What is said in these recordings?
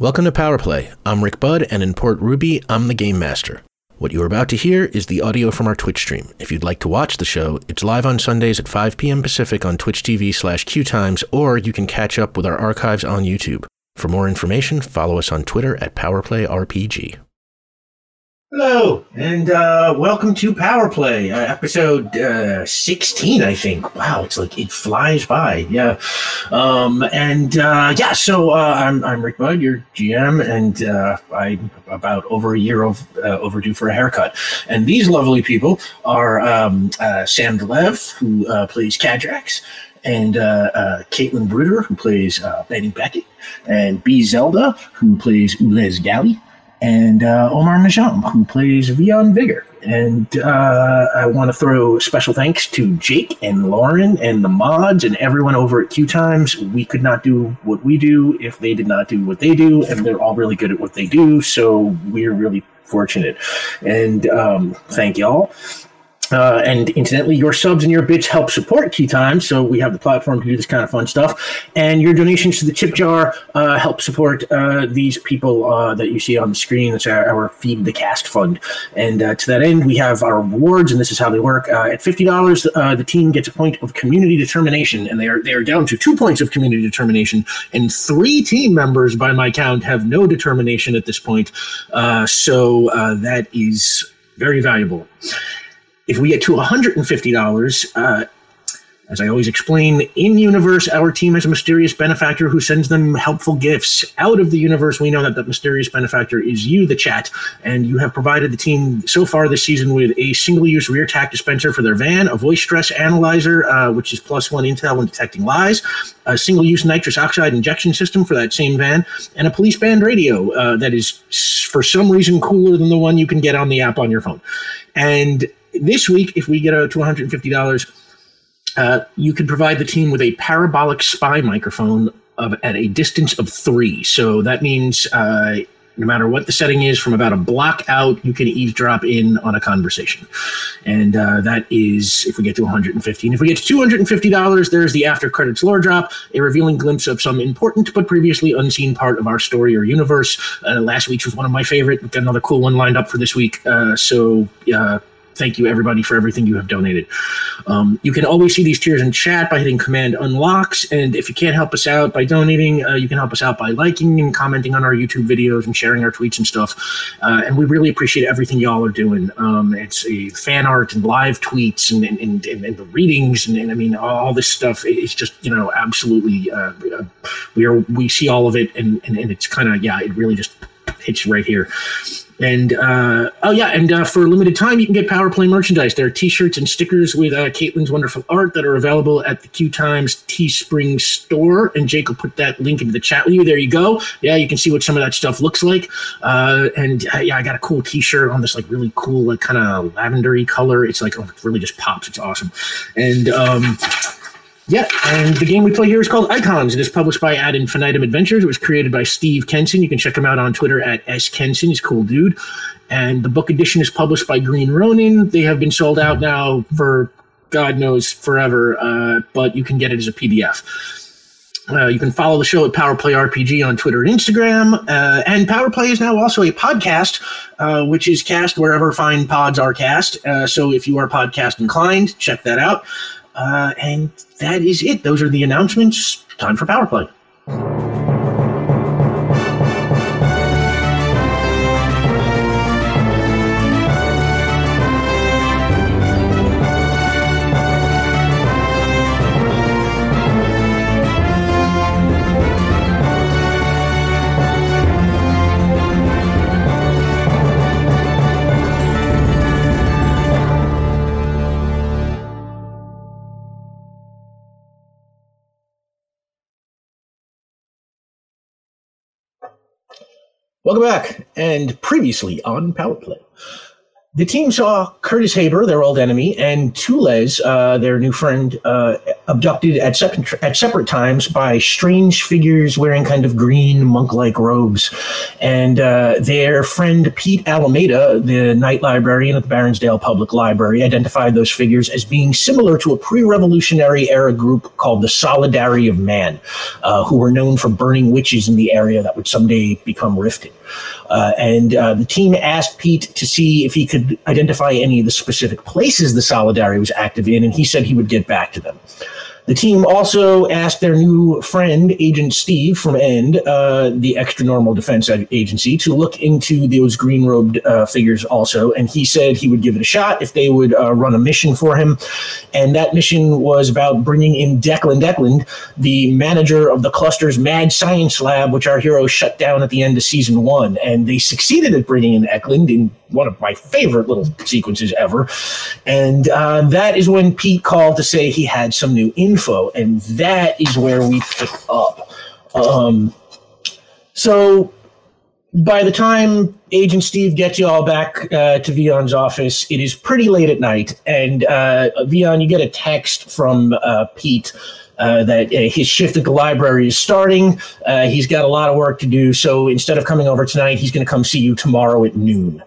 Welcome to Power Play. I'm Rick Budd, and in Port Ruby, I'm the Game Master. What you're about to hear is the audio from our Twitch stream. If you'd like to watch the show, it's live on Sundays at 5 p.m. Pacific on Twitch TV slash QTimes, or you can catch up with our archives on YouTube. For more information, follow us on Twitter at PowerPlayRPG. Hello, and uh, welcome to Power Play, uh, episode uh, 16, I think. Wow, it's like it flies by. Yeah. Um, and uh, yeah, so uh, I'm, I'm Rick Budd, your GM, and uh, I'm about over a year of, overdue for a haircut. And these lovely people are um, Sam Delev, who plays Cadrax, and Caitlin Bruder, who plays Benny Beckett, and B. Zelda, who plays Ulez Galley and uh, Omar Najam, who plays Vion Vigor. And uh, I want to throw special thanks to Jake and Lauren and the mods and everyone over at Q Times. We could not do what we do if they did not do what they do, and they're all really good at what they do. So we're really fortunate. And um, thank y'all. Uh, and incidentally, your subs and your bits help support QTimes, so we have the platform to do this kind of fun stuff. And your donations to the tip jar uh, help support uh, these people uh, that you see on the screen. That's our, our Feed the Cast fund. And uh, to that end, we have our rewards, and this is how they work. Uh, at fifty dollars, the team gets a point of community determination, and they are they are down to two points of community determination, and three team members, by my count, have no determination at this point. so that is very valuable. If we get to $150, uh, as I always explain, in universe, our team has a mysterious benefactor who sends them helpful gifts. Out of the universe, we know that that mysterious benefactor is you, the chat, and you have provided the team so far this season with a single use rear tack dispenser for their van, a voice stress analyzer, uh, which is plus one intel when detecting lies, a single use nitrous oxide injection system for that same van, and a police band radio uh, that is, for some reason, cooler than the one you can get on the app on your phone. And this week, if we get to $150, uh, you can provide the team with a parabolic spy microphone of at a distance of three. So that means uh, no matter what the setting is, from about a block out, you can eavesdrop in on a conversation. And uh, that is if we get to 150. And if we get to $250, there's the after credits lore drop, a revealing glimpse of some important but previously unseen part of our story or universe. Uh, last week's was one of my favorite. We've got another cool one lined up for this week. Uh, so uh, thank you everybody for everything you have donated. Um, you can always see these tiers in chat by hitting Command Unlocks, and if you can't help us out by donating, uh, you can help us out by liking and commenting on our YouTube videos and sharing our tweets and stuff. Uh, and we really appreciate everything y'all are doing. Um, it's a fan art and live tweets and and, and, and the readings and, and, I mean all this stuff. It's just you know absolutely uh, uh we are we see all of it and and, and it's kind of yeah it really just hits right here. And uh, oh yeah, and uh, for a limited time, you can get Power Play merchandise. There are T-shirts and stickers with uh, Caitlin's wonderful art that are available at the QTimes Teespring store. And Jake will put that link into the chat with you. There you go. Yeah, you can see what some of that stuff looks like. Uh, and uh, yeah, I got a cool T-shirt on this like really cool like kind of lavendery color. It's like oh, it really just pops. It's awesome. And um, yeah, and the game we play here is called Icons. It is published by Ad Infinitum Adventures. It was created by Steve Kenson. You can check him out on Twitter at S Kenson. He's a cool dude. And the book edition is published by Green Ronin. They have been sold out now for God knows forever, uh, but you can get it as a PDF. Uh, you can follow the show at Powerplay RPG on Twitter and Instagram. Uh, and Powerplay is now also a podcast, uh, which is cast wherever fine pods are cast. Uh, so if you are podcast inclined, check that out. Uh, and that is it. Those are the announcements. Time for Power Play. Welcome back. And previously on Power Play. the team saw Curtis Haber, their old enemy, and Tulez, uh, their new friend, uh, abducted at separate, at separate times by strange figures wearing kind of green monk-like robes. And uh, their friend Pete Alameda, the night librarian at the Baronsdale Public Library, identified those figures as being similar to a pre-revolutionary era group called the Solidarity of Man, uh, who were known for burning witches in the area that would someday become Riften. Uh, and uh, the team asked Pete to see if he could identify any of the specific places the Solidarity was active in, and he said he would get back to them. The team also asked their new friend, Agent Steve from END, uh, the Extra Normal Defense Agency, to look into those green robed uh, figures also. And he said he would give it a shot if they would uh, run a mission for him. And that mission was about bringing in Declan Eklund, the manager of the cluster's Mad Science Lab, which our heroes shut down at the end of season one. And they succeeded at bringing in Eklund in one of my favorite little sequences ever. And uh, that is when Pete called to say he had some new info, and that is where we pick up. Um, so by the time Agent Steve gets you all back uh, to Vion's office, it is pretty late at night, and uh, Vion, you get a text from uh, Pete. Uh, that uh, his shift at the library is starting. Uh, he's got a lot of work to do. So instead of coming over tonight, he's going to come see you tomorrow at noon.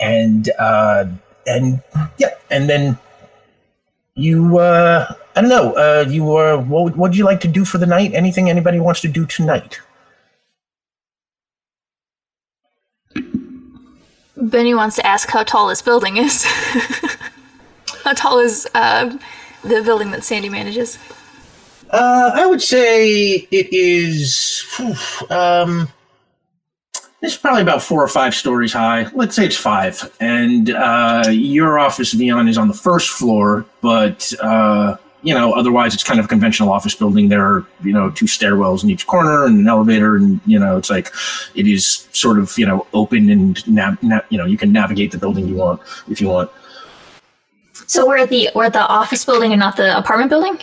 And uh, and yeah, and then you I don't know. You uh, what would you like to do for the night? Anything anybody wants to do tonight? Benny wants to ask how tall this building is. how tall is uh, the building that Sandy manages? Uh, I would say it is. um, it's probably about four or five stories high. Let's say it's five. And uh, your office, Vion, is on the first floor, but uh, you know, otherwise it's kind of a conventional office building. There are you know two stairwells in each corner and an elevator, and you know it's like it is sort of you know open and nav- na- you know you can navigate the building you want if you want. So we're at the we're at the office building and not the apartment building.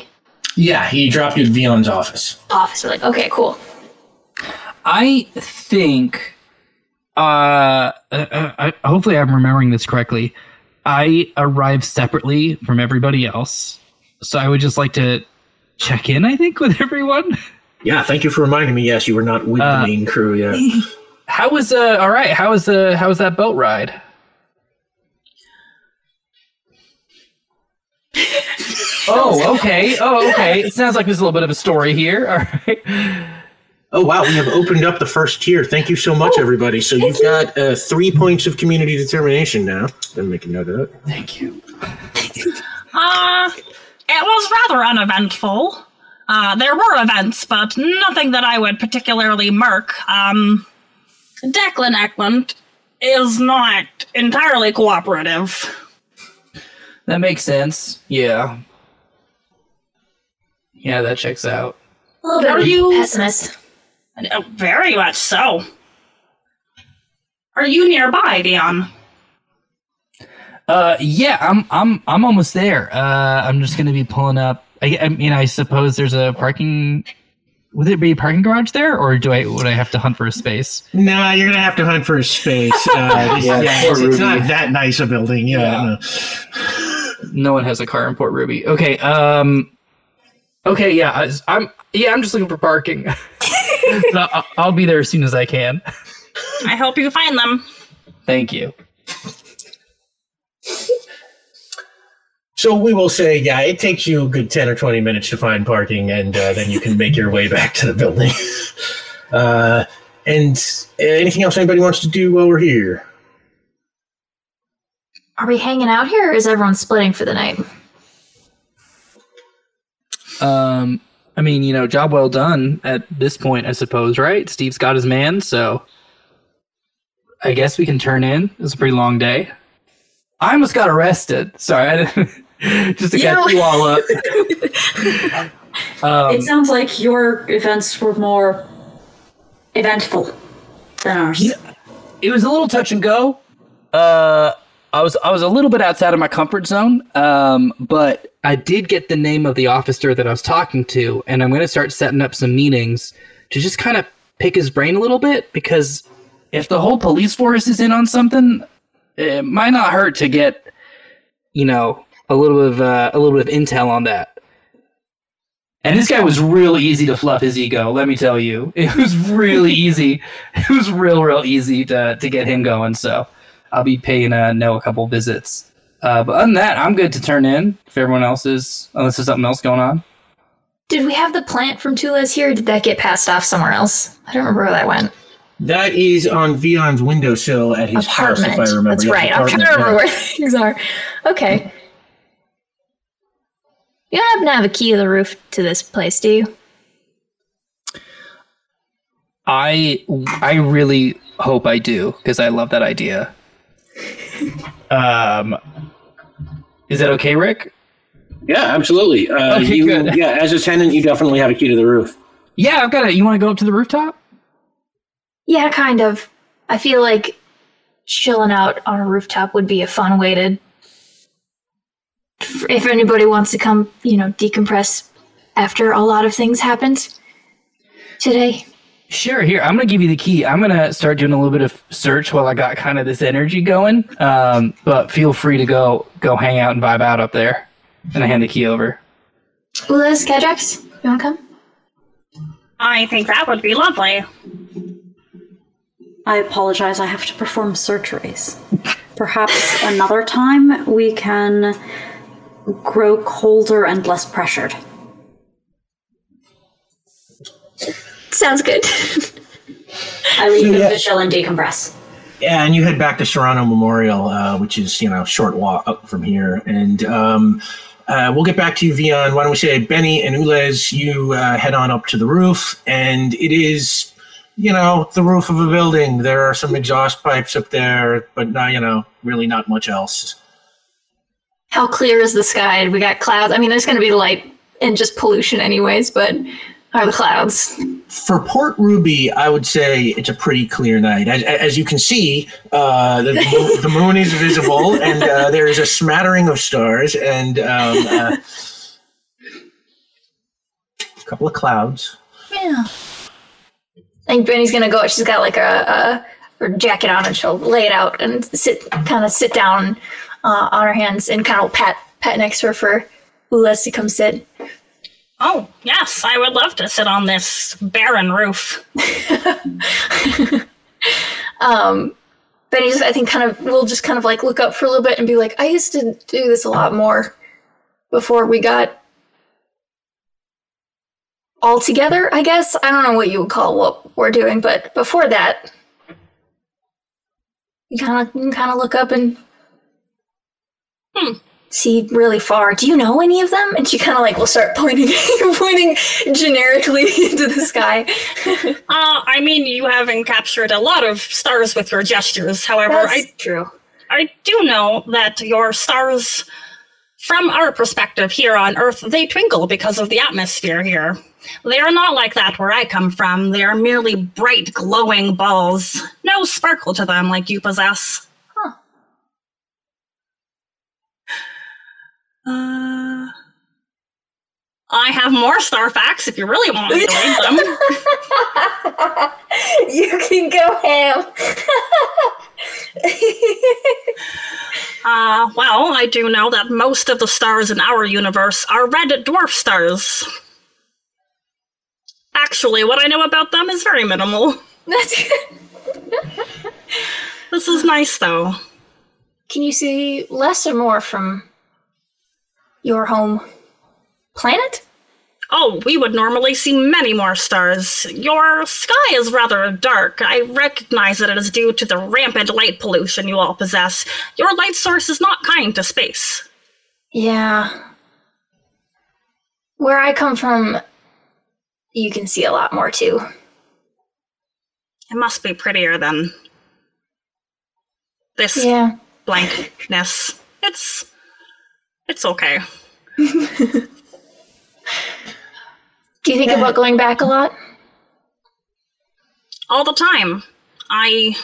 Yeah, he dropped you at Vion's office. Office like Okay, cool. I think. Uh, uh, uh, hopefully, I'm remembering this correctly. I arrived separately from everybody else, so I would just like to check in. I think with everyone. Yeah, thank you for reminding me. Yes, you were not with Uh, the main crew yet. How was uh? All right. How was the how was that boat ride? oh, okay. Oh, okay. It sounds like there's a little bit of a story here. All right. Oh wow, we have opened up the first tier. Thank you so much, everybody. So you've got uh, three points of community determination now. Let me make a note of that. Thank you. Uh, it was rather uneventful. Uh, there were events, but nothing that I would particularly mark. Um, Declan Eklund is not entirely cooperative. That makes sense. Yeah. Yeah, that checks out. A little bit Are you- pessimist? Uh, Very much so. Are you nearby, Vion? Uh, yeah, I'm I'm I'm almost there. Uh, I'm just gonna be pulling up. I, I mean, I suppose there's a parking. Would there be a parking garage there, or do I would I have to hunt for a space? Nah, you're gonna have to hunt for a space. Uh, Yeah, yeah, it's, it's Ruby. not that nice a building. Yeah. Yeah. no. No one has a car in Port Ruby. Okay. Um. Okay. Yeah. I, I'm. Yeah. I'm just looking for parking. So I'll, I'll be there as soon as I can. I hope you find them. Thank you. So we will say, yeah, it takes you a good ten or twenty minutes to find parking, and uh, then you can make your way back to the building. uh, and uh, anything else anybody wants to do while we're here? Are we hanging out here, or is everyone splitting for the night? Um. I mean, you know, job well done at this point, I suppose. Right? Steve's got his man, so I guess we can turn in. It was a pretty long day. I almost got arrested. Sorry, I didn't, just to catch you all up. Um, it sounds like your events were more eventful than ours. Yeah. it was a little touch and go. Uh, I was I was a little bit outside of my comfort zone, um, but I did get the name of the officer that I was talking to, and I'm going to start setting up some meetings to just kind of pick his brain a little bit because if the whole police force is in on something, it might not hurt to get, you know, a little bit of uh, a little bit of intel on that. And this guy was real easy to fluff his ego. Let me tell you, it was really easy. It was real, real easy to to get him going. So I'll be paying uh, no a couple visits. Uh, but other than that, I'm good to turn in if everyone else is, unless there's something else going on. Did we have the plant from Tulas here? Or did that get passed off somewhere else? I don't remember where that went. That is on Vion's windowsill at his house, if I remember. That's Yes, right. I'm trying to remember yeah. where things are. Okay. You don't happen to have a key to the roof to this place, do you? I I really hope I do because I love that idea. Um, is that okay, Rick? Yeah, absolutely. Uh, Okay, you, good. Yeah, as a tenant, you definitely have a key to the roof. Yeah, I've got it. You want to go up to the rooftop? Yeah, kind of. I feel like chilling out on a rooftop would be a fun way to. If anybody wants to come, you know, decompress after a lot of things happened today. Sure. Here, I'm gonna give you the key. I'm gonna start doing a little bit of search while I got kind of this energy going. Um, but feel free to go go hang out and vibe out up there. And I hand the key over. Ulez, Cadrax, you want to come? I think that would be lovely. I apologize, I have to perform surgeries. Perhaps another time we can grow colder and less pressured. Sounds good. I leave them Yeah. to chill and decompress. Yeah, and you head back to Serrano Memorial, uh, which is you know a short walk up from here, and um, uh, we'll get back to you, Vion. Why don't we say Benny and Ulez, you uh, head on up to the roof, and it is you know the roof of a building. There are some exhaust pipes up there, but now you know really not much else. How clear is the sky? We got clouds. I mean, there's going to be light and just pollution, anyways, but are the clouds? For Port Ruby, I would say it's a pretty clear night. As, as you can see, uh, the, the moon is visible, and uh, there is a smattering of stars, and um, uh, a couple of clouds. Yeah. I think Benny's gonna go. She's got like a, a her jacket on, and she'll lay it out and sit, kind of sit down uh, on her hands, and kind of pat pat next to her for Ulez to come sit. Oh, yes, I would love to sit on this barren roof. Um, Benny just, I think, kind of we'll just kind of like look up for a little bit and be like, I used to do this a lot more before we got all together. I guess I don't know what you would call what we're doing, but before that, you kind of kind of look up and Hmm. See really far. Do you know any of them? And she kind of like will start pointing, pointing generically into the sky. Uh, I mean, you haven't captured a lot of stars with your gestures. However, That's I, true. I do know that your stars, from our perspective here on Earth, they twinkle because of the atmosphere here. They are not like that where I come from. They are merely bright, glowing balls. No sparkle to them like you possess. Uh, I have more star facts if you really want me to read them. you can go ham. Uh, well, I do know that most of the stars in our universe are red dwarf stars. Actually, what I know about them is very minimal. This is nice, though. Can you see less or more from your home planet? Oh, we would normally see many more stars. Your sky is rather dark. I recognize that it is due to the rampant light pollution you all possess. Your light source is not kind to space. Yeah. Where I come from, you can see a lot more too. It must be prettier than this Yeah. blankness. It's it's okay. Do you think about going back a lot? all the time. I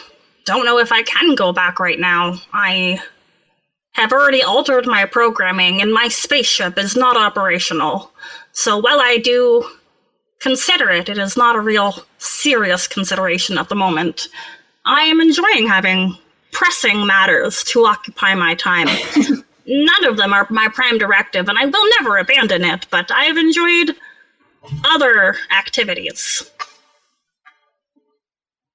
don't know if I can go back right now. I have already altered my programming and my spaceship is not operational. So while I do consider it, it is not a real serious consideration at the moment. I am enjoying having pressing matters to occupy my time. None of them are my prime directive, and I will never abandon it, but I've enjoyed other activities.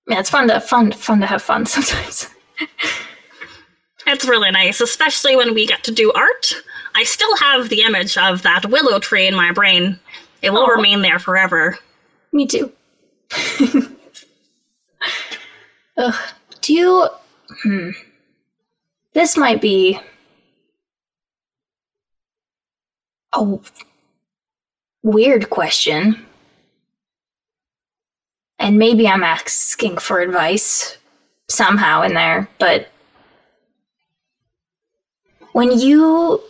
Yeah, it's fun to fun fun to have fun sometimes. It's really nice, especially when we get to do art. I still have the image of that willow tree in my brain. It will remain there forever. Me too. Ugh. Do you? Hmm. This might be a weird question, and maybe I'm asking for advice somehow in there. But when you,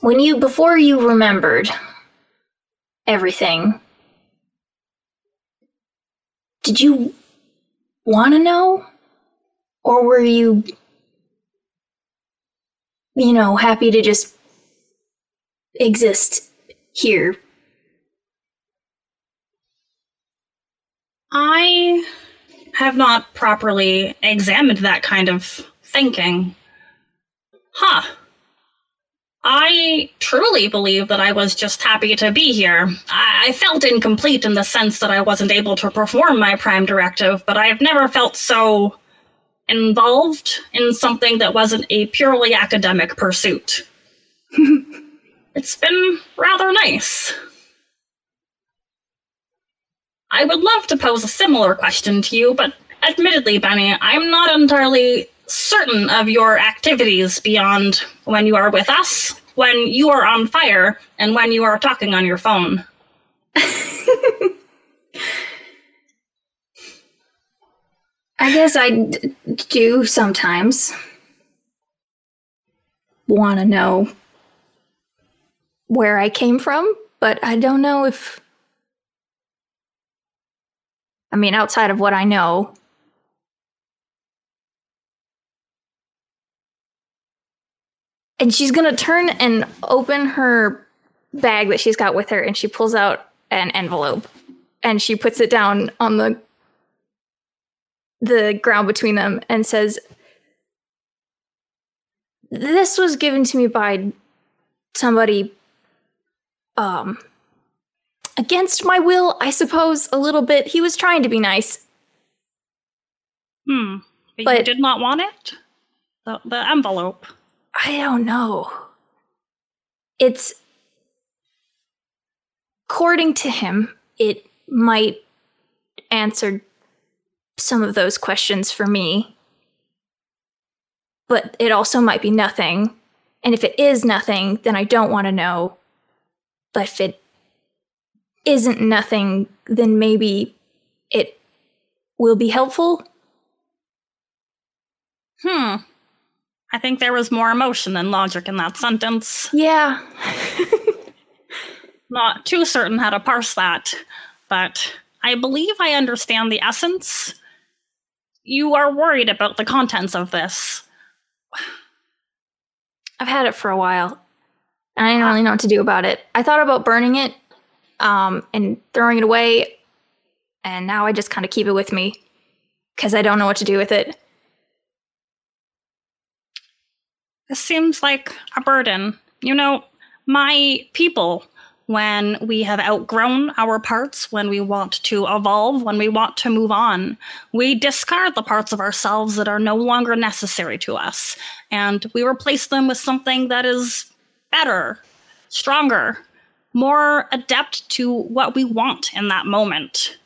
when you before you remembered everything. Did you want to know? Or were you, you know, happy to just exist here? I have not properly examined that kind of thinking. Huh. I truly believe that I was just happy to be here. I, I felt incomplete in the sense that I wasn't able to perform my prime directive, but I've never felt so involved in something that wasn't a purely academic pursuit. it's been rather nice. I would love to pose a similar question to you, but admittedly, Benny, I'm not entirely certain of your activities beyond when you are with us, when you are on fire, and when you are talking on your phone. I guess I d- do sometimes want to know where I came from, but I don't know if. I mean, outside of what I know, and she's gonna turn and open her bag that she's got with her, and she pulls out an envelope, and she puts it down on the the ground between them and says, This was given to me by somebody um against my will, I suppose, a little bit. He was trying to be nice. Hmm. But, you But- did not want it? The, the envelope. I don't know. It's according to him, it might answer some of those questions for me. But it also might be nothing. And if it is nothing, then I don't want to know. But if it isn't nothing, then maybe it will be helpful. Hmm. I think there was more emotion than logic in that sentence. Yeah. Not too certain how to parse that, but I believe I understand the essence. You are worried about the contents of this. I've had it for a while. And I didn't really know what to do about it. I thought about burning it um, and throwing it away. And now I just kind of keep it with me because I don't know what to do with it. This seems like a burden. You know, my people, when we have outgrown our parts, when we want to evolve, when we want to move on, we discard the parts of ourselves that are no longer necessary to us. And we replace them with something that is better, stronger, more adept to what we want in that moment.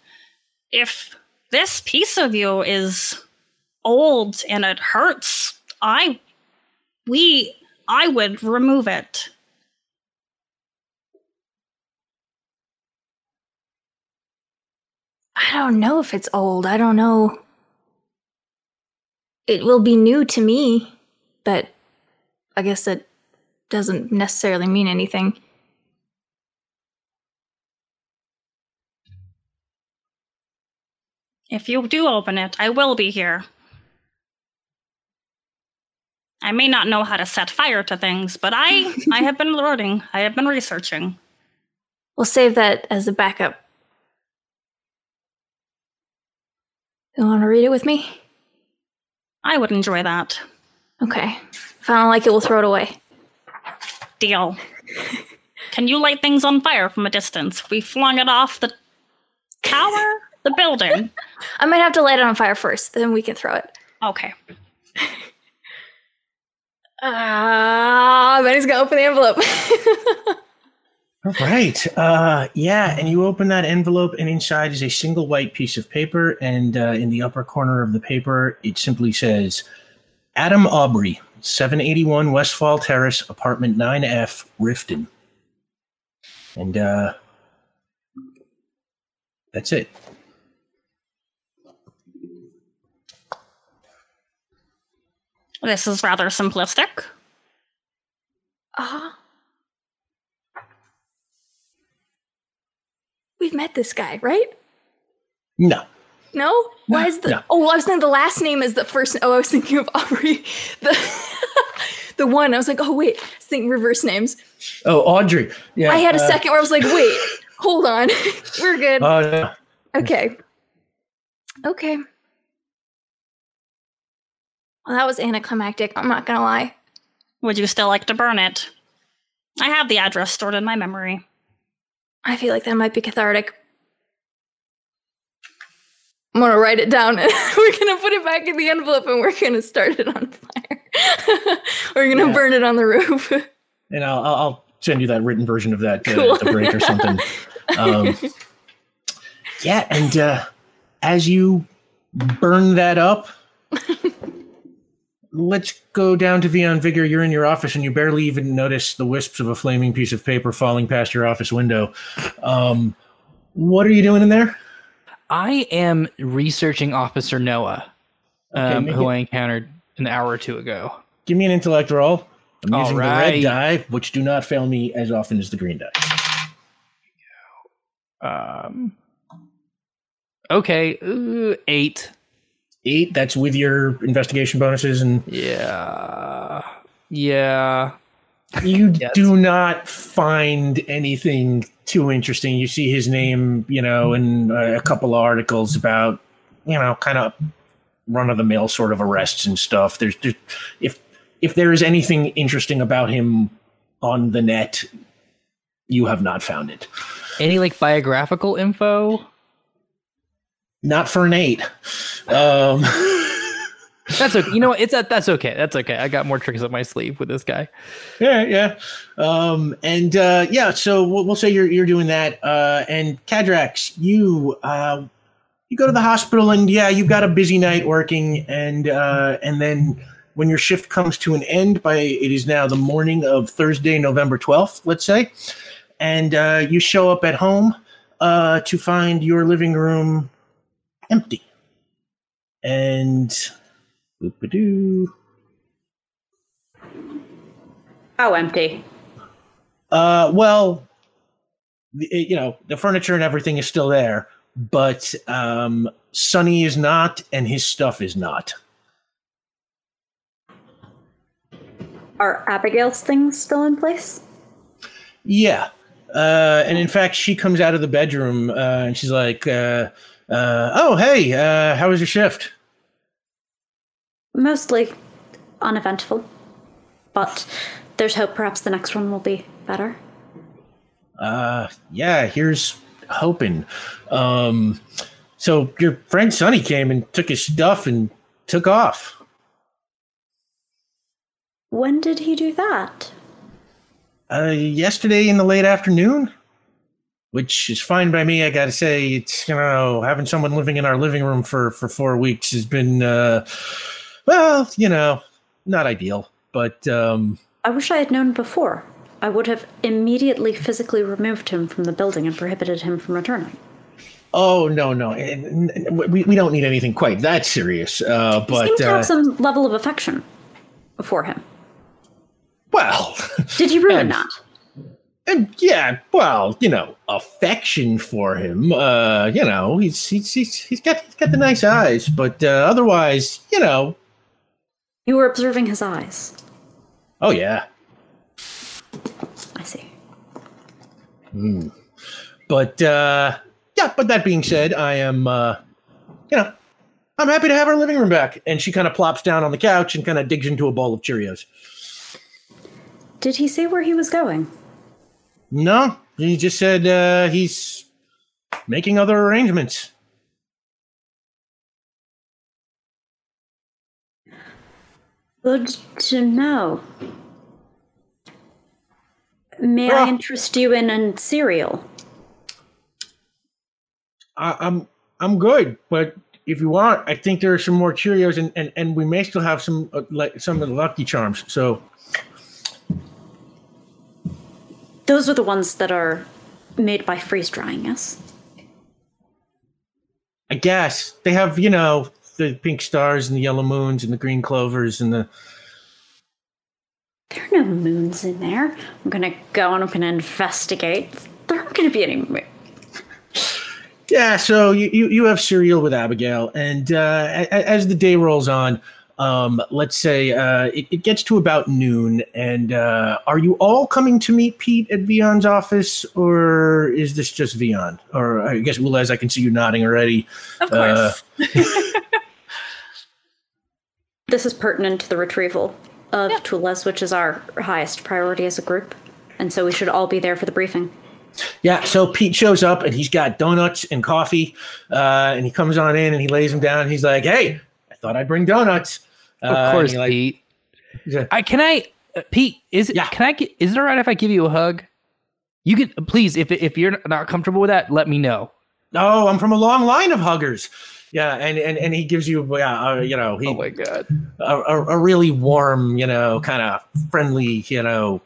If this piece of you is old and it hurts, I we I would remove it. I don't know if it's old. I don't know. It will be new to me, but I guess that doesn't necessarily mean anything. If you do open it, I will be here. I may not know how to set fire to things, but I I have been learning. I have been researching. We'll save that as a backup. You want to read it with me? I would enjoy that. Okay. If I don't like it, we'll throw it away. Deal. Can you light things on fire from a distance? We flung it off the tower? The building. I might have to light it on fire first, then we can throw it. Okay. Ah, Benny's gonna open the envelope. All right. Uh, yeah, and you open that envelope, and inside is a single white piece of paper. And uh, in the upper corner of the paper, it simply says Adam Aubrey, 781 Westfall Terrace, apartment 9F, Riften. And uh, that's it. This is rather simplistic. uh We've met this guy, right? No. No? Why is the no. Oh, I was thinking the last name is the first Oh, I was thinking of Aubrey. The the one. I was like, oh wait, I was thinking reverse names. Oh, Audrey. Yeah. I had a uh, second where I was like, wait, hold on. We're good. Oh, no. Okay. Okay. Well, that was anticlimactic. I'm not gonna lie. Would you still like to burn it? I have the address stored in my memory. I feel like that might be cathartic. I'm gonna write it down and we're gonna put it back in the envelope and we're gonna start it on fire. we're gonna Yeah. burn it on the roof. And I'll, I'll I'll send you that written version of that uh, Cool. at the break or something. Um, yeah, and uh, as you burn that up, let's go down to Vion Vigor. You're in your office, and you barely even notice the wisps of a flaming piece of paper falling past your office window. Um, what are you doing in there? I am researching Officer Noah, um, make who it- I encountered an hour or two ago. Give me an intellect roll. I'm All using the red die, which do not fail me as often as the green die. Um, okay, uh, eight. Eight. That's with your investigation bonuses and Yeah, yeah. you do not find anything too interesting. You see his name, you know, in uh, a couple of articles about, you know, kind of run of the mill sort of arrests and stuff. There's, there's if if there is anything interesting about him on the net, you have not found it. Any like biographical info? Not for Nate. Um, That's okay. You know, what? it's that. That's okay. That's okay. I got more tricks up my sleeve with this guy. yeah, yeah. Um, and uh, yeah, so we'll, we'll say you're you're doing that. Uh, and Cadrax, you uh, you go to the hospital, and yeah, you've got a busy night working, and uh, and then when your shift comes to an end, by it is now the morning of Thursday, November twelfth, let's say, and uh, you show up at home uh, to find your living room empty, and. Boop-a-doo. How empty? Uh, well, the, you know, the furniture and everything is still there, but um, Sonny is not, and his stuff is not. Are Abigail's things still in place? Yeah. Uh, and in fact, she comes out of the bedroom uh, and she's like, uh, uh, "Oh, hey, uh, how was your shift?" Mostly uneventful. But there's hope perhaps the next one will be better. Uh, yeah, here's hoping. Um, so your friend Sonny came and took his stuff and took off. When did he do that? Uh, yesterday in the late afternoon, which is fine by me. I gotta say, it's you know having someone living in our living room for for four weeks has been uh, well, you know, not ideal. But um, I wish I had known before. I would have immediately physically removed him from the building and prohibited him from returning. oh no, no, we we don't need anything quite that serious. Uh, He seemed but to uh, have some level of affection for him. well, Did he ruin And- that? And yeah, well, you know, affection for him. Uh, you know, he's he's he's, he's got he's got the nice eyes, but uh, otherwise, you know, You were observing his eyes. oh yeah. I see. Hmm. But uh, yeah, but that being said, I am, uh, you know, I'm happy to have our living room back. And she kind of plops down on the couch and kind of digs into a bowl of Cheerios. Did he say where he was going? No, he just said uh, he's making other arrangements. Good to know. May I interest you in a cereal? I, I'm I'm good, but if you want, I think there are some more Cheerios, and, and, and we may still have some uh, like some of the Lucky Charms. So Those are the ones that are made by freeze drying, yes? I guess they have you know the pink stars and the yellow moons and the green clovers and the There are no moons in there. I'm gonna go and I'm gonna investigate. There aren't gonna be any moons. Yeah, so you, you, you have cereal with Abigail, and uh, as the day rolls on, um, let's say uh, it, it gets to about noon, and uh, are you all coming to meet Pete at Vion's office, or is this just Vion? Or I guess, Ulez, I can see you nodding already. Of Uh, course. This is pertinent to the retrieval of Tulas, which is our highest priority as a group. And so we should all be there for the briefing. Yeah, so Pete shows up, and he's got donuts and coffee, uh, and he comes on in, and he lays them down, and he's like, hey, I thought I'd bring donuts. Uh, Of course, he, like, Pete. he's I can I, uh, Pete. Is it? Yeah. Can I get? Is it all right if I give you a hug? You can please. If if you're not comfortable with that, let me know. Oh, I'm from a long line of huggers. Yeah, and and, and he gives you, yeah, uh, you know, he, Oh my god. a, a, a really warm, you know, kind of friendly, you know,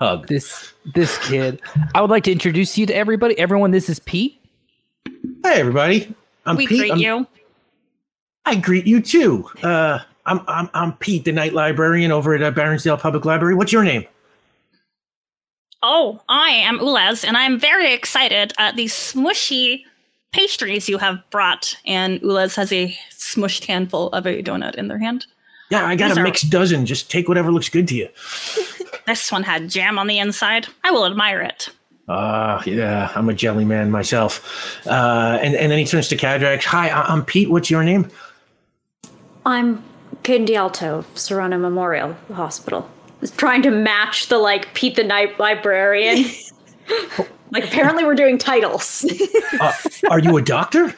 hug. This this kid. I would like to introduce you to everybody. Everyone, this is Pete. Hey, everybody. I'm we Pete. greet I'm- you. I greet you too. Uh, I'm I'm I'm Pete, the night librarian over at uh, Baronsdale Public Library. What's your name? Oh, I am Ulez, and I'm very excited at these smushy pastries you have brought. And Ulez has a smushed handful of a donut in their hand. Yeah, I got These a are- mixed dozen. Just take whatever looks good to you. This one had jam on the inside. I will admire it. Ah, yeah, I'm a jelly man myself. Uh, and and then he turns to Cadrax. Hi, I'm Pete. What's your name? I'm Candy Alto of Serrano Memorial Hospital. Just trying to match the like Pete the Night Librarian. like apparently we're doing titles. Uh, are you a doctor?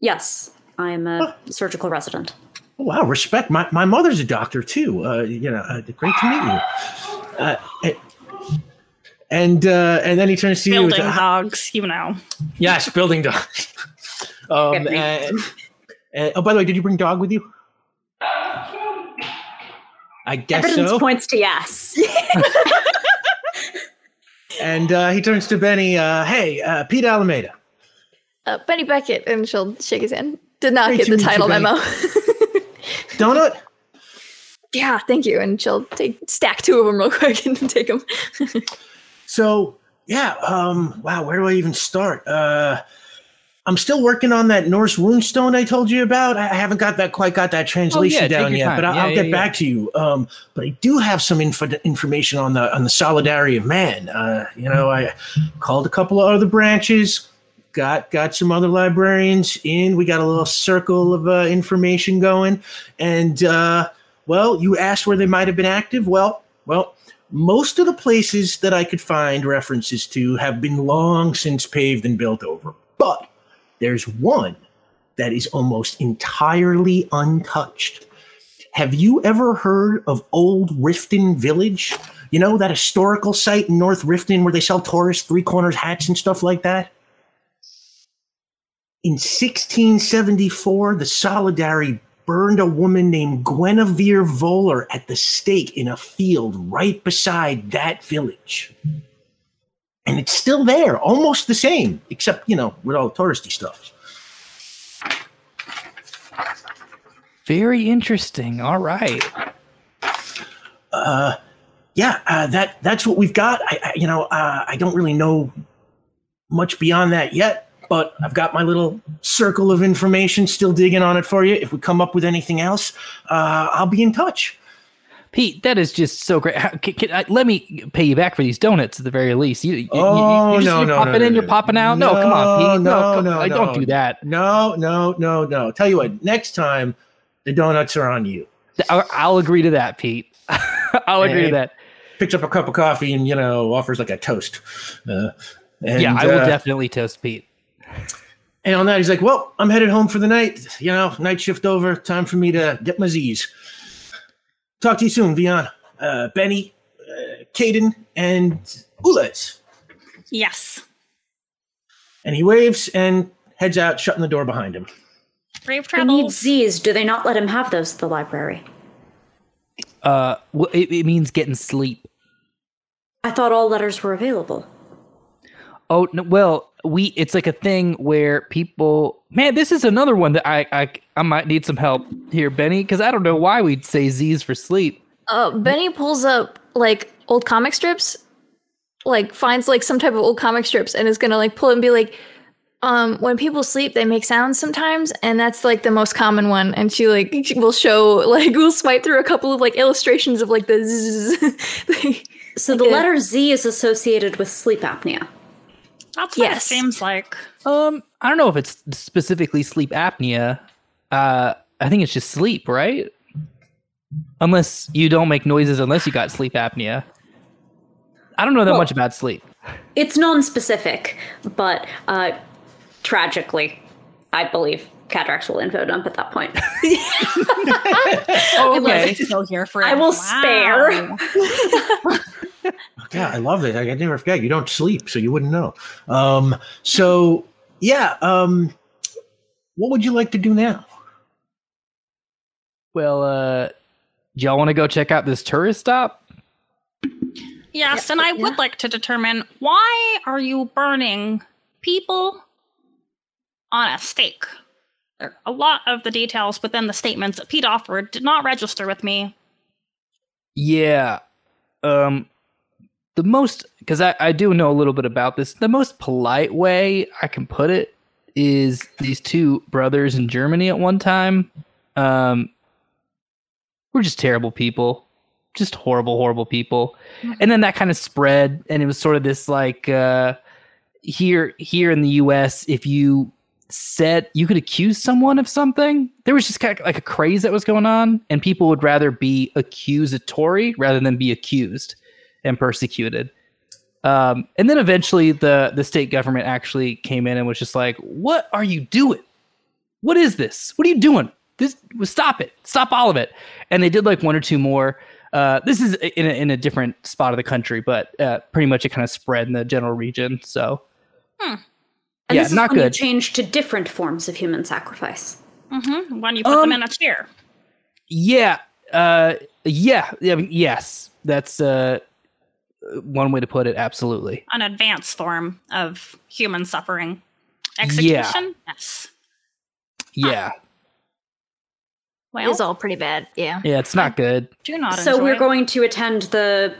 yes, I am a surgical resident. Oh, wow, respect. My, my mother's a doctor too. Uh, you know, uh, great to meet you. Uh, and and, uh, and then he turns to you. Building with, dogs, you know. Yes, building dog. um, and, and- oh, by the way, did you bring dog with you? I guess Evidence so. points to yes. And uh, he turns to Benny. Uh, hey, uh, Pete Alameda. Uh, Benny Beckett, and she'll shake his hand. Did not Great get the meet you, title Benny. memo. Donut. yeah, thank you. And she'll take stack two of them real quick and take them. So yeah, um, wow, where do I even start? Uh, I'm still working on that Norse runestone I told you about. I haven't got that quite got that translation take down yet, time. but I'll, Yeah, yeah, get yeah. back to you. Um, but I do have some info- information on the on the solidarity of man. Uh, you know, I called a couple of other branches, got got some other librarians in. We got a little circle of uh, information going, and uh, well, you asked where they might have been active. Well, well, most of the places that I could find references to have been long since paved and built over. But there's one that is almost entirely untouched. Have you ever heard of Old Rifton Village? You know, that historical site in North Rifton where they sell tourist three corners hats and stuff like that? In 1674, the Solidarity burned a woman named Guinevere Voller at the stake in a field right beside that village. And it's still there, almost the same, except, you know, with all the touristy stuff. Very interesting. All right. Uh, yeah, uh, that that's what we've got. I, I you know, uh, I don't really know much beyond that yet, but I've got my little circle of information still digging on it for you. If we come up with anything else, uh, I'll be in touch. Pete, that is just so great. How, can, can I, let me pay you back for these donuts at the very least. You, you, Oh, you, you just, no, you're no, popping no, in, no, you're no. popping out. No, come on, Pete. No, come- no, I no. don't do that. No, no, no, no. Tell you what, next time the donuts are on you. I'll, agree to that, Pete. I'll agree Hey. to that. Picks up a cup of coffee and you know offers like a toast. Uh, and, yeah, I will uh, definitely toast Pete. And on that, he's like, "Well, I'm headed home for the night. You know, night shift over. Time for me to get my Z's. Talk to you soon, Vion, uh, Benny, uh, Caden, and Ulez." Yes. And he waves and heads out, shutting the door behind him. Brave He needs. Z's. Do they not let him have those at the library? Uh, well, it, it means getting sleep. I thought all letters were available. Oh no, well, we it's like a thing where people. Man, this is another one that I I I might need some help here, Benny, because I don't know why we'd say Z's for sleep. Uh, Benny pulls up like old comic strips, like finds like some type of old comic strips, and is gonna like pull it and be like, um, when people sleep, they make sounds sometimes, and that's like the most common one. And she like she will show like we'll swipe through a couple of like illustrations of like the zzz. So the Okay. letter Z is associated with sleep apnea. That's what Yes. it seems like. Um, I don't know if it's specifically sleep apnea. Uh, I think it's just sleep, right? Unless you don't make noises unless you got sleep apnea. I don't know that Well- much about sleep. It's non-specific, but uh, tragically, I believe Cadrax will info dump at that point. Oh, Okay. Still here for I will Wow. spare. Yeah, I love it. I, I never forget. You don't sleep, so you wouldn't know. Um, so yeah, um, what would you like to do now? Well, uh, y'all want to go check out this tourist stop? Yes, and I would like to determine why are you burning people on a stake? A lot of the details within the statements that Pete offered did not register with me. Yeah. Um the most because I, I do know a little bit about this. The most polite way I can put it is these two brothers in Germany at one time. Um were just terrible people. Just horrible, horrible people. And then that kind of spread and it was sort of this like uh here here in the US, if you said you could accuse someone of something, there was just kind of like a craze that was going on, and people would rather be accusatory rather than be accused and persecuted. Um, and then eventually, the the state government actually came in and was just like, "What are you doing? What is this? What are you doing? This stop it! Stop all of it!" And they did like one or two more. Uh, this is in a, in a different spot of the country, but uh, pretty much it kind of spread in the general region. So And Yeah, this is not when you good. change to different forms of human sacrifice. hmm When you put Um, them in a chair. Yeah. Uh yeah. I mean, yes. That's uh one way to put it, absolutely. An advanced form of human suffering. Execution? Yes. Yeah. Well, It's all pretty bad. Yeah. Yeah, it's not good. do not So enjoy we're it. going to attend the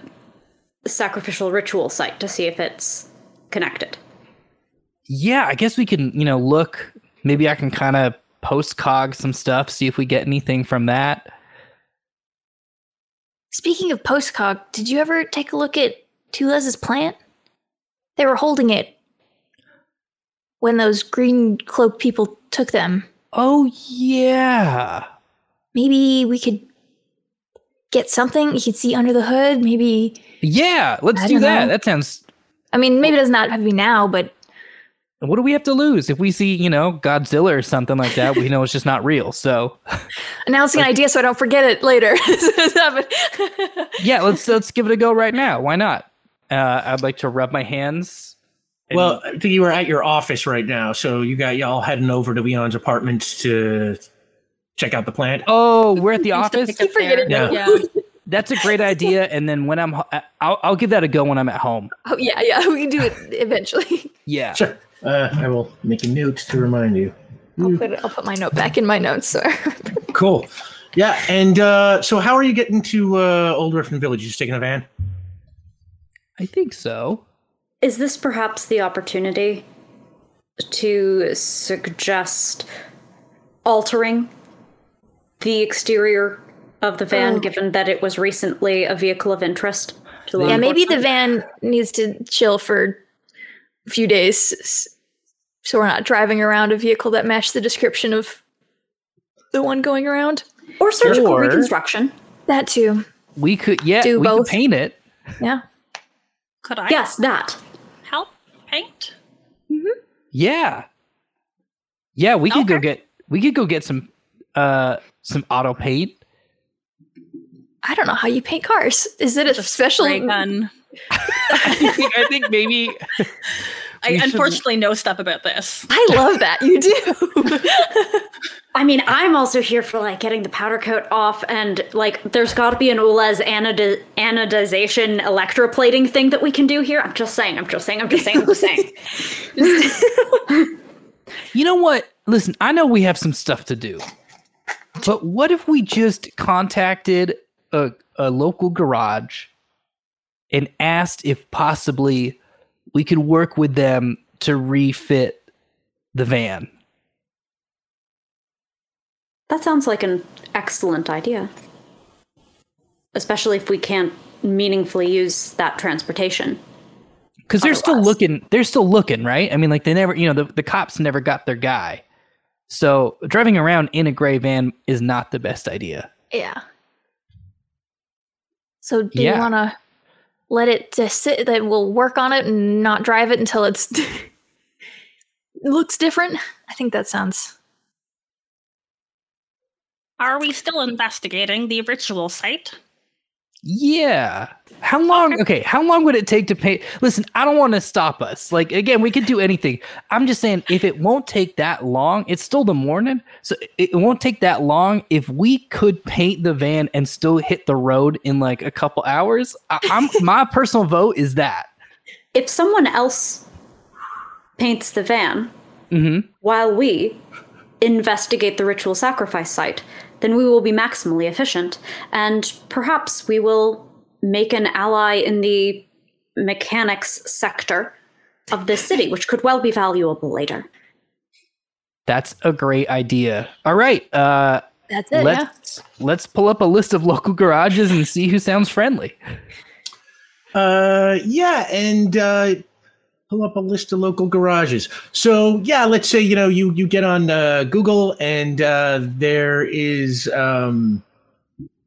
sacrificial ritual site to see if it's connected. Yeah, I guess we can, you know, look maybe I can kind of post cog some stuff, see if we get anything from that. Speaking of post cog, did you ever take a look at Tulez's plant? They were holding it when those green cloak people took them. Oh yeah. Maybe we could get something. You could see under the hood. Maybe Yeah, let's I do that. know. That sounds I mean, maybe it does not have to be now, but what do we have to lose? If we see, you know, Godzilla or something like that, we know it's just not real. So announcing an idea so I don't forget it later. yeah, let's let's give it a go right now. Why not? Uh, I'd like to rub my hands. and- Well, you were at your office right now, so you got y'all heading over to Leon's apartment to check out the plant. oh, we're at the office. pick up forgetting there. Yeah. That's a great idea. And then when I'm, I'll, I'll give that a go when I'm at home. oh yeah, yeah, we can do it eventually. Yeah. Sure. Uh, I will make a note to remind you. I'll put it, I'll put my note back in my notes. So Cool. Yeah, and uh, so how are you getting to uh, Old Riften Village? You just taking a van? I think so. Is this perhaps the opportunity to suggest altering the exterior of the van, Oh. given that it was recently a vehicle of interest? To Yeah, maybe the van needs to chill for a few days, s- so we're not driving around a vehicle that matched the description of the one going around. or surgical Or- reconstruction. That too. We could, yeah, Do we both. could paint it. Yeah. Could I Yes, that. help paint? Yeah. Yeah, we could go get we could go get some uh some auto paint. I don't know how you paint cars. Is it a Just special? gun. I think, I think maybe I We should- unfortunately know stuff about this. I love that you do. I mean, I'm also here for like getting the powder coat off, and like, there's got to be an ULEZ anodi- anodization electroplating thing that we can do here. I'm just saying. I'm just saying. I'm just saying. I'm just saying. You know what? Listen, I know we have some stuff to do. But what if we just contacted a, a local garage and asked if possibly we could work with them to refit the van? That sounds like an excellent idea. Especially if we can't meaningfully use that transportation. Because they're still looking, they're still looking, right? I mean, like they never, you know, the, the cops never got their guy. So driving around in a gray van is not the best idea. yeah. So do Yeah. you want to let it just sit? That we'll work on it and not drive it until it's looks different. I think that sounds. Are we still investigating the ritual site? Yeah. How long? Okay. How long would it take to paint? Listen, I don't want to stop us. Like again, we could do anything. I'm just saying, if it won't take that long, it's still the morning, so it won't take that long. If we could paint the van and still hit the road in like a couple hours, I, I'm my personal vote is that. If someone else paints the van Mm-hmm. while we investigate the ritual sacrifice site, then we will be maximally efficient, and perhaps we will make an ally in the mechanics sector of this city, which could well be valuable later. That's a great idea. All right. Uh, That's it. let's let's pull up a list of local garages and see who sounds friendly. Uh, yeah, and uh, pull up a list of local garages. So yeah, let's say you know you you get on uh, Google and uh, there is um,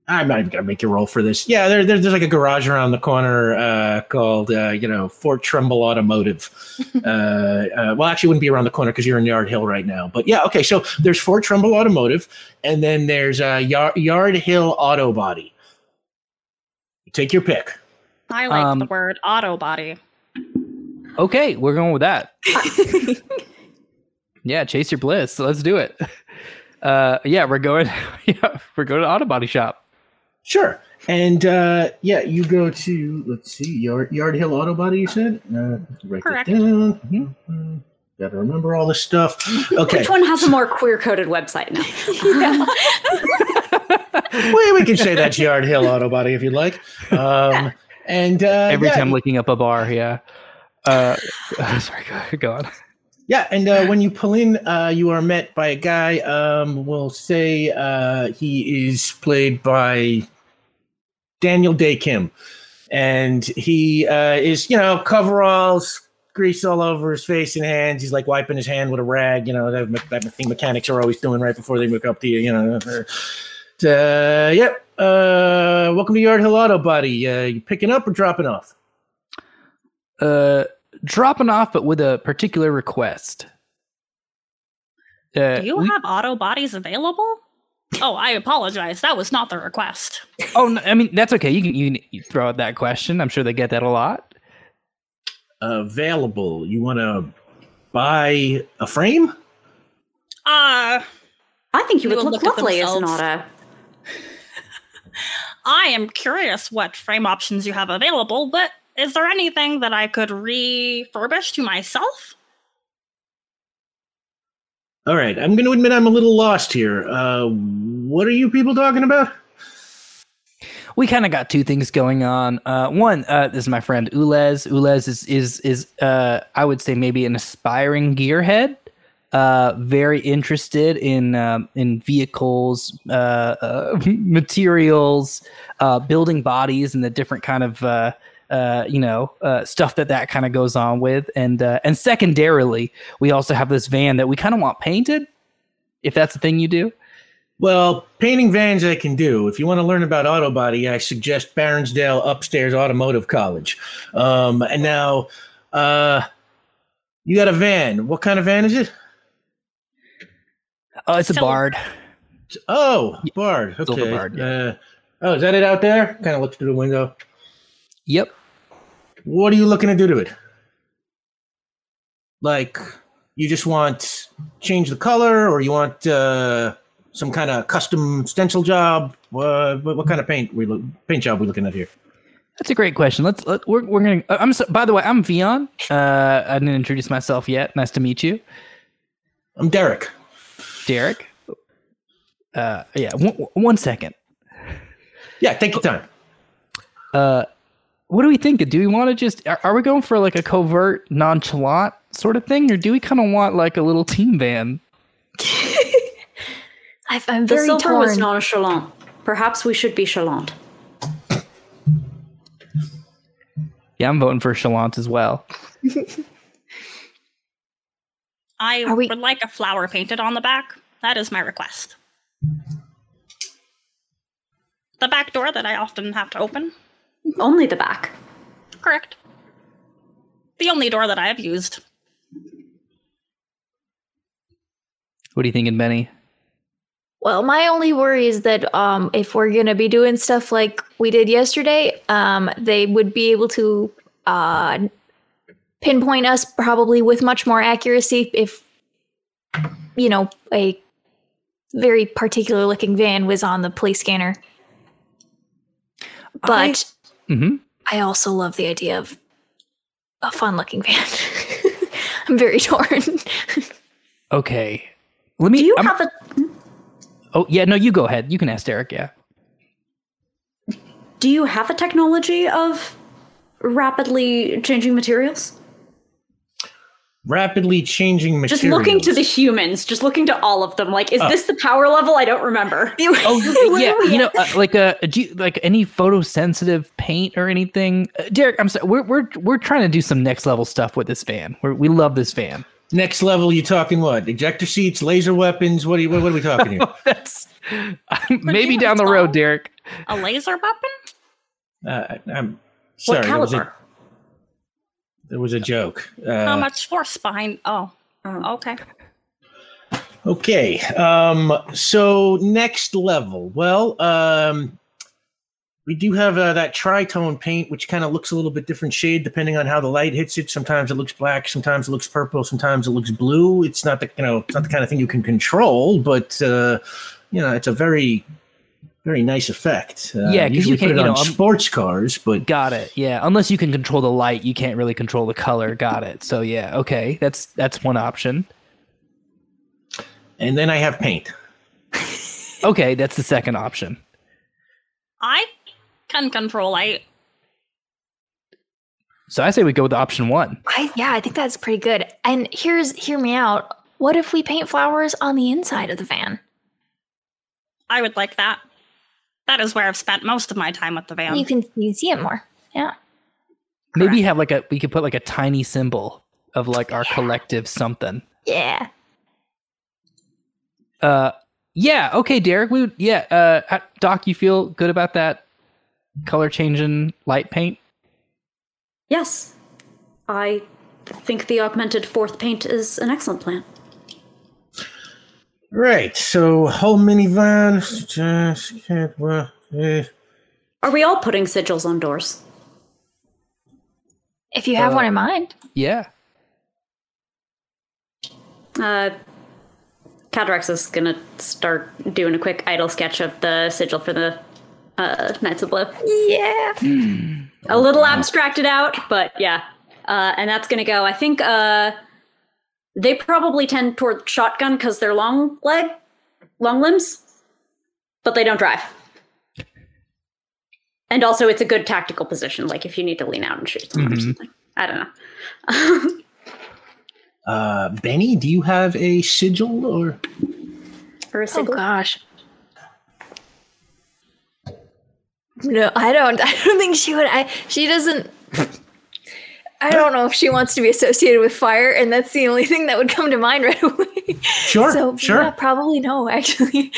I'm not even gonna make you roll for this. Yeah, there, there there's like a garage around the corner uh, called uh, you know Fort Trumbull Automotive. uh, uh, well, actually, it wouldn't be around the corner because you're in Yard Hill right now. But yeah, okay. So there's Fort Trumbull Automotive, and then there's uh, Yard, Yard Hill Auto Body. Take your pick. I like Um, the word auto body. Okay, we're going with that. yeah, chase your bliss. So let's do it. Uh, yeah, we're going. Yeah, we're going to auto body shop. Sure. And uh, yeah, you go to let's see, Yard Yard Hill Auto Body. You said, uh, write that Correct. down. Mhm. Uh, Gotta remember all this stuff. Okay, Which one has a more queer coded website now? well, we can say that's Yard Hill Auto Body if you'd like. Um, and uh, Every yeah, time looking up a bar, yeah. Uh, sorry, go, go on. Yeah, and uh, when you pull in, uh, you are met by a guy. Um, we'll say uh, he is played by Daniel Dae Kim, and he uh, is, you know, coveralls, grease all over his face and hands. He's like wiping his hand with a rag. You know, that, that thing mechanics are always doing right before they hook up to you. You know. Uh, yep. Uh, welcome to Yard Hill Auto Body. Uh, you picking up or dropping off? Uh, dropping off, but with a particular request. Uh, Do you we- have auto bodies available? Oh, I apologize. That was not the request. oh, no, I mean that's okay. You can you can you throw out that question. I'm sure they get that a lot. Available. You want to buy a frame? Uh, I think you would look, look at lovely as an auto. I am curious what frame options you have available, but is there anything that I could refurbish to myself? All right, I'm going to admit I'm a little lost here. Uh, what are you people talking about? we kind of got two things going on. Uh, one, uh, this is my friend Ulez. Ulez is is is uh, I would say maybe an aspiring gearhead. uh, very interested in um, in vehicles, uh, uh, materials, uh, building bodies, and the different kind of uh, uh, you know uh, stuff that that kind of goes on with. And uh, and secondarily, we also have this van that we kind of want painted. If that's the thing you do, Well, painting vans I can do. If you want to learn about auto body, I suggest Baronsdale Upstairs Automotive College. Um, and now, uh, you got a van. What kind of van is it? oh, it's a So- bard. Oh, Bard. Okay. Bard, yeah. uh, oh, is that it out there? Kind of looks through the window. Yep. What are you looking to do to it? Like, you just want change the color, or you want uh, some kind of custom stencil job? Uh, what, what kind of paint we look, paint job we looking at here? That's a great question. Let's let, we're we're gonna. uh, I'm so, by the way, I'm Vion. Uh, I didn't introduce myself yet. Nice to meet you, I'm Derek. Derek. Uh, yeah. One, one second. Yeah, take your time. Uh, what do we think? Do we want to just? Are, are we going for like a covert, nonchalant sort of thing, or do we kind of want like a little team van? I've, I'm The very silver was torn. nonchalant. Perhaps we should be chalant. Yeah, I'm voting for chalant as well. I we- would like a flower painted on the back. That is my request. The back door that I often have to open. Only the back. Correct. The only door that I have used. What are you thinking, Benny? Well, my only worry is that um, if we're gonna be doing stuff like we did yesterday, um, they would be able to uh, pinpoint us probably with much more accuracy if you know a very particular looking van was on the police scanner. But Mm-hmm. I also love the idea of a fun looking van. I'm very torn. Okay. Let me. Do you I'm- have a oh yeah, no, you go ahead. You can ask Derek. Yeah. do you have a technology of rapidly changing materials? Rapidly changing materials. Just looking to the humans, just looking to all of them. Like, is Oh. this the power level? I don't remember. Oh yeah, you know, uh, like a do you, like any photosensitive paint or anything. Uh, Derek, I'm sorry. We're we're we're trying to do some next level stuff with this van. We're, we love this van. Next level, you talking what? Ejector seats, laser weapons? What are you? What, what are we talking here? That's maybe down the road, Derek. A laser weapon? Uh, I'm sorry. what there was a- caliber? There was a joke. How Uh, much force behind? Oh, Oh. okay. Okay. Um, so next level. Well, um, we do have uh, that tritone paint, which kind of looks a little bit different shade depending on how the light hits it. Sometimes it looks black, sometimes it looks purple, sometimes it looks blue. It's not the you know it's not the kind of thing you can control, but uh, you know it's a very very nice effect. Uh, Yeah, 'cause you usually put can't, it you on know, um, sports cars, but Got it. Yeah, unless you can control the light, you can't really control the color. Got it. So yeah, okay, that's that's one option. and then I have paint. Okay, that's the second option. I can control light. So I say we go with option one. I, yeah, I think that's pretty good. And here's hear me out. What if we paint flowers on the inside of the van? I would like that. That is where I've spent most of my time with the van. You can you see it more. Yeah. Maybe have like a we could put like a tiny symbol of like our collective something. Yeah. Uh, yeah. Okay, Derek. We would, yeah. Uh, uh, Doc, you feel good about that color changing light paint? Yes. I think the augmented fourth paint is an excellent plan. Right. So whole minivan. Just can't. Well, eh. Are we all putting sigils on doors? If you have Uh, one in mind. Yeah. Uh, Cadrax is gonna start doing a quick idle sketch of the sigil for the uh, Knights of Blue. Yeah. A little abstracted out, but yeah. Uh, and that's gonna go. I think uh, they probably tend toward shotgun because they're long leg, long limbs, but they don't drive. And also, it's a good tactical position. Like if you need to lean out and shoot someone or Mhm. something. I don't know. Uh, Benny, do you have a sigil or? Or a Oh gosh. No, I don't. I don't think she would. I she doesn't. I don't know if she wants to be associated with fire, and that's the only thing that would come to mind right away. Sure, so sure. yeah, probably no. Actually,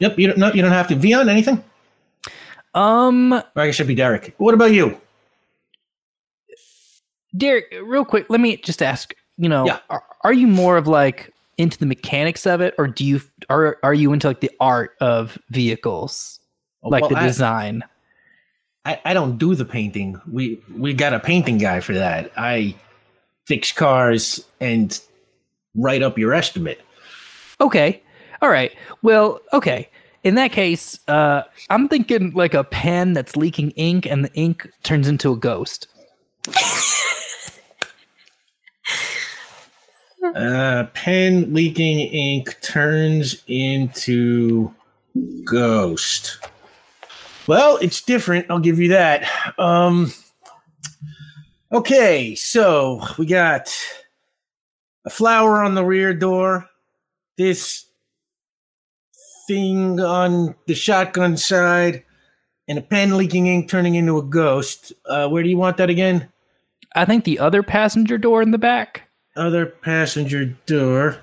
Yep. You don't. No, you don't have to. Vion, anything? Um, Or I guess it should be Derek. What about you? Derek, real quick, let me just ask. You know, Yeah. are, are you more of like into the mechanics of it, or do you are are you into like the art of vehicles, like Well, the I- design? I, I don't do the painting. We we got a painting guy for that. I fix cars and write up your estimate. Okay. All right. Well, okay. In that case, uh, I'm thinking like a pen that's leaking ink, and the ink turns into a ghost. Uh, pen leaking ink turns into ghost. Well, it's different. I'll give you that. Um, okay, so we got a flower on the rear door. This thing on the shotgun side, and a pen leaking ink turning into a ghost. Uh, where do you want that again? I think the other passenger door in the back. other passenger door.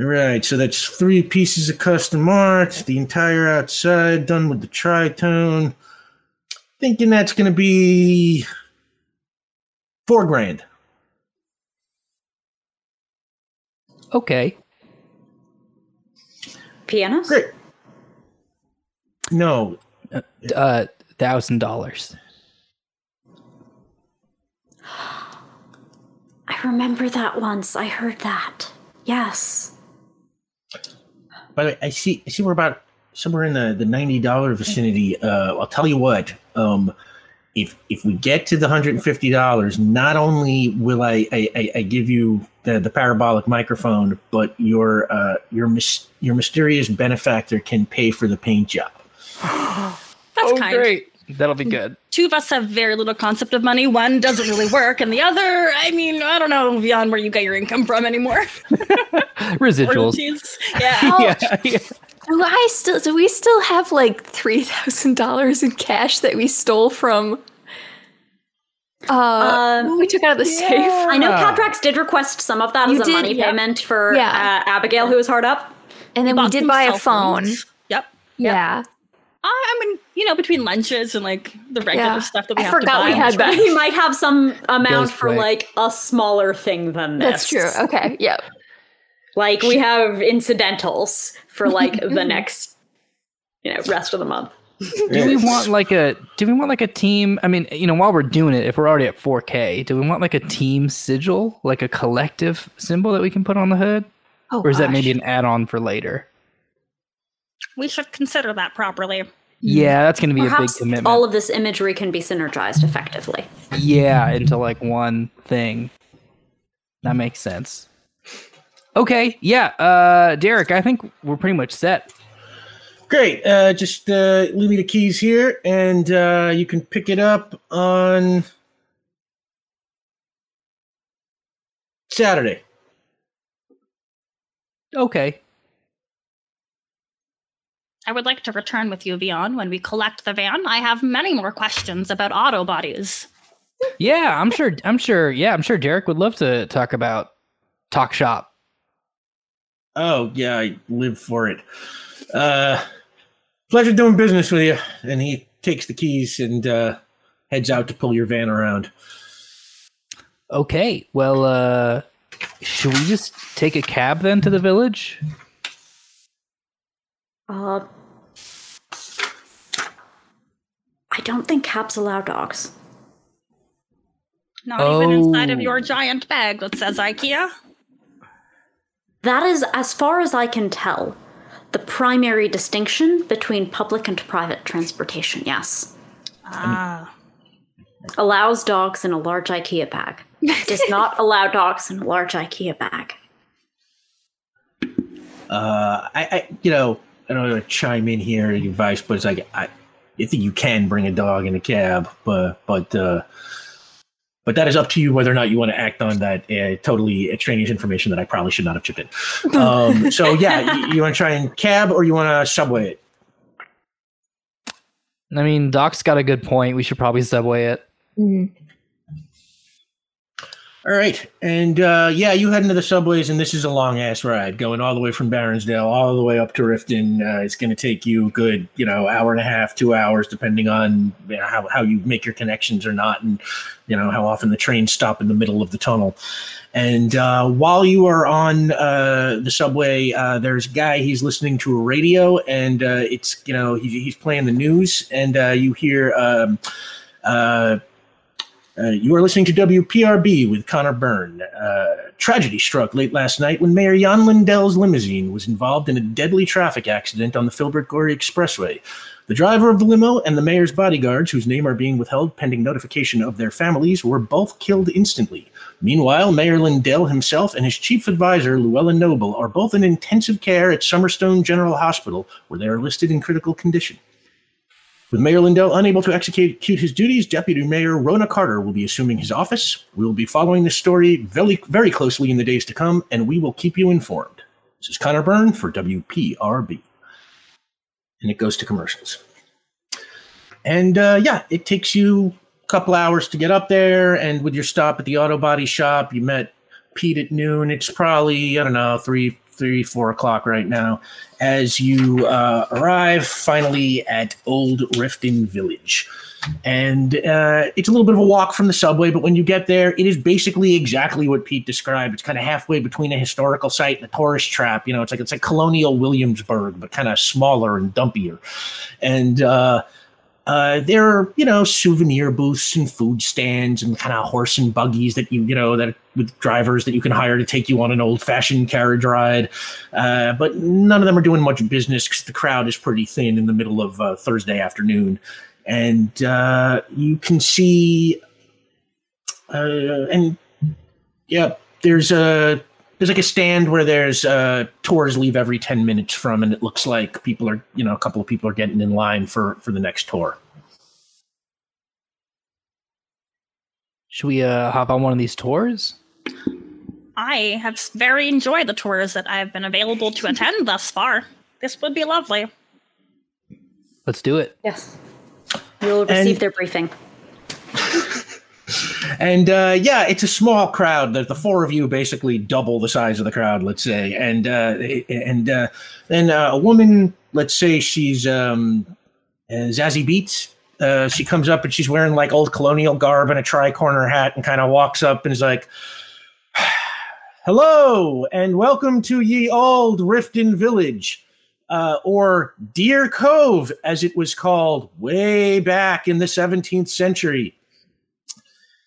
All right, so that's three pieces of custom art, the entire outside done with the tritone. Thinking that's going to be four grand. Okay. Pianos? Great. No, Uh, thousand dollars. I remember that once. I heard that. Yes. By the way, I see. I see we're about somewhere in the, the ninety dollar vicinity. Uh, I'll tell you what. Um, if if we get to the hundred and fifty dollars, not only will I I, I, I give you the, the parabolic microphone, but your uh, your mis- your mysterious benefactor can pay for the paint job. That's kind. That'll be good. Two of us have very little concept of money. One doesn't really work, and the other, I mean, I don't know beyond where you get your income from anymore. Residuals. Royalties. Yeah. yeah, yeah. do I still? Do we still have like three thousand dollars in cash that we stole from? Uh, Um, we took out of the safe. I know Cadrax did request some of that You as a did, money yeah. payment for Yeah. uh, Abigail, who was hard up. And then we did buy a phone. phones. Yep. Yeah. I I mean, you know, between lunches and like the regular Yeah. stuff that we I have to buy. we had that. He might have some amount for like a smaller thing than this. That's true. Okay. Yep. Like we have incidentals for like the next, you know, rest of the month. Do we want like a do we want like a team? I mean, you know, while we're doing it, if we're already at 4K, do we want like a team sigil, like a collective symbol that we can put on the hood? Oh, Or is that maybe an add-on for later? We should consider that properly. Yeah, that's going to be a big commitment. all of this imagery can be synergized effectively. yeah, into like one thing. That makes sense. Okay, yeah, uh Derek, I think we're pretty much set. Great. Uh, just uh, leave me the keys here, and uh, you can pick it up on Saturday. Okay. I would like to return with you, Vion, when we collect the van. I have many more questions about auto bodies. Yeah, I'm sure I'm sure yeah, I'm sure Derek would love to talk about talk shop. Oh yeah, I live for it. Uh, pleasure doing business with you. And he takes the keys and uh, heads out to pull your van around. Okay. Well, uh should we just take a cab then to the village? Uh, I don't think cabs allow dogs. Not even inside of Oh. your giant bag that says IKEA. That is, as far as I can tell, the primary distinction between public and private transportation, yes. Ah. Allows dogs in a large IKEA bag. Does not allow dogs in a large IKEA bag. Uh, I, I, you know, I don't want to chime in here and advice, but it's like I, I think you can bring a dog in a cab, but but uh, but that is up to you whether or not you want to act on that uh, totally extraneous information that I probably should not have chipped in. Um, so yeah, you, you want to try and cab or you want to subway it? I mean, Doc's got a good point. We should probably subway it. Mhm. All right, and uh, yeah, you head into the subways, and this is a long ass ride, going all the way from Baronsdale all the way up to Riften. Uh, it's going to take you a good, you know, hour and a half, two hours, depending on you know, how how you make your connections or not, and you know how often the trains stop in the middle of the tunnel. And uh, while you are on uh, the subway, uh, there's a guy. He's listening to a radio, and uh, it's you know he, he's playing the news, and you hear. Um, uh, you are listening to WPRB with Connor Byrne. Uh, tragedy struck late last night when Mayor Jan Lindell's limousine was involved in a deadly traffic accident on the Filbert Gorey Expressway. The driver of the limo and the mayor's bodyguards, whose name are being withheld pending notification of their families, were both killed instantly. Meanwhile, Mayor Lindell himself and his chief advisor, Llewellyn Noble, are both in intensive care at Summerstone General Hospital, where they are listed in critical condition. With Mayor Lindell unable to execute his duties, Deputy Mayor Rona Carter will be assuming his office. We will be following this story very, very closely in the days to come, and we will keep you informed. This is Connor Byrne for WPRB. And it goes to commercials. And uh, yeah, it takes you a couple hours to get up there, and with your stop at the auto body shop, you met Pete at noon. It's probably, I don't know, three, three, four o'clock right now as you uh, arrive finally at Old Riften Village. And uh, it's a little bit of a walk from the subway, but when you get there, it is basically exactly what Pete described. It's kind of halfway between a historical site and a tourist trap. You know, it's like it's like colonial Williamsburg, but kind of smaller and dumpier. And uh, uh, there are, you know, souvenir booths and food stands and kind of horse and buggies that you, you know, that with drivers that you can hire to take you on an old fashioned carriage ride. Uh, but none of them are doing much business because the crowd is pretty thin in the middle of uh, Thursday afternoon. And uh, you can see, uh, and yeah, there's a there's like a stand where there's uh, tours leave every 10 minutes from and it looks like people are you know a couple of people are getting in line for for the next tour Should we uh, hop on one of these tours? I have very enjoyed the tours that I've been available to attend thus far. This would be lovely. Let's do it. Yes. We will receive And- their briefing. and uh, yeah it's a small crowd. The, the four of you basically double the size of the crowd let's say. And uh, and uh, then uh, a woman let's say she's um, uh, Zazie Beetz she comes up and she's wearing like old colonial garb and a tri-corner hat and kind of walks up and is like hello and welcome to ye old Riften Village uh, or Deer Cove as it was called way back in the 17th century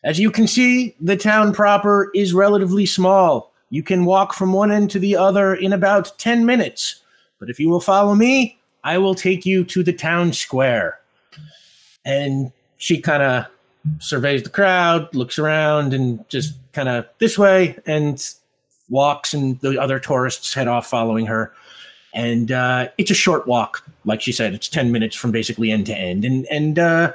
as you can see, the town proper is relatively small. You can walk from one end to the other in about 10 minutes. But if you will follow me, I will take you to the town square. And she kind of surveys the crowd, looks around, and just kind of this way and walks, and the other tourists head off following her. And uh, it's a short walk, like she said. It's 10 minutes from basically end to end. And, and, uh,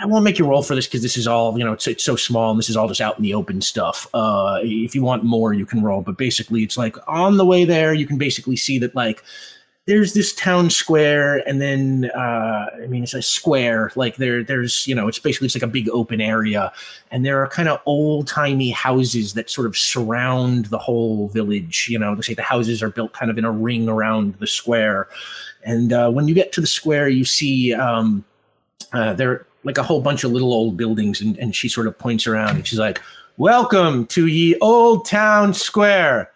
I won't make you roll for this because this is all you know. It's it's so small, and this is all just out in the open stuff. Uh, if you want more, you can roll. But basically, it's like on the way there, you can basically see that like there's this town square, and then uh, I mean it's a square. Like there, there's you know, it's basically it's like a big open area, and there are kind of old timey houses that sort of surround the whole village. You know, they say the houses are built kind of in a ring around the square, and uh, when you get to the square, you see. Um, uh, there like a whole bunch of little old buildings and, and she sort of points around and she's like welcome to ye old town square.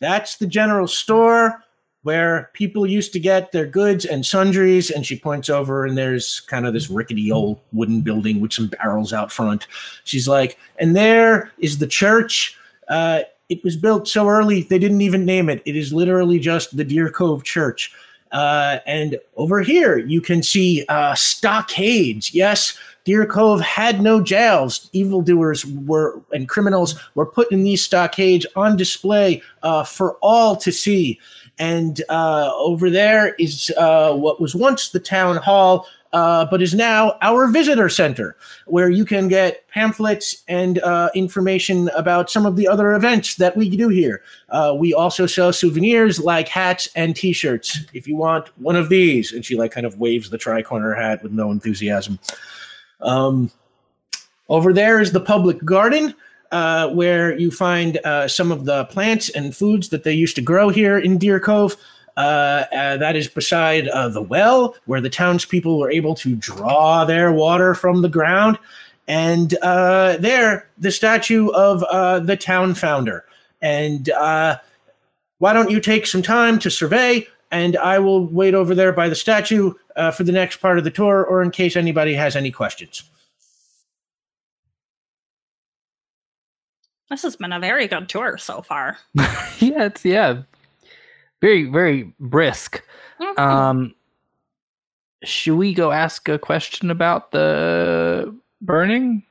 That's the general store where people used to get their goods and sundries. And she points over and there's kind of this rickety old wooden building with some barrels out front. She's like and there is the church. Uh, it was built so early they didn't even name it. It is literally just the deer cove church uh, and over here, you can see uh, stockades. Yes, Deer Cove had no jails. Evildoers were and criminals were put in these stockades on display uh, for all to see. And uh, over there is uh, what was once the town hall. Uh, but is now our visitor center, where you can get pamphlets and uh, information about some of the other events that we do here. Uh, we also sell souvenirs like hats and T-shirts. If you want one of these, and she like kind of waves the tricorner hat with no enthusiasm. Um, over there is the public garden, uh, where you find uh, some of the plants and foods that they used to grow here in Deer Cove. Uh, uh, that is beside uh, the well, where the townspeople were able to draw their water from the ground. And uh, there, the statue of uh, the town founder. And uh, why don't you take some time to survey? And I will wait over there by the statue uh, for the next part of the tour, or in case anybody has any questions. This has been a very good tour so far. yeah, it's yeah, very very brisk. Um, should we go ask a question about the burning?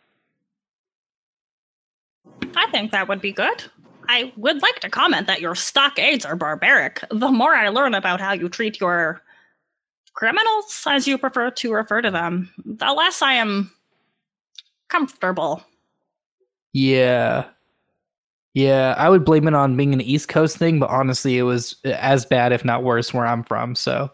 I think that would be good. I would like to comment that your stockades are barbaric. The more I learn about how you treat your criminals, as you prefer to refer to them, the less I am comfortable. Yeah. Yeah, I would blame it on being an East Coast thing, but honestly, it was as bad, if not worse, where I'm from. So,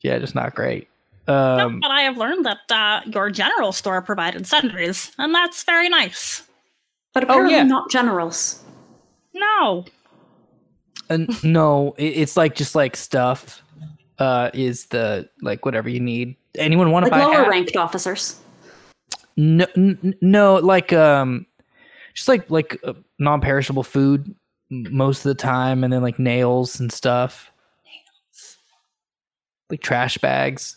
yeah, just not great. No, Um, but I have learned that uh, your general store provided sundries, and that's very nice. But Oh, apparently yeah. not generals. No, and no, it, it's like just like stuff. Uh, is the like whatever you need? Anyone want to Like buy? lower ranked officers. No, n- n- no, like um, just like like uh, non-perishable food most of the time, and then like nails and stuff. Nails, like trash bags.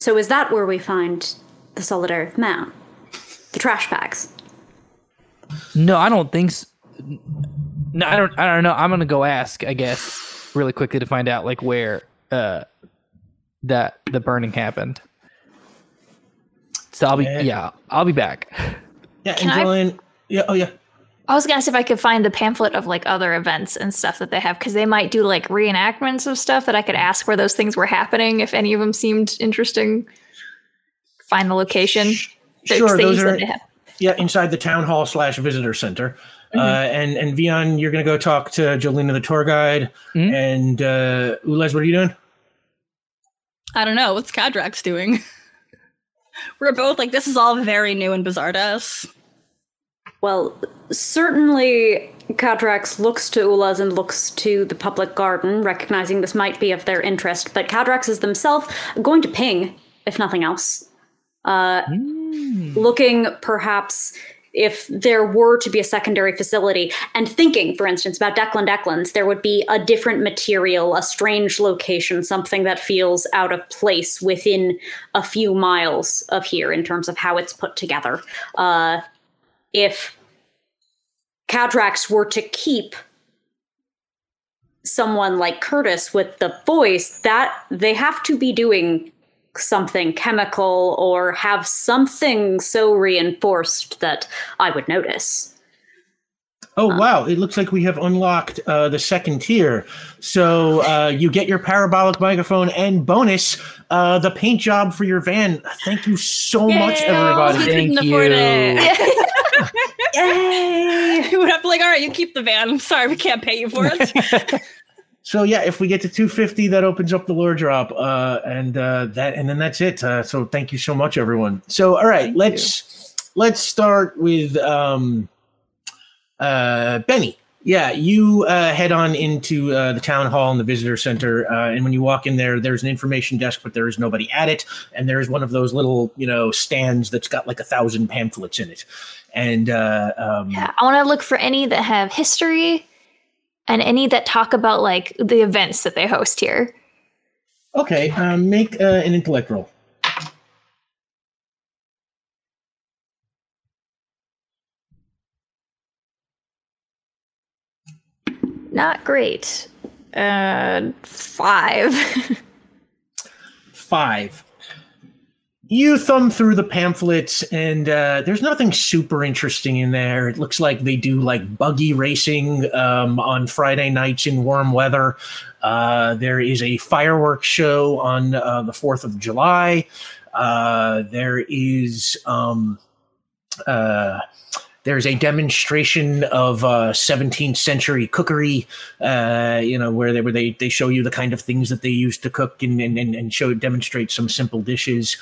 So is that where we find the solid earth man? The trash bags. No, I don't think. So. No, I don't. I don't know. I'm gonna go ask. I guess really quickly to find out like where uh that the burning happened. So I'll be Yeah. yeah, I'll be back. Yeah, Can and I- Yeah. Oh, yeah. I was gonna see if I could find the pamphlet of like other events and stuff that they have because they might do like reenactments of stuff that I could ask where those things were happening if any of them seemed interesting. Find the location. Sure, things those that are they have. yeah inside the town hall slash visitor center. Mm-hmm. Uh, and and Vion, you're gonna go talk to Jolena, the tour guide, Mm-hmm. Mhm. and uh, Ulez. What are you doing? I don't know. What's Cadrax doing? We're both like, this is all very new and bizarre to us. Well, certainly Cadrax looks to Ulez and looks to the public garden, recognizing this might be of their interest, but Cadrax is themselves going to ping, if nothing else. Uh, Looking perhaps if there were to be a secondary facility, and thinking, for instance, about Declan Declan's, there would be a different material, a strange location, something that feels out of place within a few miles of here in terms of how it's put together. Uh, if Cadrax were to keep someone like Curtis with the voice, that they have to be doing something chemical or have something so reinforced that I would notice. Oh wow! It looks like we have unlocked uh, the second tier. So uh, you get your parabolic microphone and bonus uh, the paint job for your van. Thank you so much, Yay! everybody. We Thank couldn't afford you. it. Yay! we would have to like, all right, you keep the van. I'm sorry, we can't pay you for it. So yeah, if we get to 250, that opens up the lore drop, uh, and uh, that, and then that's it. Uh, so thank you so much, everyone. So all right, let's let's start with um, uh, Benny. Yeah, you uh, head on into uh, the town hall and the visitor center, uh, and when you walk in there, there's an information desk, but there is nobody at it, and there is one of those little, you know, stands that's got like a thousand pamphlets in it, and uh, um, Yeah, I want to look for any that have history and any that talk about like the events that they host here. okay, um, make uh, an intellect roll. Not great. Uh, five. five. You thumb through the pamphlets and uh, there's nothing super interesting in there. It looks like they do like buggy racing um, on friday nights in warm weather. Uh, there is a fireworks show on uh, the 4th of july. Uh, there is um, uh, there's a demonstration of uh, 17th century cookery, uh, you know, where they where they, they show you the kind of things that they used to cook and and, and- show demonstrate some simple dishes.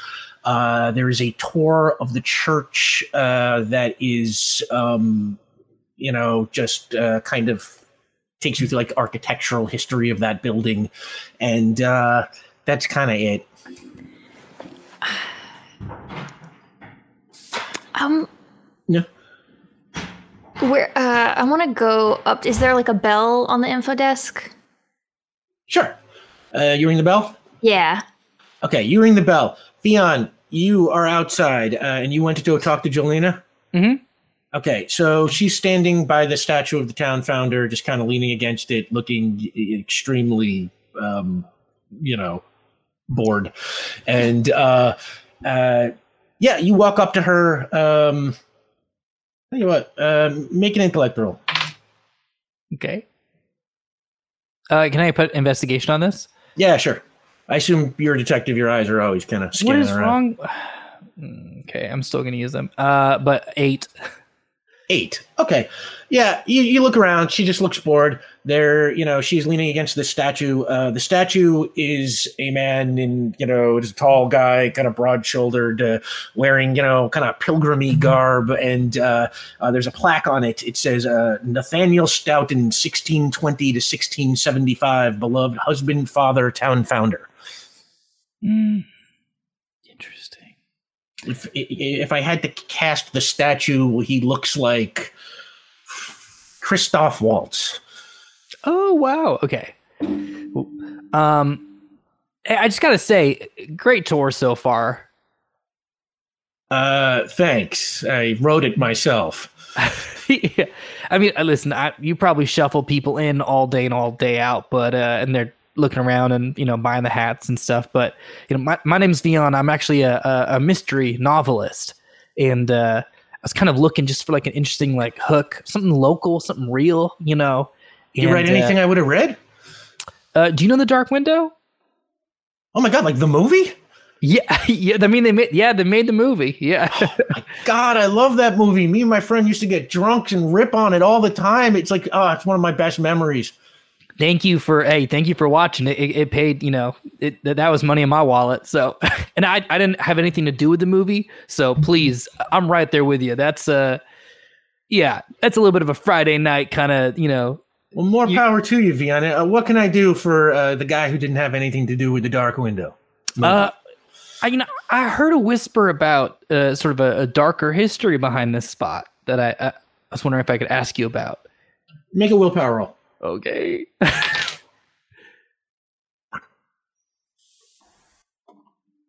Uh, there is a tour of the church uh, that is, um, you know, just uh, kind of takes you through like architectural history of that building, and uh, that's kind of it. Um, No. Where uh, I want to go up. Is there like a bell on the info desk? Sure. Uh, you ring the bell. Yeah. Okay, you ring the bell. Vion, you are outside, uh, and you went to go talk to Jolena? Mhm. Okay, so she's standing by the statue of the town founder, just kind of leaning against it, looking extremely, um, you know, bored. And uh, uh, yeah, you walk up to her. Um, tell you what, um, make an intellect roll. Okay. Uh, can I put investigation on this? Yeah, sure. I assume you're a detective. Your eyes are always kind of What scanning is around. wrong? Okay, I'm still gonna use them. Uh, but eight. Eight. Okay. Yeah, you, you look around. She just looks bored. There, you know, she's leaning against the statue. Uh, the statue is a man in, you know, is a tall guy, kind of broad shouldered, uh, wearing, you know, kind of pilgrimy garb. And uh, uh, there's a plaque on it. It says uh, Nathaniel Stoughton, 1620 to 1675, beloved husband, father, town founder. Mm, interesting. If, if I had to cast the statue, he looks like Christoph Waltz. Oh wow. Okay. Um, I just gotta say, great tour so far. Uh, thanks. I wrote it myself. yeah. I mean, uh, listen, I, you probably shuffle people in all day and all day out, but uh, and they're looking around and you know buying the hats and stuff. But you know, my my name's Dion. I'm actually a a, a mystery novelist, and uh, I was kind of looking just for like an interesting like hook, something local, something real. You know. You And, write uh, anything I would have read? Uh, do you know the Dark Window? Oh my god, like the movie? Yeah, yeah. I mean, they made yeah, they made the movie. Yeah. My god, I love that movie. Me and my friend used to get drunk and rip on it all the time. It's like, oh, it's one of my best memories. thank you for hey, thank you for watching it. It, it paid, you know, it that, that was money in my wallet. So, and I I didn't have anything to do with the movie. So please, I'm right there with you. That's uh, yeah, that's a little bit of a Friday night kind of, you know. Well, more power to you, Viana. Uh, what can I do for uh, the guy who didn't have anything to do with the Dark Window? Uh, I you know I heard a whisper about uh, sort of a, a darker history behind this spot that I, I I was wondering if I could ask you about. Make a willpower roll. Okay.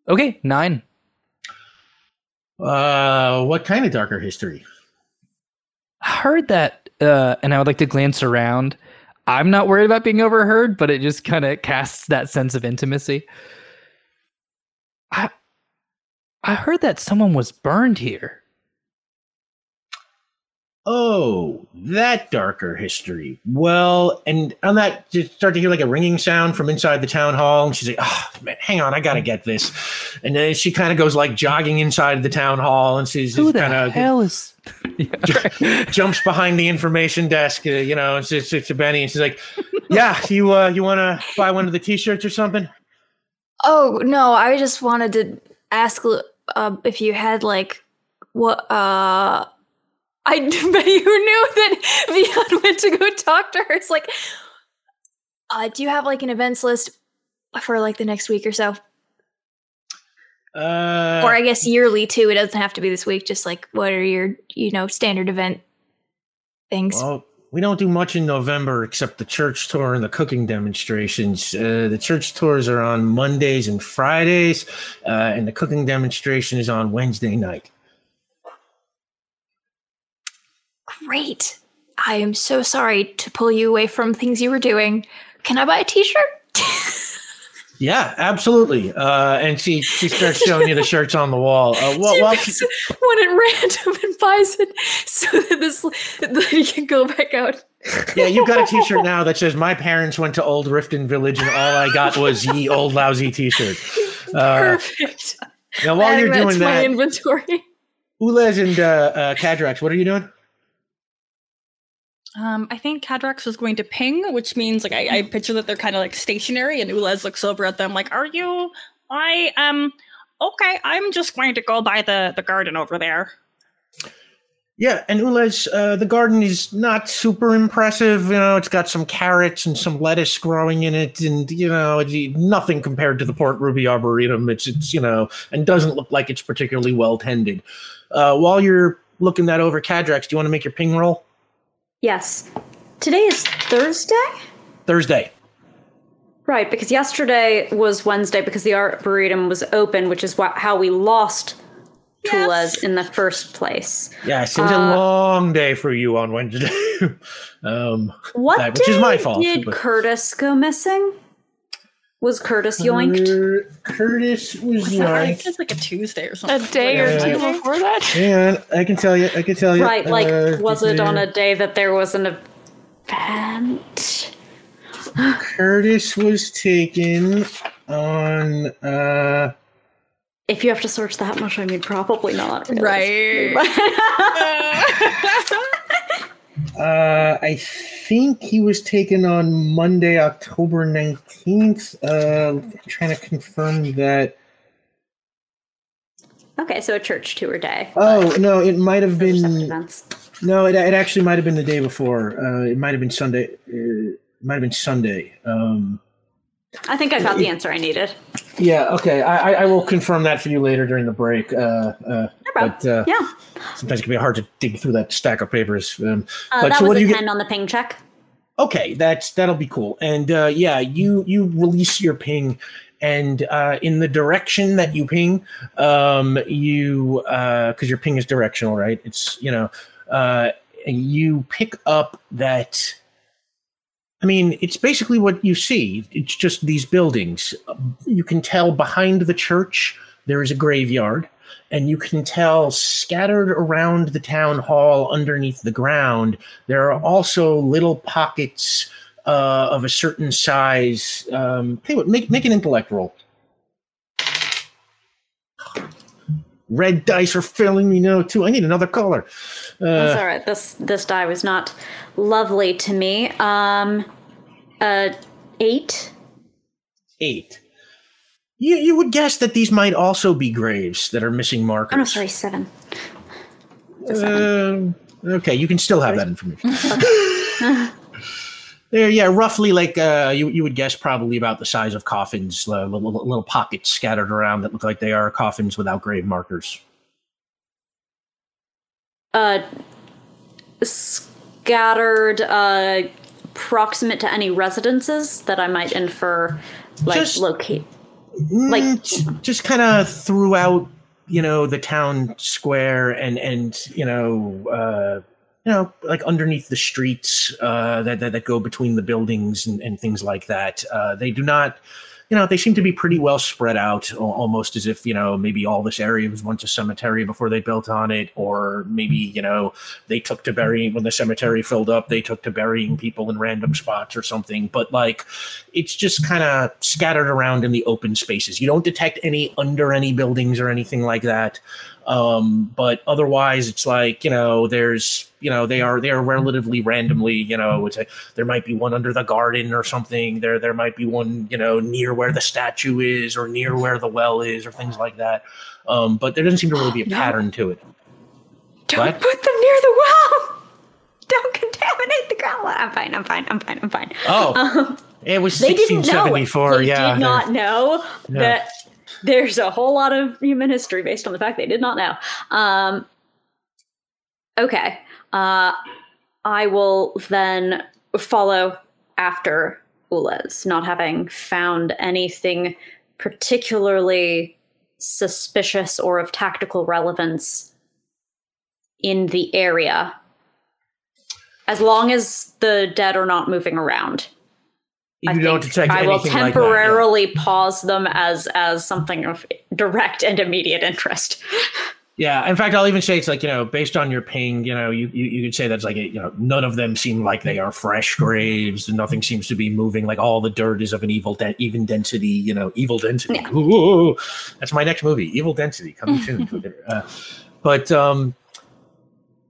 okay, nine. Uh, what kind of darker history? I heard that, uh, and I would like to glance around. I'm not worried about being overheard, but it just kind of casts that sense of intimacy. I, I heard that someone was burned here. Oh, that darker history. Well, and on that, you start to hear like a ringing sound from inside the town hall, and she's like, "Oh man, hang on, I gotta get this." And then she kind of goes like jogging inside the town hall, and she's Who the kind of hell is? Jumps behind the information desk. Uh, you know, it's, it's, it's Benny, and she's like, "Yeah, you uh, you want to buy one of the T-shirts or something?" Oh no, I just wanted to ask uh, if you had like what uh I bet you knew that Vion went to go talk to her. It's like uh do you have like an events list for like the next week or so? Uh, or I guess yearly too. It doesn't have to be this week, just like what are your, you know, standard event things. Well, we don't do much in November except the church tour and the cooking demonstrations. Uh, the church tours are on Mondays and Fridays, uh, and the cooking demonstration is on Wednesday night. Great. I am so sorry to pull you away from things you were doing. Can I buy a t-shirt? Yeah, absolutely. Uh, and she she starts showing you the shirts on the wall. Uh, well, she well, one at random and buys it so that this that he can go back out. yeah, you've got a T-shirt now that says "My parents went to Old Riften Village, and all I got was ye old lousy T-shirt." Uh, Perfect. now, while you're Adding doing that, inventory. Ulez and uh, uh, Cadrax, what are you doing? Um, I think Cadrax was going to ping, which means like I, I picture that they're kind of like stationary, and Ulez looks over at them like, "Are you? I um, okay. I'm just going to go by the the garden over there." Yeah, and Ulez, uh, the garden is not super impressive. You know, it's got some carrots and some lettuce growing in it, and you know, nothing compared to the Port Ruby Arboretum. It's it's you know, and doesn't look like it's particularly well tended. Uh, while you're looking that over, Cadrax, do you want to make your ping roll? Yes. Today is Thursday? Thursday. Right, because yesterday was Wednesday because the Arboretum was open, which is wha- how we lost Tulas in the first place. Yes, it was a long day for you on Wednesday. um, What That- which day is my fault, did but- Curtis go missing? Was Curtis yoinked? Curtis was I yoinked. think it's like a Tuesday or something. A day or Yeah. two before that? Hang on, I can tell you. I can tell you. right, like Uh, was it on a day that there was an event? Curtis was taken on. uh If you have to search that much, I mean, probably not. Right. Uh, I think he was taken on Monday, October 19th. Uh, I'm trying to confirm that. okay, so a church tour day. Oh, no, it might have been. No, it, it actually might have been the day before. Uh, it might have been Sunday. Uh, it might have been Sunday. Um, I think I got the answer I needed. Yeah, okay. I, I- will confirm that for you later during the break. Uh, uh, but uh, Yeah. sometimes it can be hard to dig through that stack of papers. Um, Uh, but that so was what do you get? on the ping check. okay that's that'll be cool and uh yeah you you release your ping and uh in the direction that you ping um you uh because your ping is directional right it's you know uh you pick up that I mean, it's basically what you see. It's just these buildings. You can tell behind the church there is a graveyard, and you can tell scattered around the town hall underneath the ground there are also little pockets uh, of a certain size. Um, you what, make make an intellect roll. Red dice are failing me now too. I need another color. That's Uh, all right. This this die was not lovely to me. Um, uh, eight. eight. You you would guess that these might also be graves that are missing markers. Oh no, sorry, seven. Seven. Um, okay, you can still have that information. There, yeah, roughly like uh, you you would guess probably about the size of coffins, uh, little, little pockets scattered around that look like they are coffins without grave markers. uh, scattered, uh, proximate to any residences that I might infer, like Just- locate. Like- Mm, just kind of throughout, you know, the town square and and you know, uh, you know, like underneath the streets uh, that, that that go between the buildings and, and things like that. Uh, they do not. You know, they seem to be pretty well spread out, almost as if you know maybe all this area was once a cemetery before they built on it, or maybe you know they took to burying when the cemetery filled up, they took to burying people in random spots or something. But like, it's just kind of scattered around in the open spaces. You don't detect any under any buildings or anything like that. Um, but otherwise, it's like you know, there's you know they are they are relatively randomly. You know, it's a, there might be one under the garden or something. There there might be one you know near where the statue is or near where the well is or things like that. Um, but there doesn't seem to really be a No. pattern to it. Don't What? put them near the well. Don't contaminate the ground. I'm fine. I'm fine. I'm fine. I'm fine. Oh, Um, it was they didn't know. 1674. They yeah, did not know No. that there's a whole lot of human history based on the fact they did not know. Um, okay. Uh, I will then follow after Ulez, not having found anything particularly suspicious or of tactical relevance in the area. As long as the dead are not moving around. You I don't detect I will anything like temporarily pause them as as something of direct and immediate interest. Yeah, in fact, I'll even say it's like you know, based on your ping, you know, you you, you could say that's like you know, none of them seem like they are fresh graves. and Nothing seems to be moving. Like all the dirt is of an evil, de- even density. You know, evil density. Yeah. Ooh, that's my next movie, Evil Density, coming soon. a uh, but um,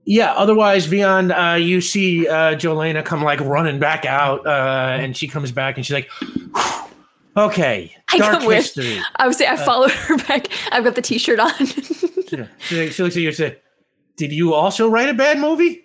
yeah. Otherwise, beyond uh, you see uh, Jolena come like running back out, uh, and she comes back and she's like, "Okay, I dark come with. I would say I followed her back. I've got the T-shirt on. Yeah. She, she looks at you and says, "Did you also write a bad movie?"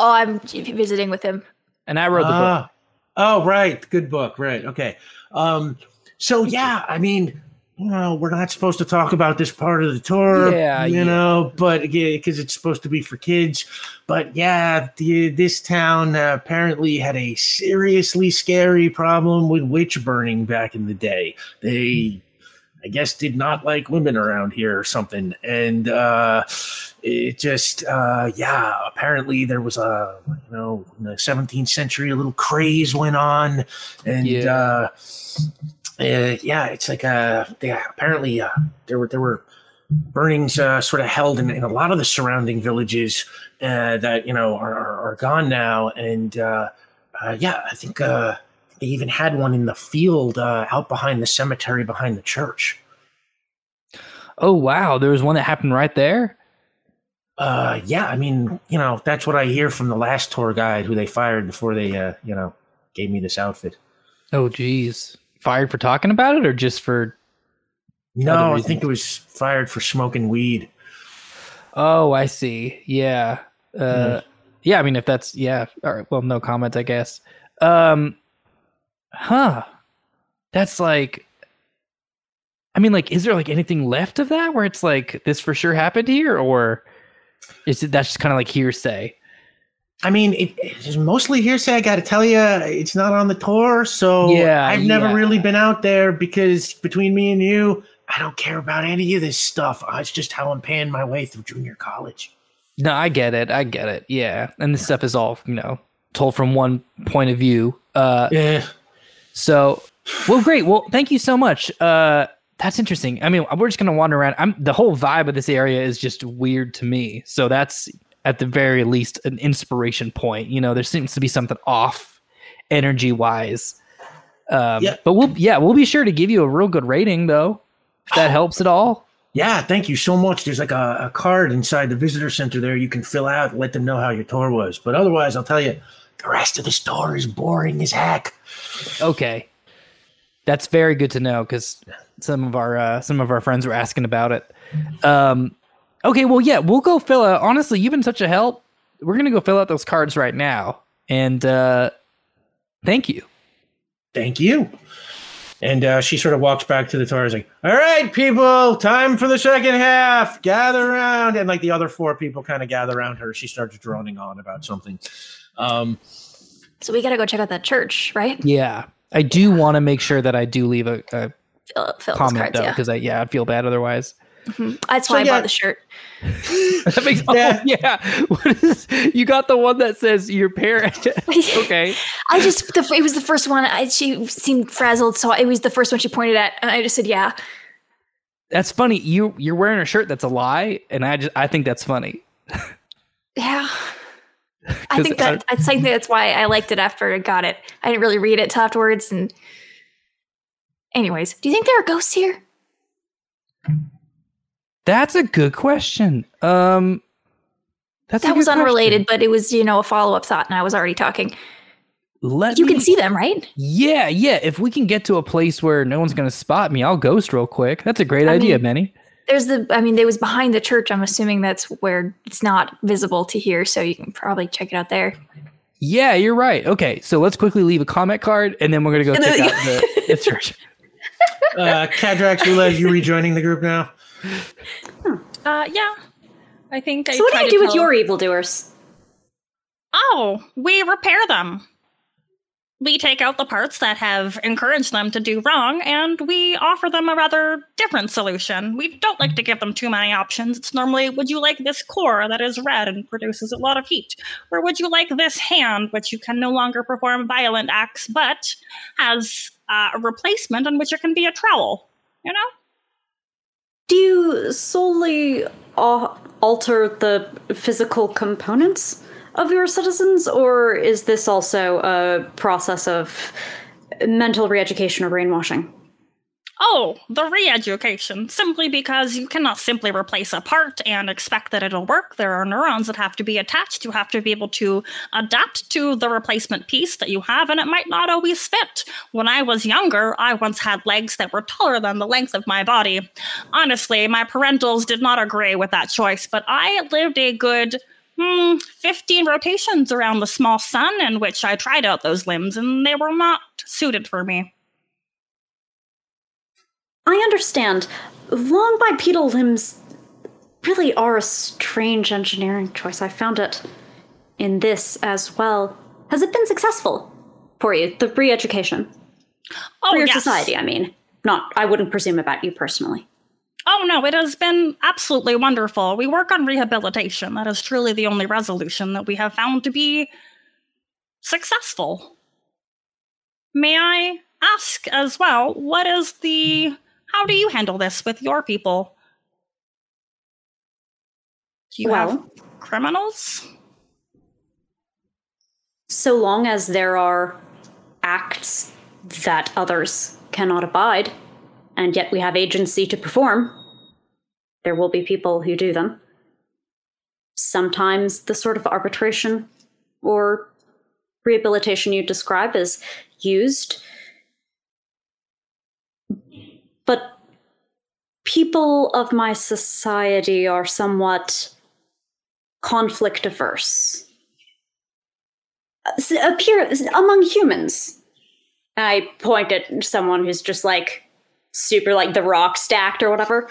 oh, I'm visiting with him. And I wrote the book. Ah. Oh, right. Good book. Right. Okay. Um, so yeah, I mean, know, we're not supposed to talk about this part of the tour, Yeah, you yeah. know, but because it's supposed to be for kids. But yeah, the, this town uh, apparently had a seriously scary problem with witch burning back in the day. They, I guess, did not like women around here or something, and uh, it just, uh, yeah, apparently there was a, you know, in the 17th century, a little craze went on, and Yeah. Uh, yeah, it's like uh, yeah, apparently uh, there were there were burnings uh, sort of held in, in a lot of the surrounding villages uh, that you know are, are, are gone now, and uh, uh, yeah, I think uh, they even had one in the field uh, out behind the cemetery behind the church. Oh wow, there was one that happened right there. Uh, yeah, I mean, you know, that's what I hear from the last tour guide who they fired before they, uh, you know, gave me this outfit. Oh geez, fired for talking about it or just for? No, I think it was fired for smoking weed. Oh, I see. Yeah. Uh, yeah. I mean, if that's yeah. All right. Well, no comment, I guess. Um, huh. That's like. I mean, like, is there like anything left of that where it's like this for sure happened here, or is it that's just kind of like hearsay? I mean, it, it's mostly hearsay. I got to tell you, it's not on the tour, so Yeah, I've never yeah. really been out there because between me and you, I don't care about any of this stuff. Uh, It's just how I'm paying my way through junior college. No, I get it. I get it. Yeah, and this stuff is all you know told from one point of view. Uh, Yeah, So, well, great. Well, thank you so much. Uh, that's interesting. I mean, we're just gonna wander around. I'm the whole vibe of this area is just weird to me. So that's at the very least an inspiration point. You know, there seems to be something off energy wise. Um, Yeah. But we'll yeah we'll be sure to give you a real good rating though, if that helps at all. yeah. Thank you so much. There's like a, a card inside the visitor center there you can fill out, let them know how your tour was. But otherwise, I'll tell you, the rest of the store is boring as heck. Okay, that's very good to know because some of our uh, some of our friends were asking about it. Um, okay, well, yeah, we'll go fill out. Honestly, you've been such a help. We're gonna go fill out those cards right now, and uh, thank you. Thank you. And uh, she sort of walks back to the tour. Is like, "All right, people, time for the second half. Gather around." And like the other four people kind of gather around her. She starts droning on about something. Um, So we gotta go check out that church, right? Yeah, I do want to make sure that I do leave a, a Fill, fill comment cards, though, yeah. because I yeah I feel bad otherwise. Mm-hmm. That's So, why I yeah. bought the shirt. that makes Yeah. oh, yeah. What is you got the one that says your parent? okay. I just the, it was the first one. I, she seemed frazzled, so it was the first one she pointed at, and I just said, "Yeah." That's funny. You you're wearing a shirt that's a lie, and I just I think that's funny. Yeah. I 'Cause think that I think that's why I liked it after I got it. I didn't really read it till afterwards. And, anyways, do you think there are ghosts here? That's a good question. Um, that's that good was question. unrelated, but it was you know a follow up thought, and I was already talking. Let You me, can see them, right? Yeah, yeah. If we can get to a place where no one's gonna spot me, I'll ghost real quick. That's a great I idea, mean- Benny. There's the. I mean, they was behind the church. I'm assuming that's where it's not visible to here, so you can probably check it out there. Yeah, you're right. Okay, so let's quickly leave a comment card, and then we're gonna go check out the, the church. uh, Cadrax, Ulez, you rejoining the group now? Uh, yeah. I think I. So what do you do with your evildoers? Oh, we repair them. we take out the parts that have encouraged them to do wrong and we offer them a rather different solution. We don't like to give them too many options. It's normally, would you like this core that is red and produces a lot of heat? Or would you like this hand, which you can no longer perform violent acts, but has uh, a replacement on which it can be a trowel? You know? Do you solely uh, alter the physical components of your citizens, or is this also a process of mental re education or brainwashing? Oh, the re education. Simply because you cannot simply replace a part and expect that it'll work. There are neurons that have to be attached. You have to be able to adapt to the replacement piece that you have, and it might not always fit. When I was younger, I once had legs that were taller than the length of my body. Honestly, my parentals did not agree with that choice, but I lived a good hmm, 15 rotations around the small sun in which I tried out those limbs, and they were not suited for me. I understand. Long bipedal limbs really are a strange engineering choice. I found it in this as well. Has it been successful for you, the re education? Oh, for your yes. society, I mean. Not, I wouldn't presume about you personally. Oh no, it has been absolutely wonderful. We work on rehabilitation. That is truly the only resolution that we have found to be successful. May I ask as well, what is the. How do you handle this with your people? Do you have criminals? So long as there are acts that others cannot abide, and yet we have agency to perform, there will be people who do them. Sometimes the sort of arbitration or rehabilitation you describe is used. But people of my society are somewhat conflict averse appear among humans. I point at someone who's just like super like the rock stacked or whatever.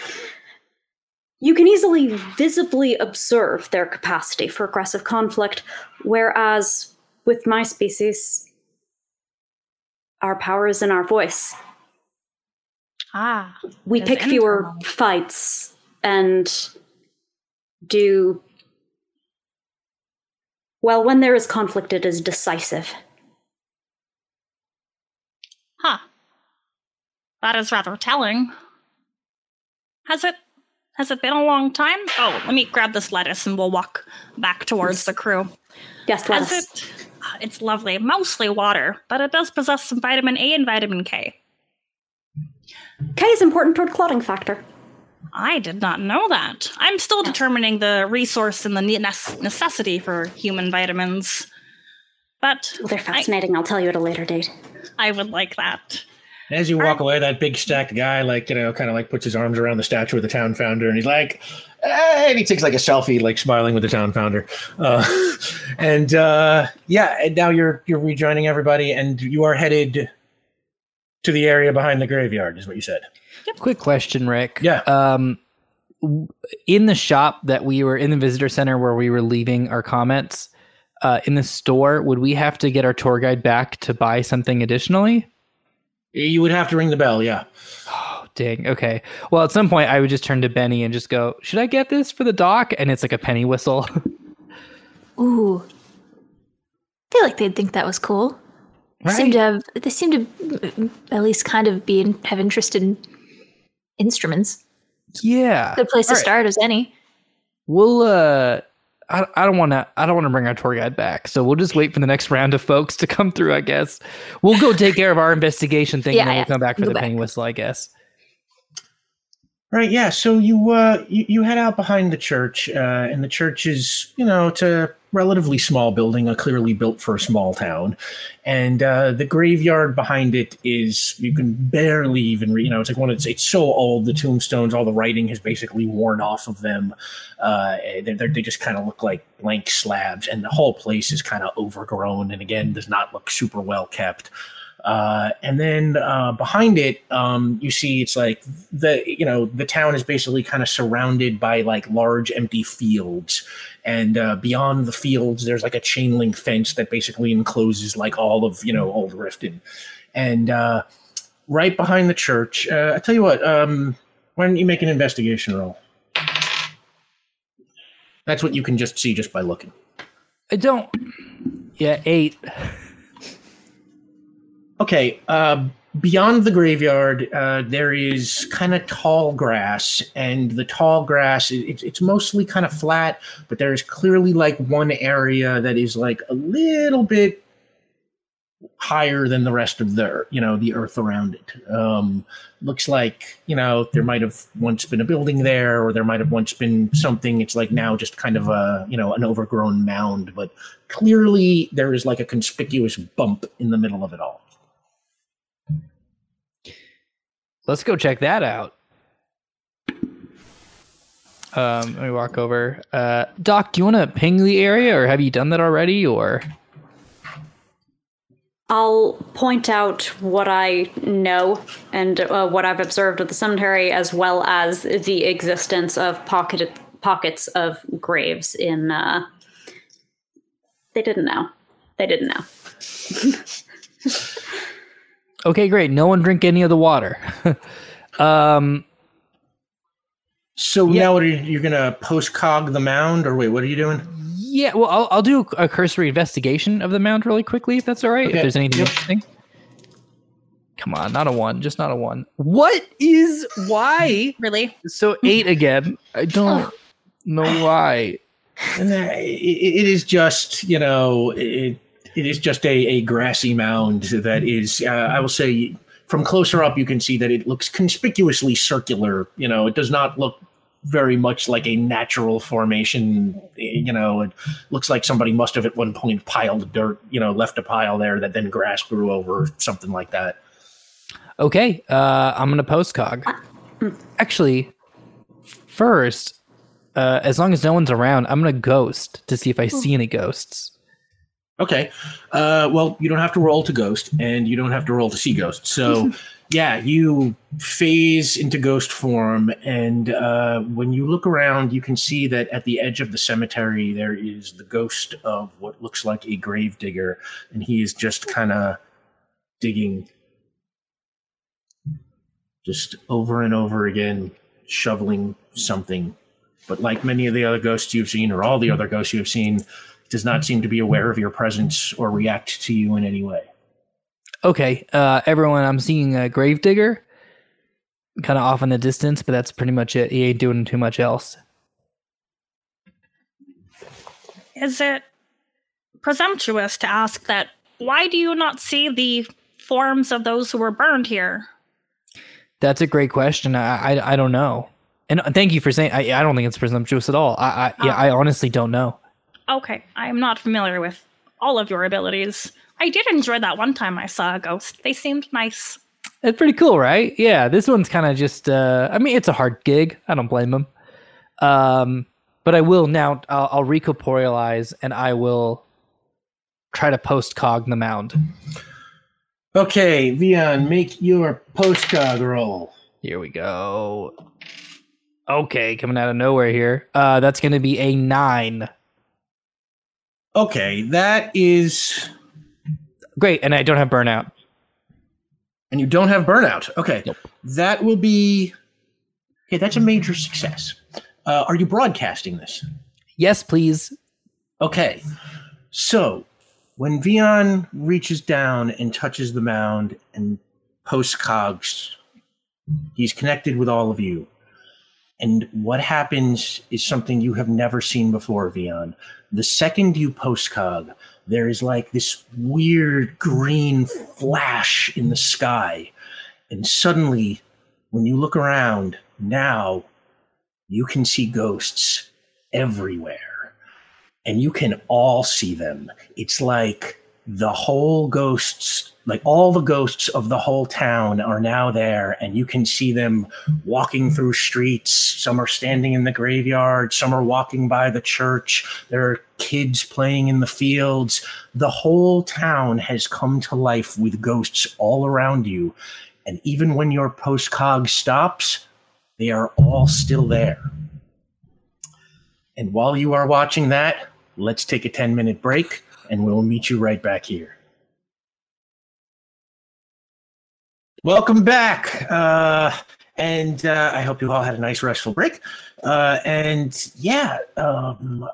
You can easily visibly observe their capacity for aggressive conflict, whereas with my species, our power is in our voice. Ah. We pick fewer fights and do well when there is conflict it is decisive Huh. That is rather telling. Has it has it been a long time? Oh, let me grab this lettuce and we'll walk back towards the crew. yes lettuce. it Ah, it's lovely, mostly water, but it does possess some vitamin A and vitamin K. K is important toward clotting factor. I did not know that. I'm still determining the resource and the ne- necessity for human vitamins. But Well, they're fascinating. I'll tell you at a later date. I would like that. As you walk away, that big stacked guy, like, you know, kind of like puts his arms around the statue of the town founder and he's like, eh, and he takes like a selfie, like smiling with the town founder. Uh, and uh, yeah, and now you're you're rejoining everybody and you are headed to the area behind the graveyard, is what you said. Quick question, Rick. Yeah. Um, in the shop that we were in the visitor center where we were leaving our comments, uh, in the store, would we have to get our tour guide back to buy something additionally? You would have to ring the bell, yeah. Oh, dang. Okay. Well, at some point, I would just turn to Benny and just go, "Should I get this for the dock?" And it's like a penny whistle. Ooh. I feel like they'd think that was cool. They seem to have. They seem to at least kind of be in, have interest in instruments. yeah. Good place to All right. start as any. We'll. Uh, I, I don't want to. I don't want to bring our tour guide back. So we'll just wait for the next round of folks to come through. I guess we'll go take care of our investigation thing, Yeah, and then yeah. we'll come back for Go the penny whistle. I guess. Right, yeah. So you uh you, you head out behind the church, uh, and the church is, you know, it's a relatively small building, uh, clearly built for a small town. And uh, the graveyard behind it is you can barely even read. You know, it's like one. It's it's so old. The tombstones, all the writing has basically worn off of them. Uh, they they just kind of look like blank slabs, and the whole place is kind of overgrown, and again does not look super well kept. Uh, and then uh, behind it, um, you see it's like the you know the town is basically kind of surrounded by like large empty fields, and uh, beyond the fields, there's like a chain link fence that basically encloses like all of you know Old Riften, and uh, right behind the church. Uh, I tell you what, um, why don't you make an investigation roll? That's what you can just see just by looking. I don't. Yeah, eight. Okay, uh, beyond the graveyard, uh, there is kind of tall grass, and the tall grass it, it's mostly kind of flat, but there is clearly like one area that is like a little bit higher than the rest of the you know the earth around it. Um, looks like you know there might have once been a building there, or there might have once been something. It's like now just kind of a you know an overgrown mound, but clearly there is like a conspicuous bump in the middle of it all. Let's go check that out. Um, let me walk over. Uh, Doc, do you want to ping the area, or have you done that already? Or I'll point out what I know and uh, what I've observed at the cemetery, as well as the existence of pocket pockets of graves in. Uh, they didn't know. They didn't know. okay, great. No one drink any of the water. um, So now what are you, you're gonna post cog the mound, or wait, what are you doing? yeah. Well, I'll, I'll do a cursory investigation of the mound really quickly, if that's all right. Okay, If there's anything yep. interesting. Come on, not a one, just not a one. What is why? Really? So eight again. I don't know why. And uh, it, it is just, you know, it, it is just a, a grassy mound that is, uh, I will say, from closer up, you can see that it looks conspicuously circular. You know, it does not look very much like a natural formation. You know, it looks like somebody must have at one point piled dirt, you know, left a pile there that then grass grew over, something like that. Okay, uh, I'm gonna post cog. Actually, first, uh, as long as no one's around, I'm gonna ghost to see if I see any ghosts. Okay. Uh, well, you don't have to roll to ghost, and you don't have to roll to see ghost. So, yeah, you phase into ghost form, and uh, when you look around, you can see that at the edge of the cemetery there is the ghost of what looks like a grave digger, and he is just kind of digging, just over and over again, shoveling something. But like many of the other ghosts you've seen, or all the other ghosts you've seen, does not seem to be aware of your presence or react to you in any way. Okay, uh, everyone, I'm seeing a gravedigger, kind of off in the distance, but that's pretty much it. He ain't doing too much else. Is it presumptuous to ask that? Why do you not see the forms of those who were burned here? That's a great question. I I, I don't know, and thank you for saying. I I don't think it's presumptuous at all. I, I yeah, I honestly don't know. Okay, I am not familiar with all of your abilities. I did enjoy that one time I saw a ghost. They seemed nice. It's pretty cool, right? Yeah, this one's kind of just. Uh, I mean, it's a hard gig. I don't blame them. Um, but I will now. I'll, I'll recorporealize and I will try to post cog the mound. Okay, Vion, make your postcog roll. Here we go. Okay, coming out of nowhere here. Uh, that's going to be a nine. Okay, that is. Great, and I don't have burnout. And you don't have burnout. Okay, Nope. that will be. Okay, that's a major success. Uh, are you broadcasting this? Yes, please. Okay, so when Vion reaches down and touches the mound and posts cogs, he's connected with all of you. And what happens is something you have never seen before, Vion. The second you post cog, there is like this weird green flash in the sky. And suddenly, when you look around, now you can see ghosts everywhere and you can all see them. It's like the whole ghosts like all the ghosts of the whole town are now there and you can see them walking through streets. Some are standing in the graveyard. Some are walking by the church. There are kids playing in the fields. The whole town has come to life with ghosts all around you and even when your postcog stops they are all still there. And while you are watching that let's take a 10 minute break and we'll meet you right back here Welcome back. Uh, and uh, I hope you all had a nice restful break. Uh, and yeah, um,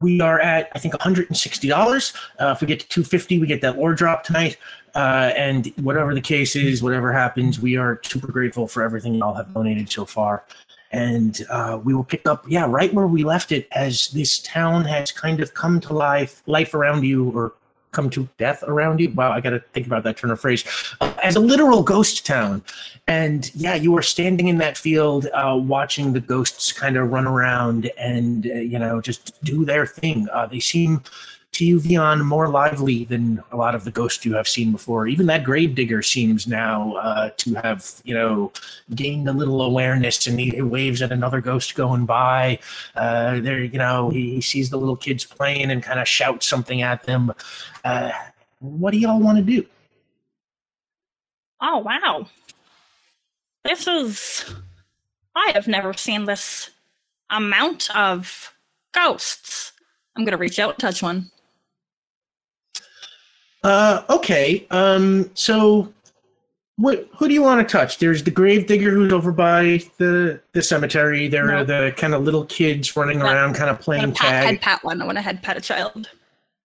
we are at I think $160. Uh, if we get to 250, we get that lore drop tonight. Uh, and whatever the case is, whatever happens, we are super grateful for everything y'all have donated so far. And uh, we will pick up, yeah, right where we left it, as this town has kind of come to life, life around you, or come to death around you. Wow, I got to think about that turn of phrase. Uh, as a literal ghost town. And yeah, you are standing in that field, uh, watching the ghosts kind of run around and, uh, you know, just do their thing. Uh, they seem to you, Vion, more lively than a lot of the ghosts you have seen before. Even that gravedigger seems now uh, to have, you know, gained a little awareness, and he, waves at another ghost going by. Uh, there, you know, he, he, sees the little kids playing and kind of shouts something at them. Uh, what do y'all want to do? Oh wow, this is. I have never seen this amount of ghosts. I'm gonna reach out and touch one. Uh, okay. Um, so what who do you want to touch? There's the gravedigger who's over by the the cemetery. There no. are the kind of little kids running around, kind of playing tag. Head pat one. I want to head pat a child.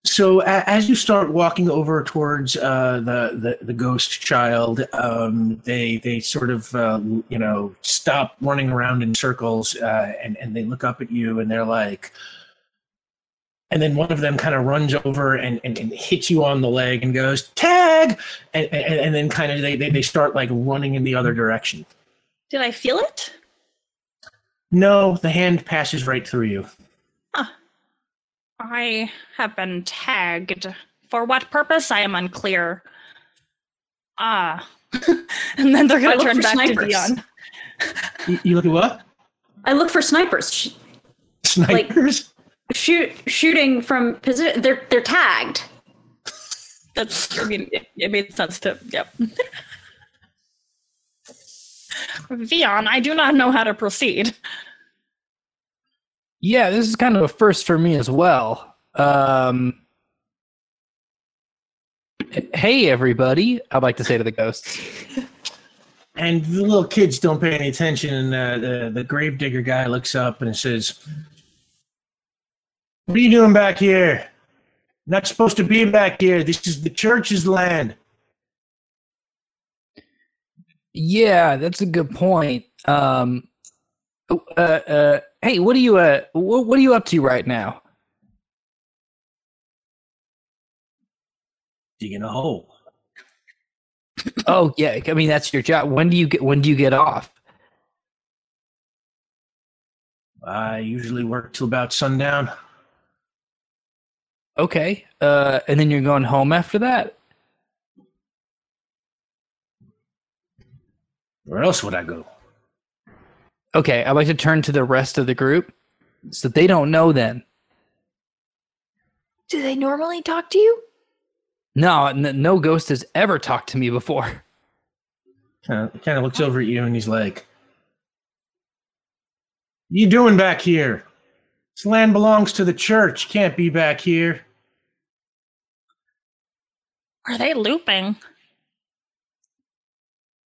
So a, as you start walking over towards uh, the, the the ghost child, um, they they sort of uh, you know stop running around in circles uh, and and they look up at you and they're like, and then one of them kind of runs over and, and, and, hits you on the leg and goes tag! And, and, and then kind of they, they, they start like running in the other direction. Did i feel it? No the hand passes right through you. Huh. i have been tagged. For what purpose? I am unclear. Ah. And then they're gonna turn back snipers. to Vion. You, you, look at what? I look for snipers. Snipers? like, shoot shooting from position. They're they're tagged. That's I mean it, it made sense to yep. Vion, I do not know how to proceed. Yeah, this is kind of a first for me as well. Um, hey, everybody! I'd like to say to the ghosts. And the little kids don't pay any attention, and uh, the the gravedigger guy looks up and says, what are you doing back here? Not supposed to be back here. This is the church's land. Yeah, that's a good point. Um, uh, uh, hey, what are you uh, what, what are you up to right now? Digging a hole. oh yeah, I mean that's your job. When do you get when do you get off? I usually work till about sundown. Okay. Uh, and then you're going home after that? Where else would I go? Okay, I'd like to turn to the rest of the group so they don't know then. Do they normally talk to you? No, n- no ghost has ever talked to me before. Kind of, kind of looks over at you and he's like, you doing back here? This land belongs to the church. Can't be back here. Are they looping?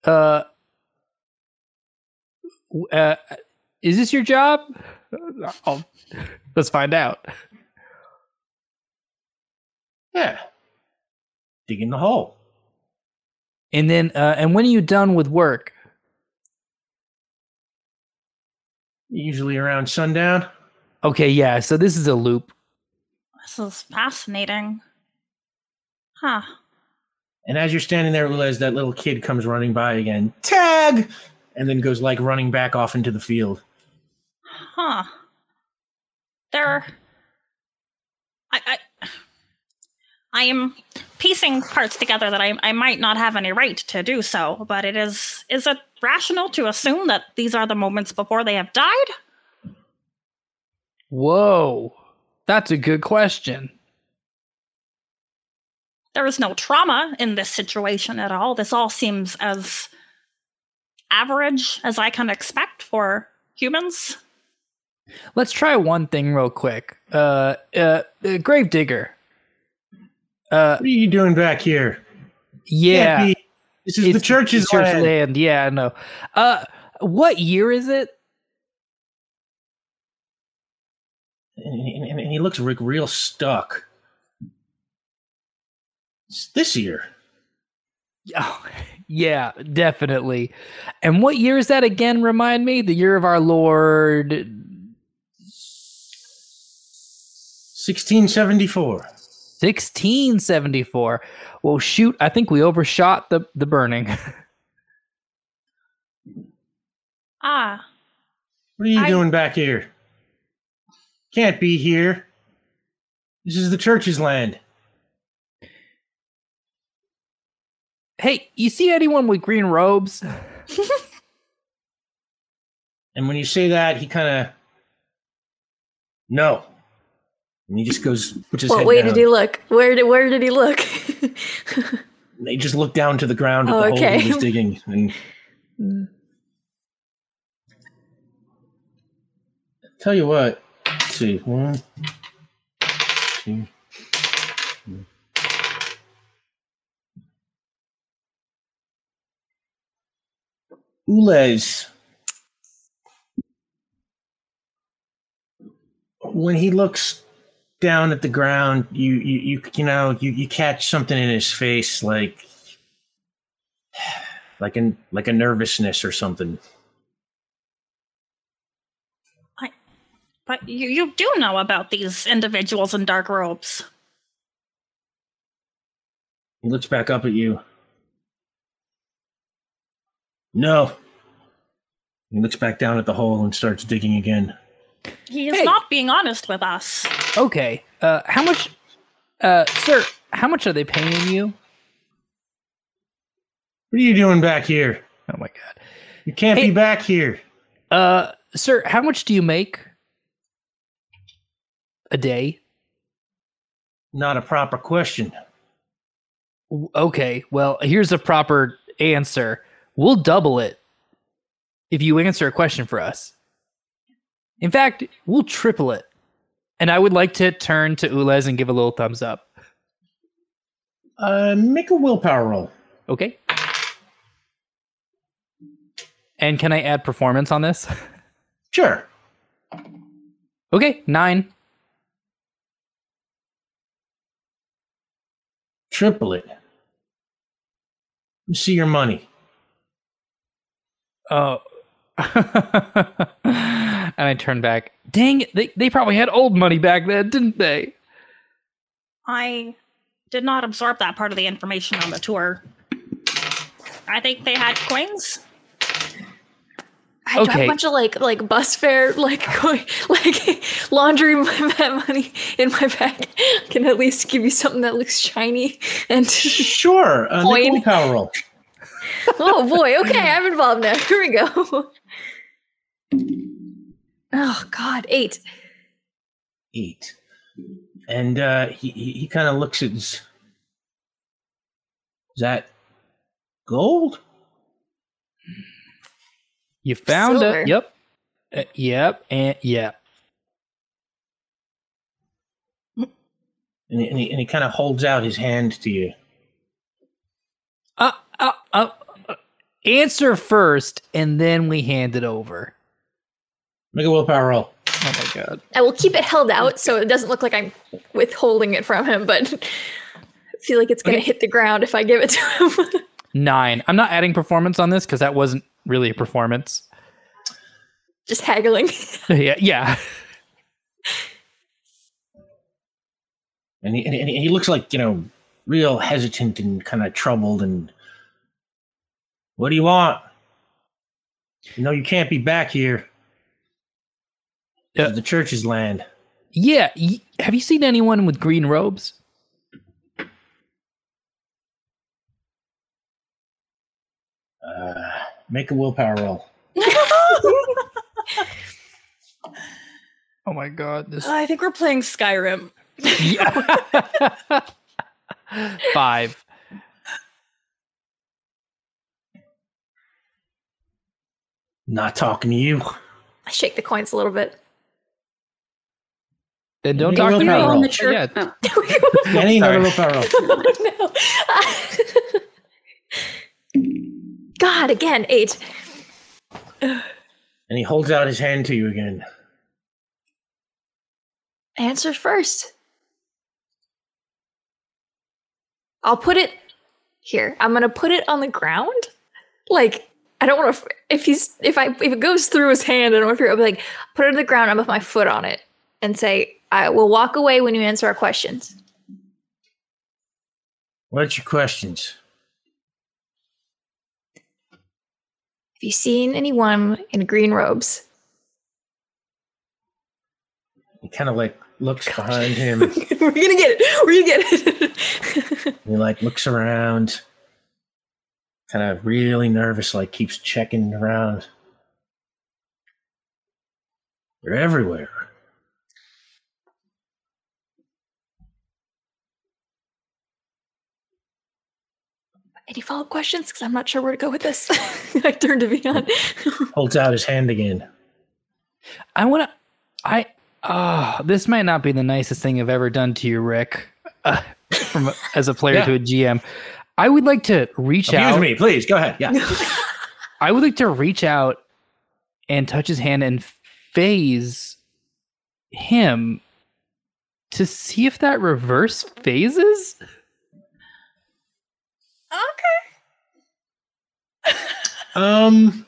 Uh, uh is this your job? Oh, let's find out. Yeah. Digging the hole. And then, uh, and when are you done with work? Usually around sundown. Okay, yeah. So this is a loop. This is fascinating. Huh. And as you're standing there, realize that little kid comes running by again. Tag! And then goes like running back off into the field. Huh. There. I, I. I am piecing parts together that I, I might not have any right to do so, but it is is it rational to assume that these are the moments before they have died? Whoa. That's a good question. There is no trauma in this situation at all. This all seems as average as I can expect for humans. Let's try one thing real quick. Uh, uh, uh Gravedigger. Uh, What are you doing back here? yeah. Can't be- This is the it's church's church land. land. Yeah, I know. Uh, what year is it? And, and- and he looks like real stuck. It's this year. Oh, yeah, definitely. And what year is that again? Remind me. The year of our Lord. 1674. 1674. Well, shoot, I think we overshot the the burning. Ah, What are you I- doing back here? Can't be here. This is the church's land. hey, you see anyone with green robes? And when you say that, he kind of no, and he just goes puts his What head way down. did he look? Where did where did he look? They just looked down to the ground at Oh, the hole okay. he was digging, and hmm. tell you what. See, one, two. Ulez. When he looks down at the ground, you you you, you know you, you catch something in his face like like an like a nervousness or something. But you, you do know about these individuals in dark robes. He looks back up at you. No. He looks back down at the hole and starts digging again. He is Hey. not being honest with us. Okay. Uh, how much, uh, sir? How much are they paying you? What are you doing back here? Oh my god. You can't Hey. be back here. Uh, sir, how much do you make a day? Not a proper question. Okay, well, here's a proper answer. We'll double it if you answer a question for us. In fact, we'll triple it. And I would like to turn to Ulez and give a little thumbs up. Uh, make a willpower roll. Okay. And can I add performance on this? Sure. okay, nine. Triple it. Let me see your money. Oh. and I turn back. Dang it, they, they probably had old money back then, didn't they? I did not absorb that part of the information on the tour. I think they had coins. I have Okay. a bunch of like like bus fare like going like laundry money in my bag. Can at least give you something that looks shiny and Sure. A Coin. willpower roll. oh boy, okay, I'm involved now. Here we go. Oh God, eight. Eight. And uh, he, he, he kind of looks at. Is that gold? You found Silver. it. Yep. Uh, yep. And yep. And he, and he, and he kind of holds out his hand to you. Uh, uh, uh, answer first, and then we hand it over. Make a willpower roll. Oh my god. I will keep it held out so it doesn't look like I'm withholding it from him, but I feel like it's gonna Okay. hit the ground if I give it to him. Nine. I'm not adding performance on this because that wasn't really a performance. Just haggling. yeah, yeah. And he, and he looks like you know, real hesitant and kind of troubled. And what do you want? You know, you can't be back here. Uh, the church's land. Yeah. Have you seen anyone with green robes? Uh, make a willpower roll. Oh my god, this I think we're playing Skyrim. five. Not talking to you. I shake the coins a little bit. Then don't talk to me. on the church. Yeah. Oh. Benny, another willpower roll. oh, no. God, again, eight. And he holds out his hand to you again. Answer first. I'll put it here. I'm gonna put it on the ground. Like I don't want to. If he's if I if it goes through his hand, I don't know if you're I'll be like put it on the ground. I'm with my foot on it and say I will walk away when you answer our questions. What's your questions? You seen anyone in green robes? He kind of like looks behind him. We're gonna get it. We're gonna get it. He like looks around, kind of really nervous, like keeps checking around. They're everywhere. Any follow up questions? Because I'm not sure where to go with this. I turned to Vion. Holds out his hand again. I want to. I. Uh, this might not be the nicest thing I've ever done to you, Rick. Uh, from as a player Yeah. to a GM, I would like to reach Abuse out. me, please. Go ahead. Yeah. I would like to reach out and touch his hand and phase him to see if that reverse phases. Okay. um.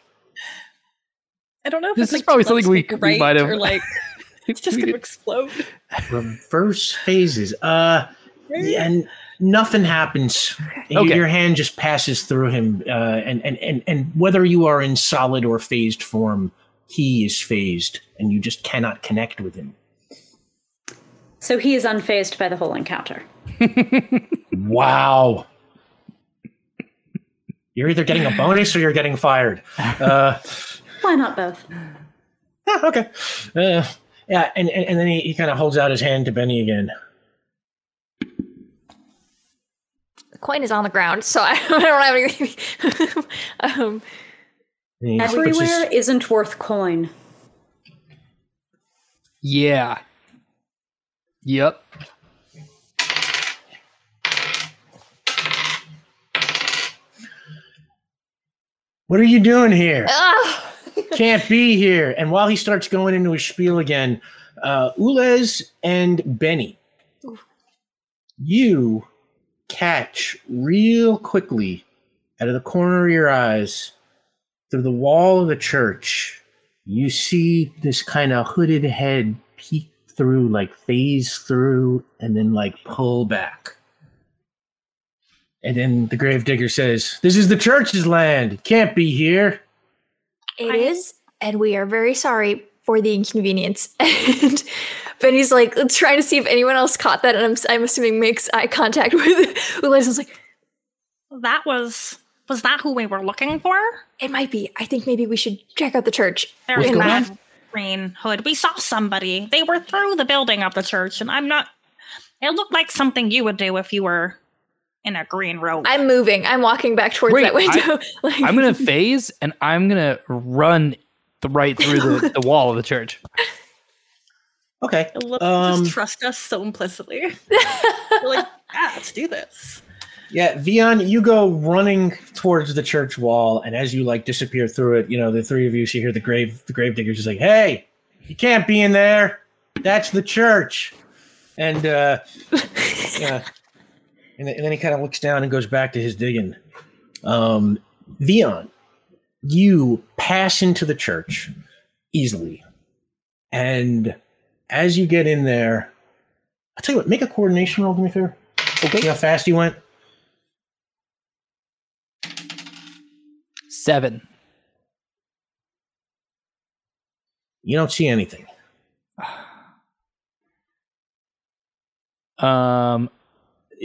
I don't know if This it's is like probably something we- to we write might have- or like it's just gonna explode. reverse phases. Uh, and nothing happens. Okay. Your hand just passes through him, uh, and, and and and whether you are in solid or phased form, he is phased, and you just cannot connect with him. So he is unfazed by the whole encounter. Wow. You're either getting a bonus or you're getting fired. Uh, Why not both? yeah, okay. Uh, yeah, and, and, and then he, he kind of holds out his hand to Benny again. the coin is on the ground, so I, I don't have anything. um, And he puts his- Everywhere isn't worth coin. Yeah. Yep. What are you doing here? can't be here. And while he starts going into his spiel again, uh, Ulez and Benny, you catch real quickly out of the corner of your eyes through the wall of the church. You see this kind of hooded head peek through, like phase through, and then like pull back. And then the gravedigger says, This is the church's land. It can't be here. It I- is, and we are very sorry for the inconvenience. And Benny's like trying to see if anyone else caught that, and I'm, I'm assuming makes eye contact with Ulez. I was like, That was was that who we were looking for? it might be. I think maybe we should check out the church. There's What's going that green hood. We saw somebody. They were through the building of the church, and I'm not. It looked like something you would do if you were in a green robe. I'm moving. I'm walking back towards Wait, that window. like, I'm gonna phase and I'm gonna run th- right through the, the wall of the church. Okay. Look, Um, just trust us so implicitly. We're like, ah, let's do this. Yeah, Vion, you go running towards the church wall, and as you like disappear through it, you know the three of you see here the grave the grave digger's just like, "Hey, you can't be in there. That's the church." And uh, yeah, and, then- and then he kind of looks down and goes back to his digging. Um, Vion, you pass into the church easily, and as you get in there, I'll tell you what, make a coordination roll to me, favor. Okay. See how fast you went. Seven. You don't see anything. Um,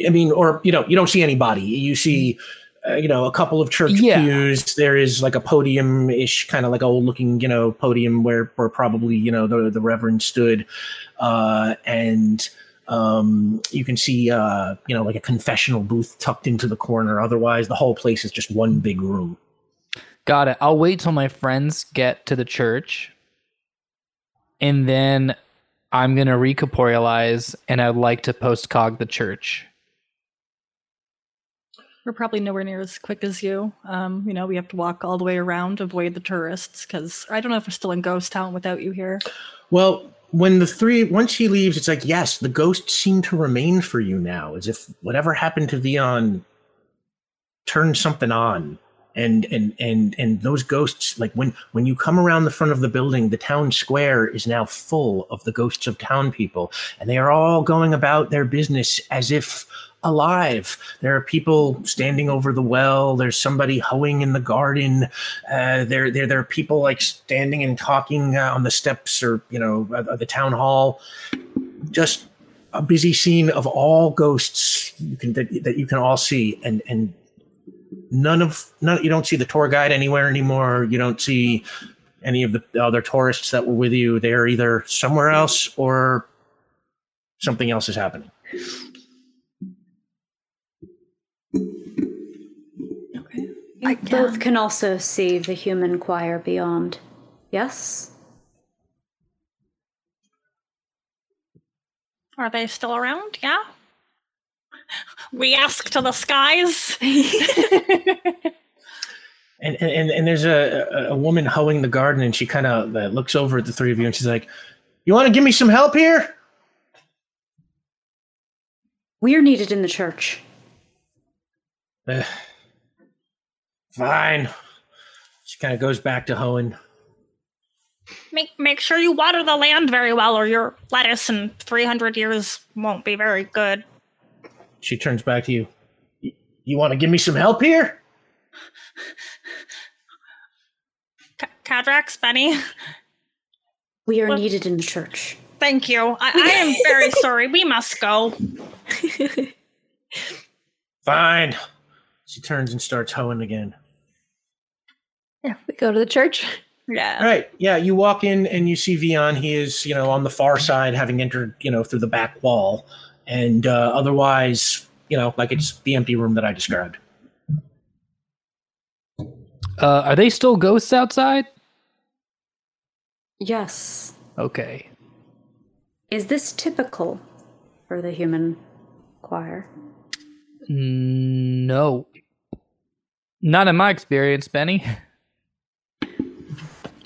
I mean, or you know, you don't see anybody. You see uh, you know, a couple of church Yeah. pews. There is like a podium ish, kind of like old looking, you know, podium where where probably you know the the Reverend stood, uh, and um, you can see uh, you know like a confessional booth tucked into the corner. Otherwise, the whole place is just one big room. Got it. I'll wait till my friends get to the church. And then I'm going to recorporealize and I'd like to postcog the church. We're probably nowhere near as quick as you. Um, you know, we have to walk all the way around, avoid the tourists, because I don't know if we're still in Ghost Town without you here. Well, when the three once he leaves, it's like yes, the ghosts seem to remain for you now, as if whatever happened to Vion turned something on. And and and and those ghosts, like when when you come around the front of the building, the town square is now full of the ghosts of town people, and they are all going about their business as if alive. There are people standing over the well. There's somebody hoeing in the garden. Uh, there, there, there are people like standing and talking uh, on the steps or you know of the town hall. Just a busy scene of all ghosts you can that, that you can all see, and and none of none. You don't see the tour guide anywhere anymore. You don't see any of the other tourists that were with you. They're either somewhere else or something else is happening. Okay. I both can also see the human choir beyond. Yes? Are they still around? Yeah. We ask to the skies. And and, and there's a, a a woman hoeing the garden, and she kind of uh, looks over at the three of you, and she's like, "You want to give me some help here?" We are needed in the church. "Eh, fine. She kind of goes back to hoeing. Make make sure you water the land very well, or your lettuce in three hundred years won't be very good. She turns back to you. You want to give me some help here? K- Cadrax, Benny, We are Well- needed in the church. thank you. I, I am very sorry. We must go. Fine. She turns and starts hoeing again. Yeah, we go to the church. Yeah. All right. Yeah, you walk in and you see Vion. He is, you know, on the far side, having entered, you know, through the back wall, and uh, otherwise, you know, like it's the empty room that I described. Uh, are they still ghosts outside? Yes. Okay. Is this typical for the human choir? No. Not in my experience, Benny.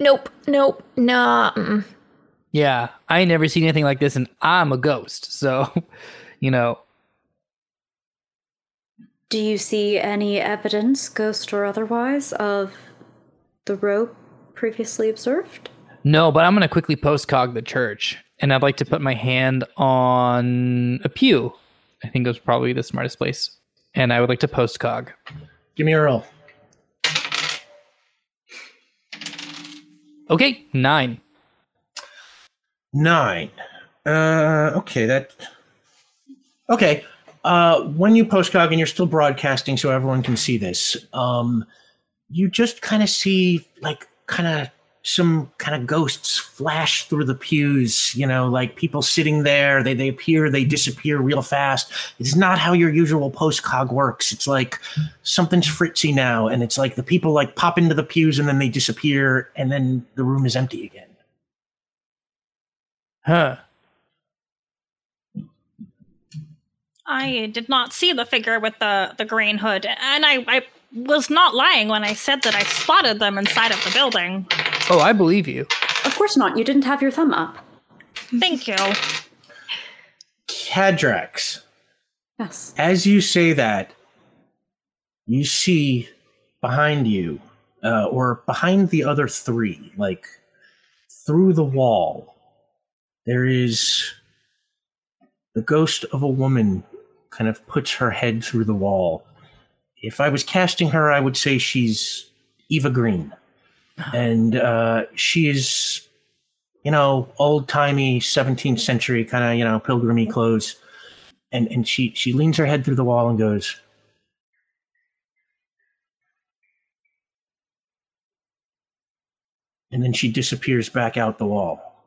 Nope, nope, nah. Yeah, I ain't never seen anything like this, and I'm a ghost. So, you know, Do you see any evidence, ghost or otherwise, of the rope previously observed? no, but I'm going to quickly postcog the church, and I'd like to put my hand on a pew. I think it was probably the smartest place. And I would like to postcog. Give me a roll. Okay, nine. Nine. Uh, okay, that. Okay. Uh, when you postcog and you're still broadcasting, so everyone can see this, um, you just kind of see like kind of some kind of ghosts flash through the pews. You know, like people sitting there. They they appear, they disappear real fast. It's not how your usual postcog works. It's like something's fritzy now, and it's like the people like pop into the pews and then they disappear, and then the room is empty again. Huh. I did not see the figure with the the green hood, and I, I was not lying when I said that I spotted them inside of the building. Oh, I believe you. Of course not. You didn't have your thumb up. Thank you. Cadrax. Yes. as you say that, you see behind you, uh, or behind the other three, like through the wall, there is the ghost of a woman kind of puts her head through the wall. If I was casting her, I would say she's Eva Green and uh, you know, old timey 17th century kind of you know pilgrimy clothes, and and she she leans her head through the wall and goes. And then she disappears back out the wall.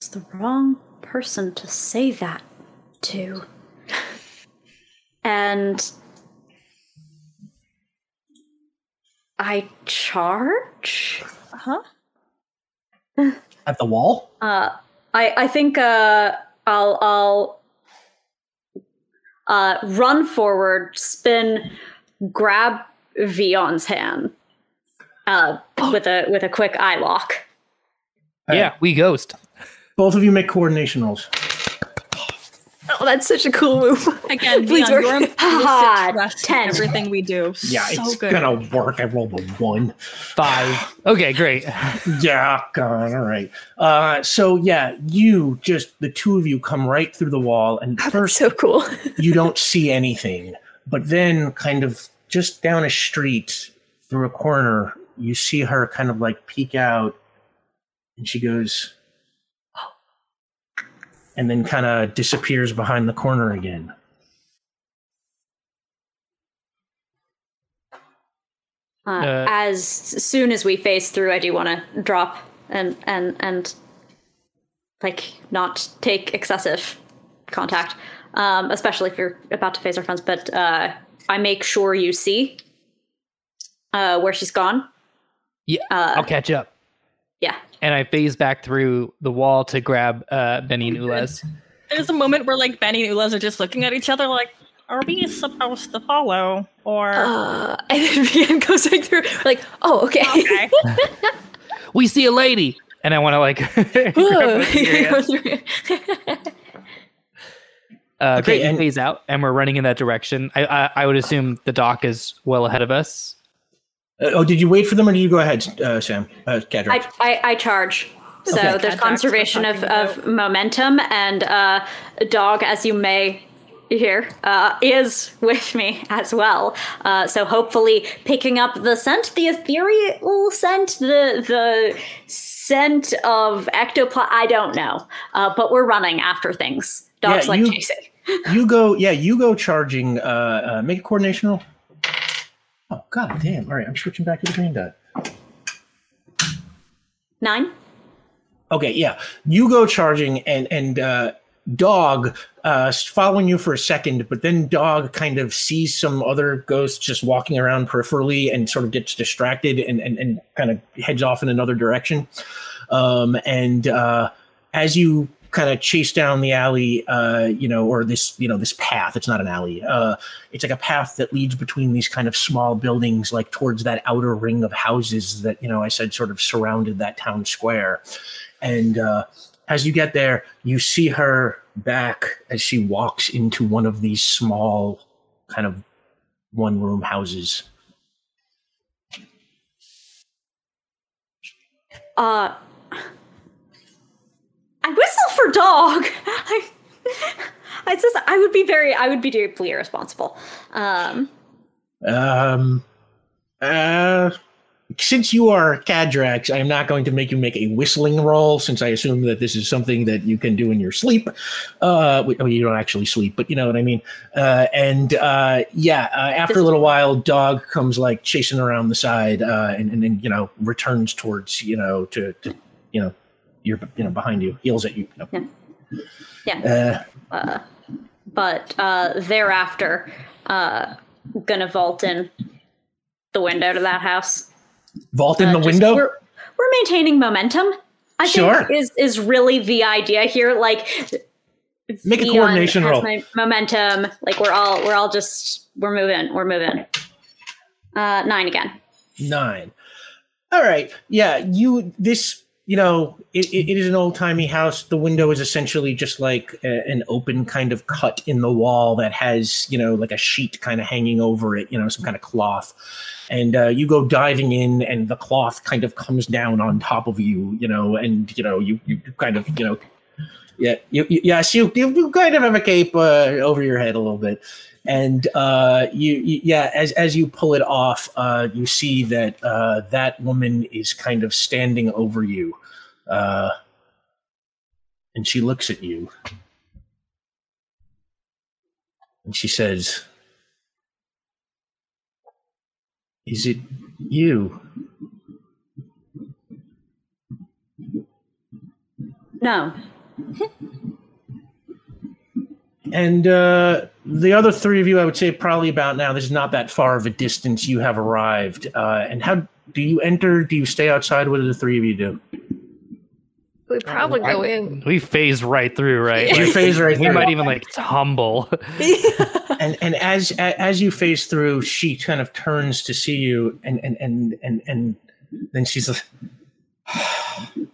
It's the wrong person to say that to. and I charge? Huh? At the wall? Uh, I I think uh, I'll I'll uh, run forward, spin, grab Vion's hand uh, with a with a quick eye lock. Yeah, we ghost. Both of you make coordination rolls. Oh, that's such a cool move. Again, Please Leon, work. you're implicit Ah, 10. everything we do. Yeah, so it's good. gonna work. I rolled a one. Five. Okay, great. Yeah, God, all right. Uh, so yeah, you just the two of you come right through the wall, and That's first so cool. you don't see anything, but then kind of just down a street through a corner, you see her kind of like peek out, and she goes, and then kind of disappears behind the corner again. Uh, Uh, as soon as we face through, I do want to drop and and and like not take excessive contact, um, especially if you're about to face our friends. But uh, I make sure you see uh, where she's gone. Yeah, Uh, I'll catch up. Yeah. And I phase back through the wall to grab uh, Benny and Ulez. There's a moment where like Benny and Ulez are just looking at each other like, are we supposed to follow? Or Uh, and then Vion goes right through, like, oh, okay. okay. We see a lady, and I want to like. grab both of your hands. uh, Okay, okay, and and- phase out, and we're running in that direction. I, I I would assume the dock is well ahead of us. Uh, oh, did you wait for them, or did you go ahead, uh, Sam? Uh, I, I, I charge. So Okay. there's Contact conservation of, talking of momentum, and uh, dog, as you may hear, uh, is with me as well. Uh, so hopefully picking up the scent, the ethereal scent, the the scent of ectoplasm. I don't know, uh, but we're running after things. Dogs Yeah, like you- chasing. you go, yeah, you go charging. Uh, uh, make a coordination roll. Oh god damn! All right, I'm switching back to the green dot. Nine. Okay, yeah, you go charging, and and uh, dog uh, following you for a second, but then dog kind of sees some other ghosts just walking around peripherally, and sort of gets distracted, and and, and kind of heads off in another direction. Um, and uh, as you kind of chase down the alley, uh, you know, or this, you know, this path. It's not an alley. Uh, it's like a path that leads between these kind of small buildings, like towards that outer ring of houses that you know I said sort of surrounded that town square. And uh, as you get there, you see her back as she walks into one of these small, kind of one-room houses. Uh, I whistle for dog. I, I just, I would be very, I would be deeply irresponsible. Um, Um, uh, since you are Cadrax, I am not going to make you make a whistling roll, since I assume that this is something that you can do in your sleep. Uh, w- I mean, you don't actually sleep, but you know what I mean. Uh, and uh, yeah, uh, after a little while, dog comes like chasing around the side, uh, and, and then you know returns towards you know to, to you know you're you know behind you, heels at you. you know. yeah. Uh, But uh, thereafter, uh, gonna vault in the window to that house. vault in Uh, the just- window. We're, we're maintaining momentum. I Sure. think is is really the idea here. Like, Make a coordination roll. momentum. Like we're all we're all just we're moving. We're moving. Uh, nine again. Nine. All right. Yeah, you this you know it, it is an old timey house. The window is essentially just like a, an open kind of cut in the wall that has you know like a sheet kind of hanging over it. You know some kind of cloth. And uh, you go diving in, and the cloth kind of comes down on top of you, you know, and you know you you kind of you know, yeah, you, you yes you you kind of have a cape uh, over your head a little bit, and uh, you, you yeah as as you pull it off uh, you see that uh, that woman is kind of standing over you uh, and she looks at you and she says Is it you? No. And uh, the other three of you, I would say probably about now, this is not that far of a distance. You have arrived. Uh, and how do you enter? Do you stay outside? What do the three of you do? We probably go in. We phase right through, right? You phase right we through. might even like tumble. and and as as you phase through, she kind of turns to see you, and and and and, and then she's like,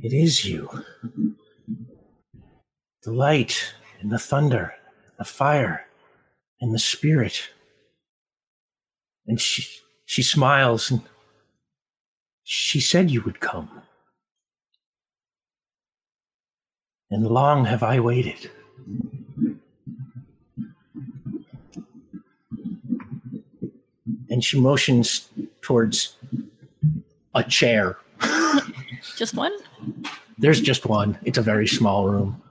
"It is you. The light and the thunder, the fire, and the spirit." And she she smiles and she said you would come. And long have I waited. and she motions towards a chair. Just one? There's just one. It's a very small room.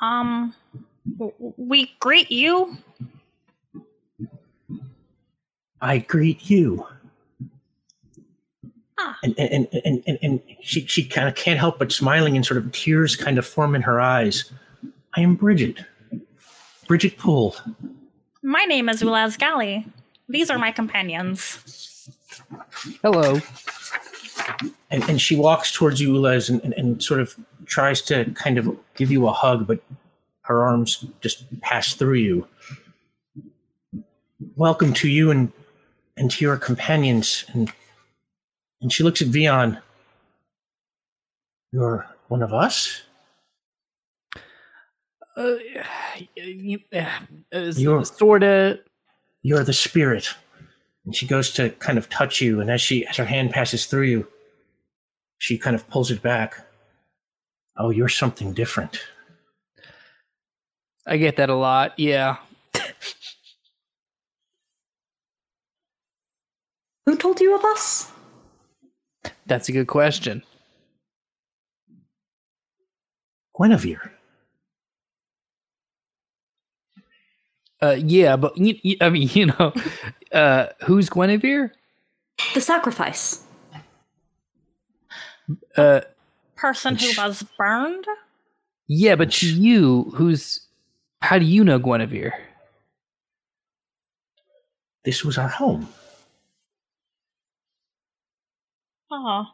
Um, we greet you. I greet you. Ah. And, and, and, and, and, and she, she kind of can't help but smiling and sort of tears kind of form in her eyes. I am Bridget. Bridget Poole. My name is Ulez Gali. These are my companions. Hello. And, and she walks towards you, Les, and, and, and sort of tries to kind of give you a hug, but her arms just pass through you. Welcome to you and, and to your companions. And, and she looks at Vion. You're one of us? Uh, you, uh, You're- sorta. You're the spirit. And she goes to kind of touch you, and as she as her hand passes through you, she kind of pulls it back. Oh, you're something different. I get that a lot. Yeah. Who told you of us? That's a good question. Guinevere. Uh, yeah, but you, you, I mean, you know, uh, who's Guinevere? The sacrifice. Uh, Person who was burned? yeah, but to you, who's? How do you know Guinevere? This was our home. Oh,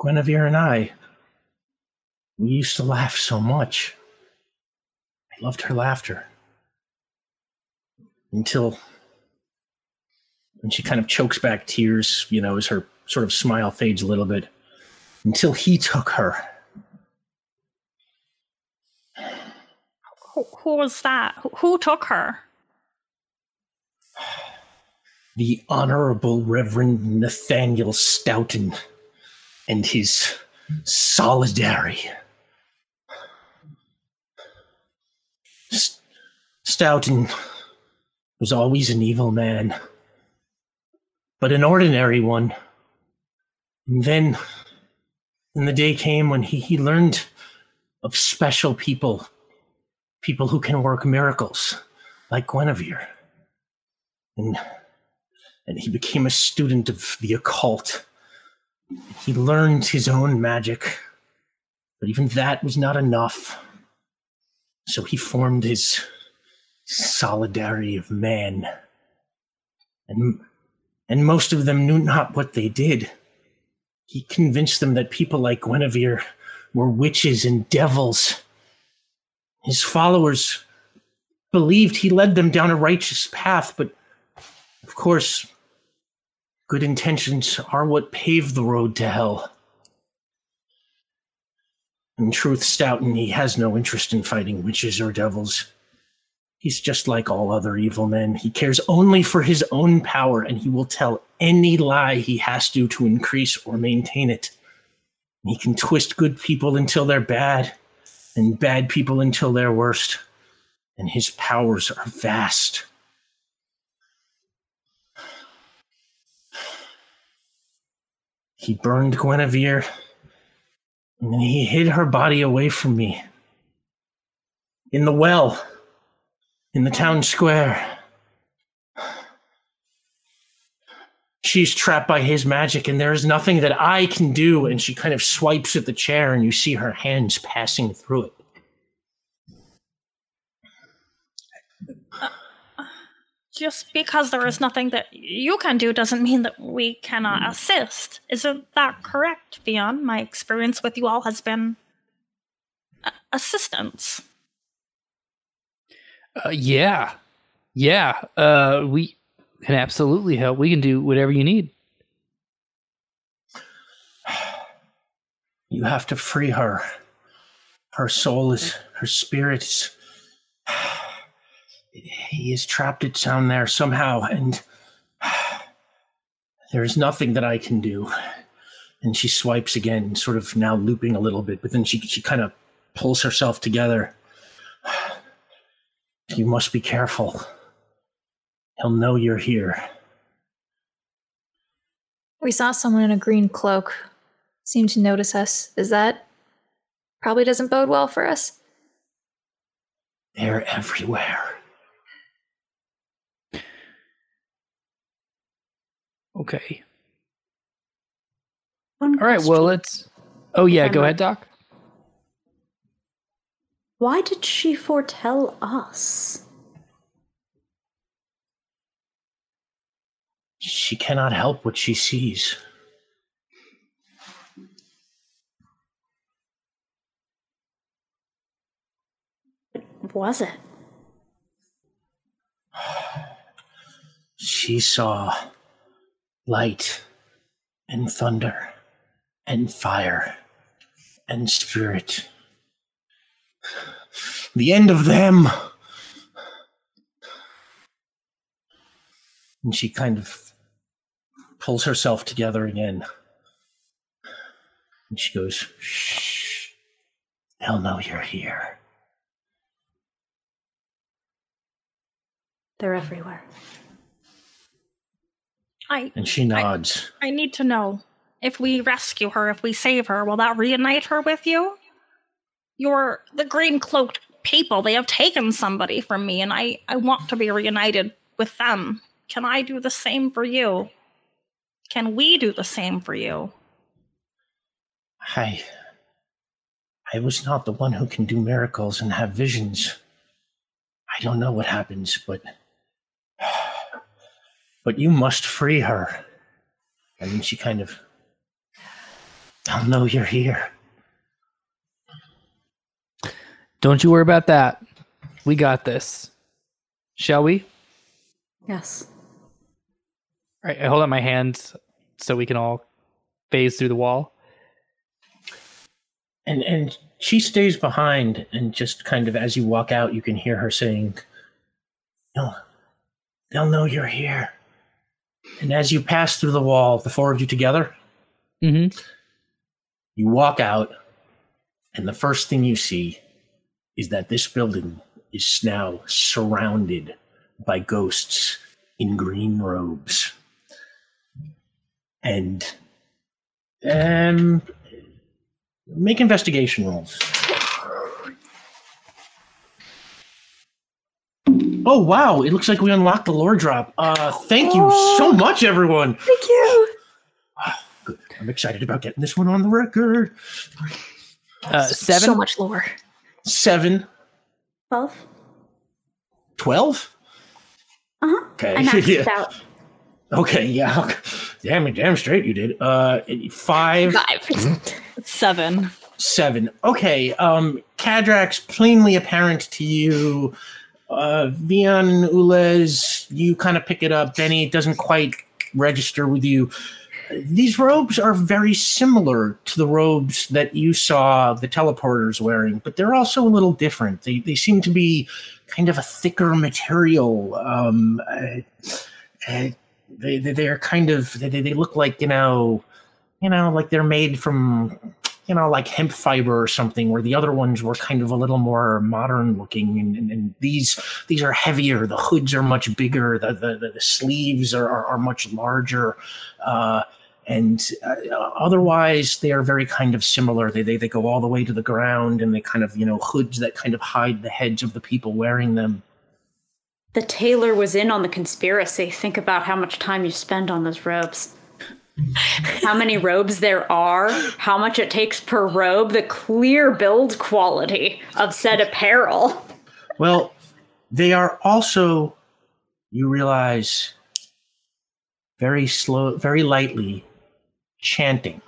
Guinevere and I, we used to laugh so much. I loved her laughter. Until when she kind of chokes back tears, you know, as her sort of smile fades a little bit. Until he took her. who, who was that? Who, who took her? The Honorable Reverend Nathaniel Stoughton and his solidarity. Stoughton was always an evil man, but an ordinary one. And then, when the day came when he, he learned of special people, people who can work miracles, like Guinevere. And and he became a student of the occult. He learned his own magic, but even that was not enough. So he formed his solidarity of man. And, and most of them knew not what they did. He convinced them that people like Guinevere were witches and devils. His followers believed he led them down a righteous path, but of course, good intentions are what pave the road to hell. In truth, Stoughton, he has no interest in fighting witches or devils. He's just like all other evil men. He cares only for his own power, and he will tell any lie he has to to increase or maintain it. He can twist good people until they're bad, and bad people until they're worst. And his powers are vast. He burned Guinevere, and then he hid her body away from me. In the well, in the town square. she's trapped by his magic and there is nothing that I can do. And she kind of swipes at the chair and you see her hands passing through it. Just because there is nothing that you can do doesn't mean that we cannot hmm. assist. Isn't that correct, Vion? My experience with you all has been assistance. Uh, yeah, yeah. Uh, we can absolutely help. We can do whatever you need. You have to free her. Her soul is, her spirit is. He is trapped it down there somehow, and there's nothing that I can do. And she swipes again, sort of now looping a little bit, but then she, she kind of pulls herself together. You must be careful. He'll know you're here. We saw someone in a green cloak seem to notice us. Is that probably doesn't bode well for us? They're everywhere. Okay. One All right. question. Well, let's. Oh yeah, go ahead, Doc. Why did she foretell us? She cannot help what she sees. Was it? She saw light and thunder and fire and spirit. The end of them. And she kind of pulls herself together again. And she goes, Shh. They'll know you're here. They're everywhere. I And she nods. I need to know if we rescue her, if we save her, will that reunite her with you? You're the green cloaked people. They have taken somebody from me, and I, I want to be reunited with them. Can I do the same for you? Can we do the same for you? I. I was not the one who can do miracles and have visions. I don't know what happens, but. But you must free her. And then she kind of. Oh I'll know you're here. Don't you worry about that. We got this. Shall we? Yes. All right. I hold out my hands so we can all phase through the wall. And and she stays behind and just kind of as you walk out you can hear her saying No. They'll know you're here. And as you pass through the wall, the four of you together, Mm-hmm. You walk out, and the first thing you see is that this building is now surrounded by ghosts in green robes. And um make investigation rolls. Oh wow, it looks like we unlocked the lore drop. Uh thank you so much everyone. Thank you. Good. I'm excited about getting this one on the record. Uh, seven. So much lore. Seven, Twelve. twelve? Uh huh. Okay. I maxed yeah. out. Okay, yeah. Damn it, damn straight you did. Uh five, Five. Seven. seven. Okay, um Cadrax plainly apparent to you. Uh Vion and Ulez, you kind of pick it up. Benny it doesn't quite register with you. These robes are very similar to the robes that you saw the teleporters wearing, but they're also a little different. They they seem to be kind of a thicker material. Um, uh, uh, they they they're kind of they they they look like you know, you know, like they're made from you know like hemp fiber or something. Where the other ones were kind of a little more modern looking, and, and, and these these are heavier. The hoods are much bigger. The the, the, sleeves are, are are much larger. Uh, and uh, otherwise they are very kind of similar they, they they go all the way to the ground and they kind of you know hoods that kind of hide the heads of the people wearing them The tailor was in on the conspiracy. Think about how much time you spend on those robes. How many robes there are, how much it takes per robe, the clear build quality of said apparel. Well, they are also, you realize, very slow, very lightly chanting.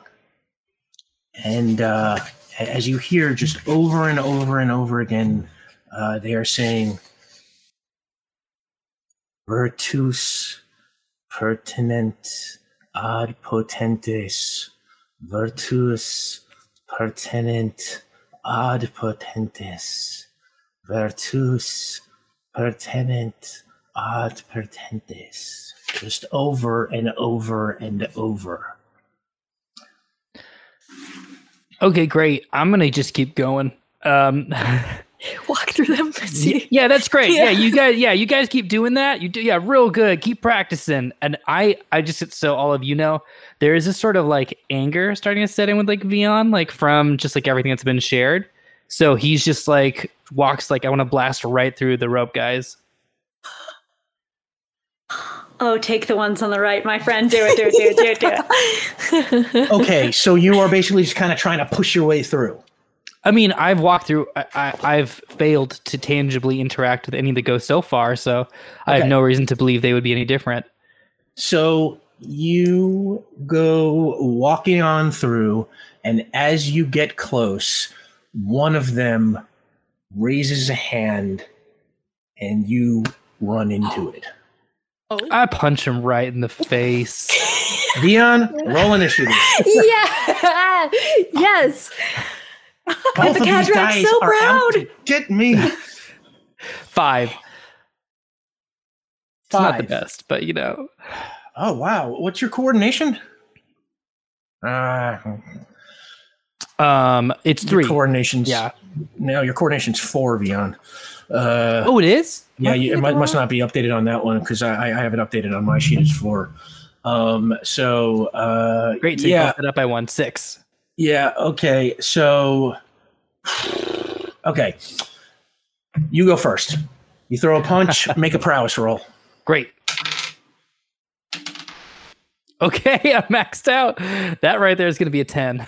And uh, as you hear just over and over and over again, uh, they are saying, Virtus pertinent ad potentes, virtus pertinent ad potentes, virtus pertinent ad pertentes. Just over and over and over. Okay, great. I'm gonna just keep going. Um, Walk through them. See. yeah, that's great. Yeah. Yeah. you guys. Yeah, you guys keep doing that. You do. Yeah, real good. Keep practicing. And I, I just so all of you know, there is this sort of like anger starting to set in with like Vion, like from just like everything that's been shared. So he's just like walks like I want to blast right through the rope guys. Oh, take the ones on the right, my friend. Do it, do it, do it, do it, do it. Okay, so you are basically just kind of trying to push your way through. I mean, I've walked through. I, I, I've failed to tangibly interact with any of the ghosts so far, so I have no reason to believe they would be any different. So you go walking on through, and as you get close, one of them raises a hand, and you run into it. Oh. I punch him right in the face. Dion, roll initiative. yeah. yes. Both the of cat these rack's so are proud. to get me. Five. It's not the best, but you know. Oh wow, what's your coordination? Uh, Um, it's your three. coordinations. Yeah. No, your coordination's four, Vion. Uh, Oh, it is. Yeah, you, it might, must not be updated on that one because I, I have it updated on my sheet as four. Um, so uh, Great. So yeah, bumped it up by one six. Yeah. Okay, so okay, you go first. You throw a punch, make a prowess roll. Great. Okay, I'm maxed out. That right there is going to be a ten.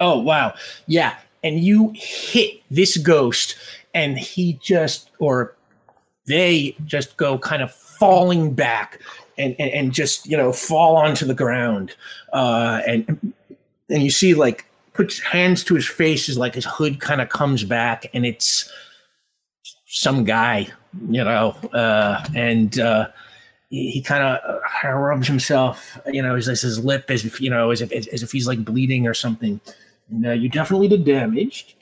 Oh wow, yeah. And you hit this ghost, and he just or they just go kind of falling back and and, and just you know fall onto the ground. Uh, and and you see like puts hands to his face as like his hood kind of comes back, and it's some guy, you know, uh, and. Uh, he, he kind of uh, rubs himself, you know, his, his lip as if, you know, as if, as, as if he's like bleeding or something. And uh, you definitely did damage.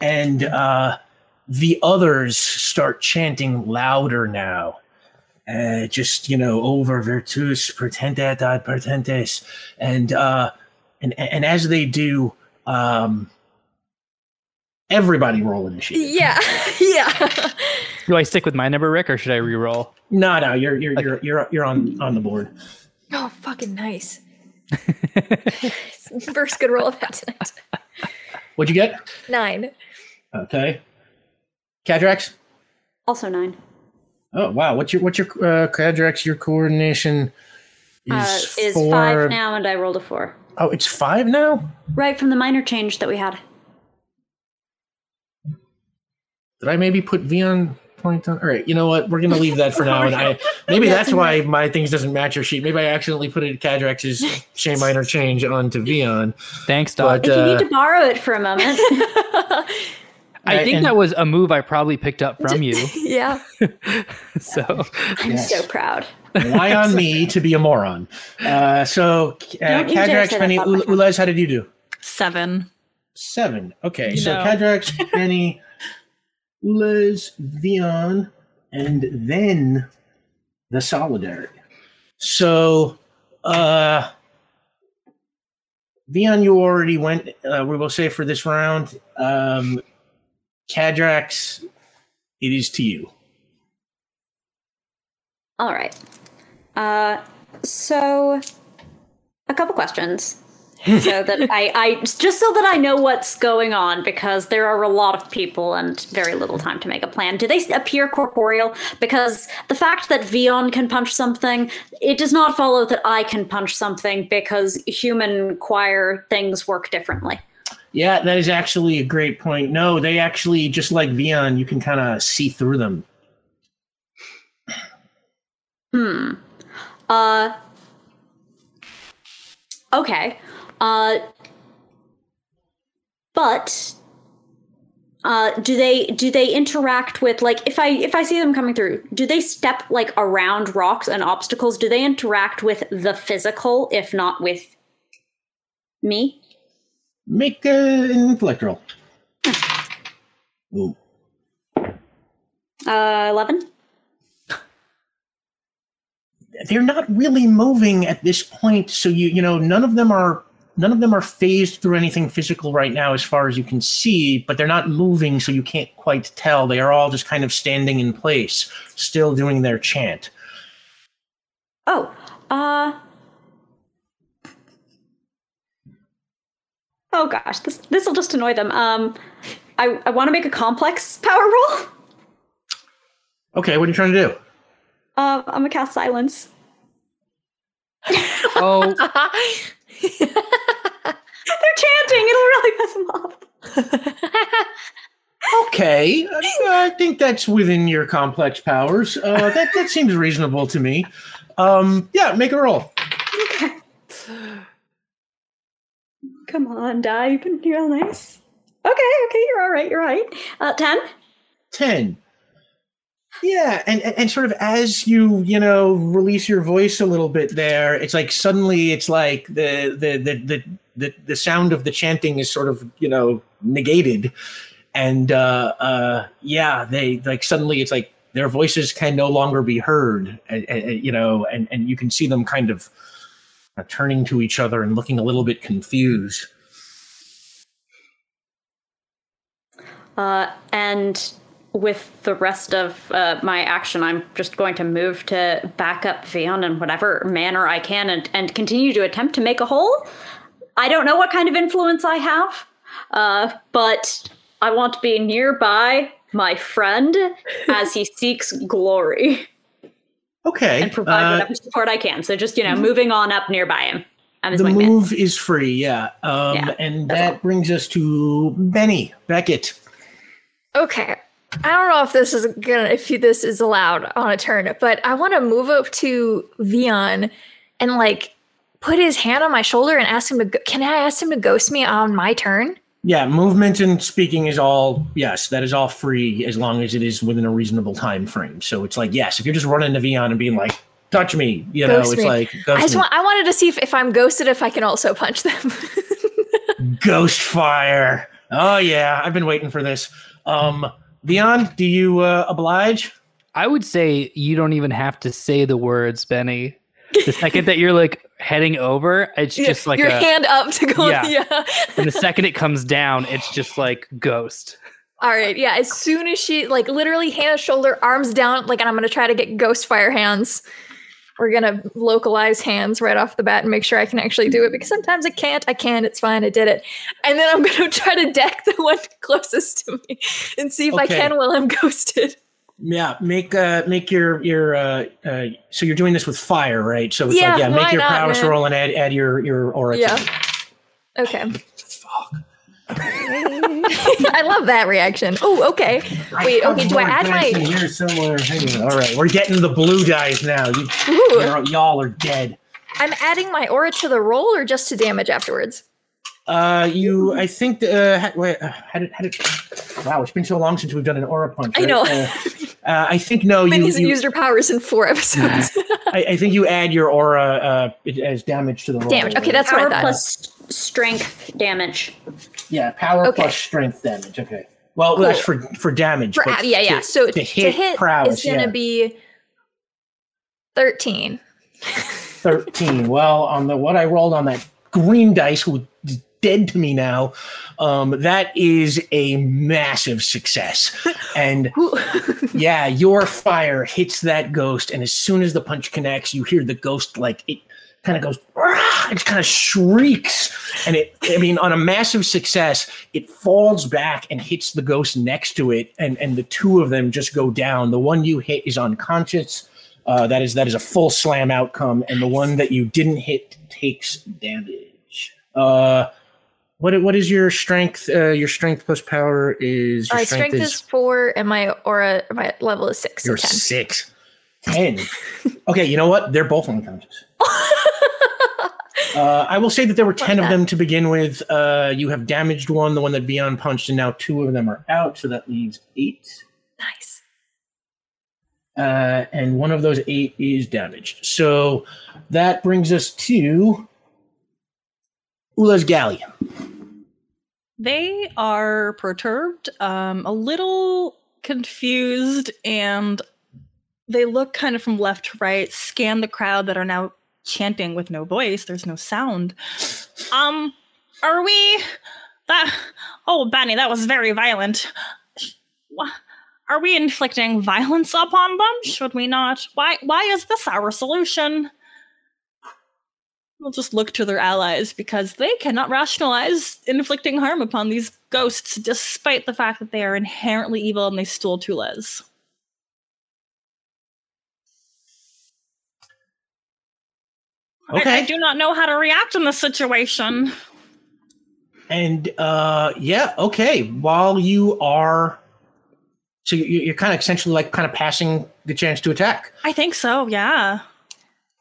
And uh, the others start chanting louder now. Uh, just, you know, over virtus pertentat ad pertentes. And, uh, and, and as they do, um, everybody roll initiative. Yeah. yeah. Do I stick with my number, Rick, or should I re-roll? No, no, you're, you're, you're, you're, you're on, on the board. Oh, fucking nice. First good roll of that tonight. What'd you get? Nine. Okay. Cadrax? Also nine. Oh wow, what's your what's your uh Cadrax? Your coordination is, Uh, is four. five now, and I rolled a four. Oh, it's five now. Right from the minor change that we had. Did I maybe put V on point on? All right, you know what? We're gonna leave that for now. And I maybe that's why my things doesn't match your sheet. Maybe I accidentally put it Cadrax's Shane minor change onto Vion. Thanks, Doc. But If you uh, need to borrow it for a moment, I Right, think and- that was a move I probably picked up from you. Yeah. So I'm Yes. so proud. why on me to be a moron? Uh, so uh, Don't you Cadrax, say that Benny, about Ulez, how did you do? Seven. Seven. Okay, You so know. Cadrax, Benny, Ulez, Vion, and then the Solidarity. So, uh, Vion, you already went, uh, we will say for this round. Um, Cadrax, it is to you. All right. Uh, so, a couple questions. so that I, I just so that I know what's going on because there are a lot of people and very little time to make a plan. Do they appear corporeal? Because the fact that Vion can punch something, it does not follow that I can punch something because human choir things work differently. Yeah, that is actually a great point. No, they actually just like Vion, you can kind of see through them. Hmm. Uh. Okay. Uh. But. Uh, do they do they interact with like if I if I see them coming through, do they step like around rocks and obstacles? Do they interact with the physical, if not with me? Make uh, an intellect roll. Ooh. Uh, eleven. They're not really moving at this point so you you know none of them are none of them are phased through anything physical right now as far as you can see but they're not moving so you can't quite tell they are all just kind of standing in place still doing their chant Oh, uh. Oh gosh, this this will just annoy them. Um, I I want to make a complex power roll. okay what are you trying to do Uh, I'm gonna cast silence. Oh, They're chanting. It'll really piss them off. okay I, I think that's within your complex powers uh, that, that seems reasonable to me um, yeah make a roll Okay. Come on, die. You've been real nice. Okay, okay, you're all right. You're all right. Uh, ten. 10 yeah and, and sort of as you you know release your voice a little bit there it's like suddenly it's like the the the the the, the sound of the chanting is sort of you know negated. And uh uh yeah they like suddenly it's like their voices can no longer be heard and, and, you know and and you can see them kind of uh, turning to each other and looking a little bit confused. Uh, and with the rest of uh, my action, I'm just going to move to back up Vion in whatever manner I can and, and continue to attempt to make a hole. I don't know what kind of influence I have, uh, but I want to be nearby my friend as he seeks glory okay and provide uh, whatever support I can. So just, you know, moving on up nearby him. I'm the wingman. move is free yeah um Yeah, and that all. brings us to benny beckett Okay. I don't know if this is gonna if this is allowed on a turn, but I want to move up to Vion and like put his hand on my shoulder and ask him to. Go- Can I ask him to ghost me on my turn? Yeah, movement and speaking is all yes, that is all free as long as it is within a reasonable time frame. So it's like yes, if you're just running to Vion and being like, "Touch me," you know, Ghost it's me. like I just me. want. I wanted to see if, if I'm ghosted, if I can also punch them. ghost fire. Oh yeah, I've been waiting for this. Um, Vion, do you uh, oblige? I would say you don't even have to say the words, Benny. The second that you're like heading over, it's just like your a, hand up to go. Yeah. Yeah. and the second it comes down, it's just like ghost. All right. Yeah. As soon as she like literally hand shoulder, arms down, like, and I'm gonna try to get ghost fire hands. We're gonna localize hands right off the bat and make sure I can actually do it because sometimes I can't. I can. It's fine. I did it. And then I'm gonna try to deck the one closest to me and see if I can while I'm ghosted. Yeah, make uh make your your uh, uh so you're doing this with fire, right? So it's Yeah, like yeah, make your not, prowess man? roll and add add your your aura. Yeah. Okay. Fuck. I love that reaction. Oh, okay. Wait. Okay. Do I add my? Here somewhere. Hang on. All right, we're getting the blue dice now. You, y'all are dead. I'm adding my aura to the roll or just to damage afterwards. Uh, you, I think, uh, ha- wait, uh, how did, how did, wow, it's been so long since we've done an aura punch. I know. Uh, uh, I think, no, you, Minnie's you used her powers in four episodes. I, I think you add your aura, uh, as damage to the roll. Damage. Okay, right? that's what I Power thought. plus strength damage. Yeah, power Okay. plus strength damage. Okay. Well, that's for, for damage. For, but yeah, yeah. to- so to to hit hit, prowess, is gonna yeah. be thirteen. 13. Well, on the, what I rolled on that green dice, who is dead to me now, um, that is a massive success. And yeah, your fire hits that ghost, and as soon as the punch connects, you hear the ghost like it kind of goes, it kind of shrieks. And it, I mean, on a massive success, it falls back and hits the ghost next to it. And, and the two of them just go down. The one you hit is unconscious. Uh, that is that is a full slam outcome, and the one that you didn't hit takes damage. Uh, what what is your strength? Uh, your strength plus power is your Uh, strength is four, and my aura, my level is six. You're ten. six. Ten. okay, you know what? They're both unconscious. uh, I will say that there were ten of that. them to begin with. Uh, you have damaged one, the one that Vion punched, and now two of them are out, so that leaves eight. Nice. Uh, and one of those eight is damaged. So that brings us to Ula's galley. They are perturbed, um, a little confused, and they look kind of from left to right, scan the crowd that are now chanting with no voice. There's no sound. Um, are we that? Oh, Benny, that was very violent. Are we inflicting violence upon them? Should we not? Why? Why is this our solution? We'll just look to their allies because they cannot rationalize inflicting harm upon these ghosts, despite the fact that they are inherently evil and they stole Tulez. I- I, do not know how to react in this situation. And uh, yeah, okay. While you are, so you're kind of essentially like kind of passing the chance to attack. I think so. Yeah.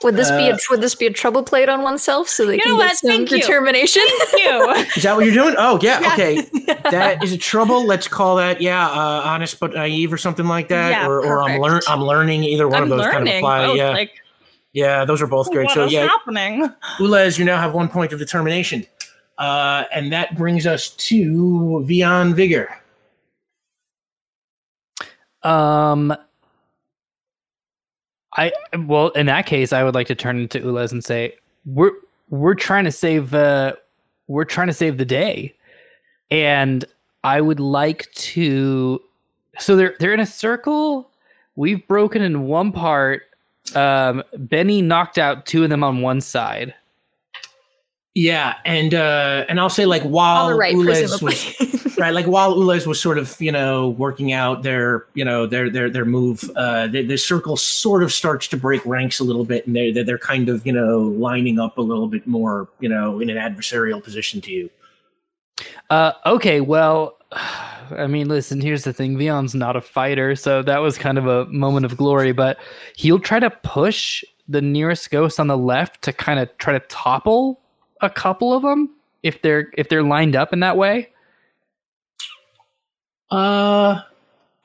Would this be a Uh, would this be a trouble plate on oneself so they You can know get what? some Thank you. determination? You. Is that what you're doing? Oh yeah, okay. that is a trouble. Let's call that yeah, uh, honest but naive or something like that. Yeah, or or I'm learn. I'm learning. Either one I'm of those kind of apply. both, yeah, Like, yeah, those are both great. what So is yeah, happening? Ulez, you now have one point of determination. Uh, and that brings us to Vion Vigor. Um, I well, in that case, I would like to turn into Ulez and say, "We're we're trying to save uh, we're trying to save the day," and I would like to. So they're they're in a circle. We've broken in one part. Um, Benny knocked out two of them on one side. Yeah, and uh, and I'll say like while On right, Ulez was right, like while Ulez was sort of you know working out their you know their their their move, uh, the, the circle sort of starts to break ranks a little bit, and they're they're- they're kind of you know lining up a little bit more you know in an adversarial position to you. Uh, okay, well, I mean, listen, here's the thing. Vion's not a fighter, so that was kind of a moment of glory, but he'll try to push the nearest ghost on the left to kind of try to topple a couple of them if they're if they're lined up in that way. Uh,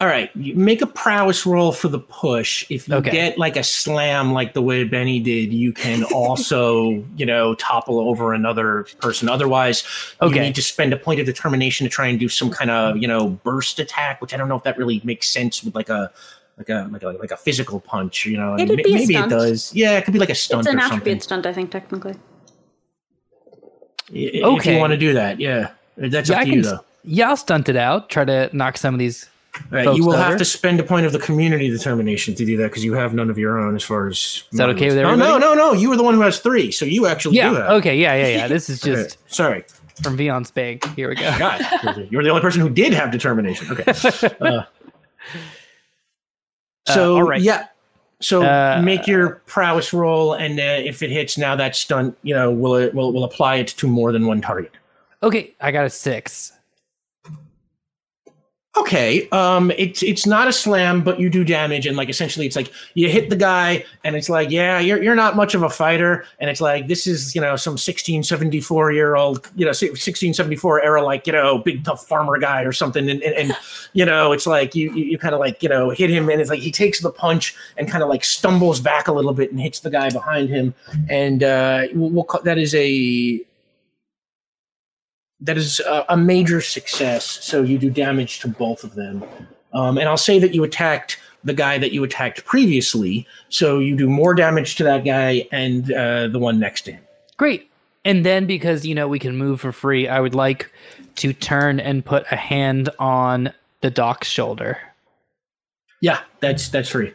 all right. You make a prowess roll for the push. If you Okay. get like a slam, like the way Benny did, you can also, you know, topple over another person. Otherwise, okay. you need to spend a point of determination to try and do some kind of, you know, burst attack. Which I don't know if that really makes sense with like a. Like a like a like a physical punch, you know. It'd ma- be a maybe it does. Yeah, it could be like a stunt It's an or something. attribute stunt, I think, technically. I- If Okay. you want to do that, yeah, that's Yeah, up to can. you though. Yeah, I'll stunt it out. Try to knock some of these. Right, you will have to spend a point of the community determination to do that because you have none of your own as far as. Is that okay with Oh no, no, no! You were the one who has three, so you actually Yeah. do that. Okay. Yeah. Yeah. Yeah. This is Okay, just Sorry, from Vion's bank. Here we go. God, you're the only person who did have determination. Okay. Uh, so all right. yeah, so Uh, make your prowess roll, and uh, if it hits, now that stunt, you know, will it will will apply it to more than one target. Okay, I got a six. Okay, um, it's it's not a slam, but you do damage, and like essentially, it's like you hit the guy, and it's like, yeah, you're you're not much of a fighter, and it's like this is you know some 1674 year old, you know, 1674 era like you know big tough farmer guy or something, and and, and you know it's like you you, you kind of like you know hit him, and it's like he takes the punch and kind of like stumbles back a little bit and hits the guy behind him, and uh, we'll, we'll call, that is a that is a, a major success. So you do damage to both of them. Um, and I'll say that you attacked the guy that you attacked previously. So you do more damage to that guy and uh, the one next to him. Great. And then because you know we can move for free, I would like to turn and put a hand on the doc's shoulder. Yeah, that's that's free.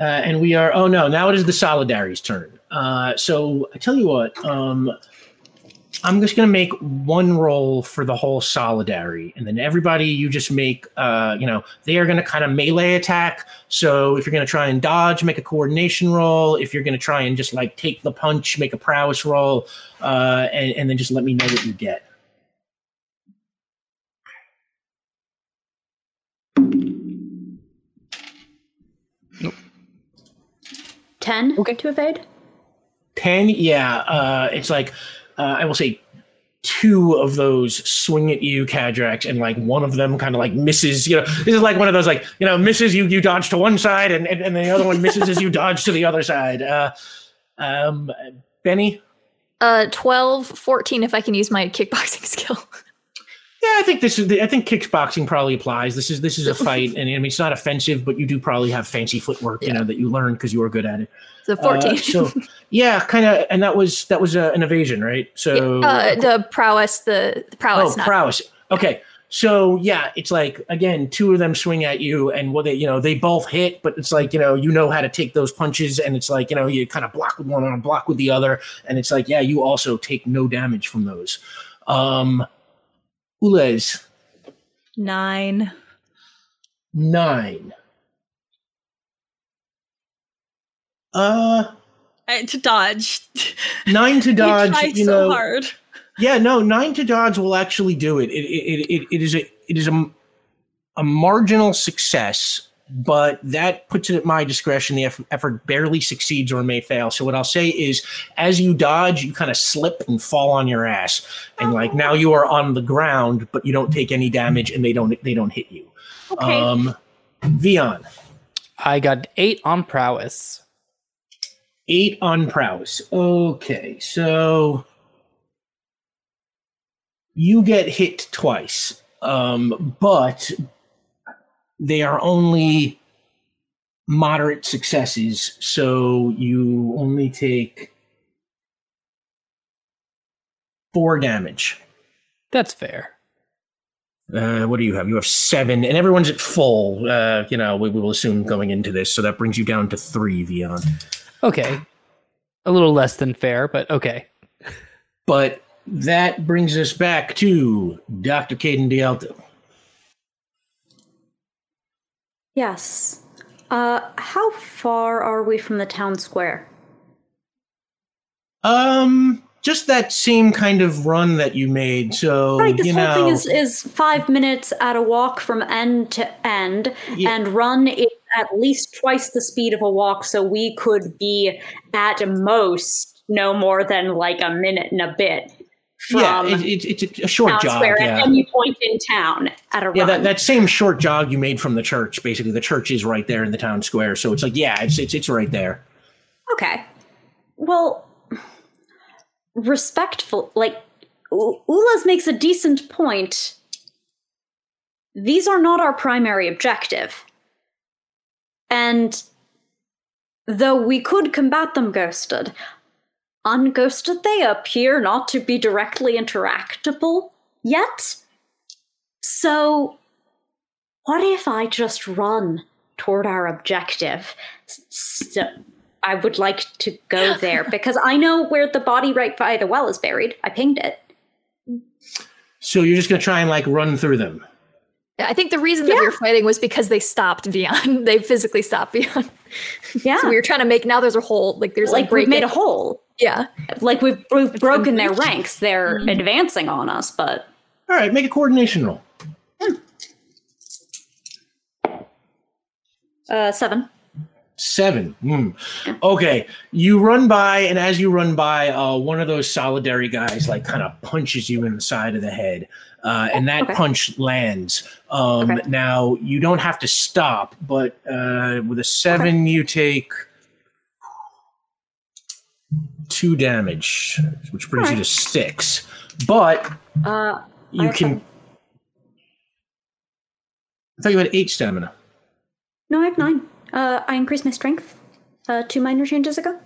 Uh, and we are. Oh no! Now it is the Solidarity's turn. Uh, so I tell you what. Um, I'm just gonna make one roll for the whole Solidary, and then everybody you just make. Uh, you know, they are gonna kind of melee attack. So if you're gonna try and dodge, make a coordination roll. If you're gonna try and just like take the punch, make a prowess roll, uh, and, and then just let me know what you get. Nope. Ten Okay. to evade. 10 yeah uh it's like uh, i will say two of those swing at you cadrax and like one of them kind of like misses you know this is like one of those like you know misses you you dodge to one side and and, and the other one misses as you dodge to the other side uh um benny Uh, 12, 14 if I can use my kickboxing skill. Yeah i think this is i think kickboxing probably applies this is this is a fight and i mean it's not offensive but you do probably have fancy footwork you know that you learned because you were good at it So Uh, so yeah kind of and that was that was uh, an evasion right so uh, the prowess, the, the prowess. oh, not- prowess. Okay. So yeah, it's like again, two of them swing at you, and what they, you know, they both hit, but it's like you know, you know how to take those punches, and it's like you know, you kind of block with one and block with the other, and it's like yeah, you also take no damage from those. Um, Ulez Nine. nine. Uh, Uh, to dodge. nine to dodge. you tried you so know, hard. Yeah, no, nine to dodge will actually do it. It it it, it is a it is a, a marginal success, but that puts it at my discretion. The effort barely succeeds or may fail. So what I'll say is, as you dodge, you kind of slip and fall on your ass, and like now you are on the ground, but you don't take any damage, and they don't they don't hit you. Okay. Um, Vion, I got eight on prowess. eight on prowess. Okay, so you get hit twice, um, but they are only moderate successes, so you only take four damage. That's fair. Uh, what do you have? You have seven, and everyone's at full. Uh, you know, we, we will assume going into this, so that brings you down to three, Vion. Okay. A little less than fair, but okay. But that brings us back to Dr. Caden Dialto. Yes. Uh, how far are we from the town square? Um, just that same kind of run that you made. So Right, this you whole know, thing is, is five minutes at a walk from end to end, Yeah. and run is at least twice the speed of a walk, so we could be at most no more than like a minute and a bit yeah, it, it, it's a short jog. square Yeah, at any point in town at a yeah. run. That, that same short jog you made from the church. Basically, the church is right there in the town square. So it's like, yeah, it's it's it's right there. Okay. Well, respectful, like, U- Ulez makes a decent point. These are not our primary objective. And though we could combat them ghosted, unghosted they appear not to be directly interactable yet. So, what if I just run toward our objective? So, I would like to go there because I know where the body right by the well is buried. I pinged it. So you're just gonna try and like run through them. I think the reason that we were fighting was because they stopped Vion. they physically stopped Vion. Yeah. so we were trying to make now there's a hole. Like there's like, like we've made it. a hole. Yeah. Like we've, we've broken their ranks. They're advancing on us, but All right, make a coordination roll. uh, seven. Seven. Hmm. Okay. You run by, and as you run by, uh, one of those solidary guys like kind of punches you in the side of the head, uh, and that Okay. punch lands. Um, Okay. Now you don't have to stop, but uh, with a seven, you take two damage, which brings you to six. But Uh, you have can. I thought you had eight stamina. no, I have nine. Uh, I increased my strength uh, two minor changes ago.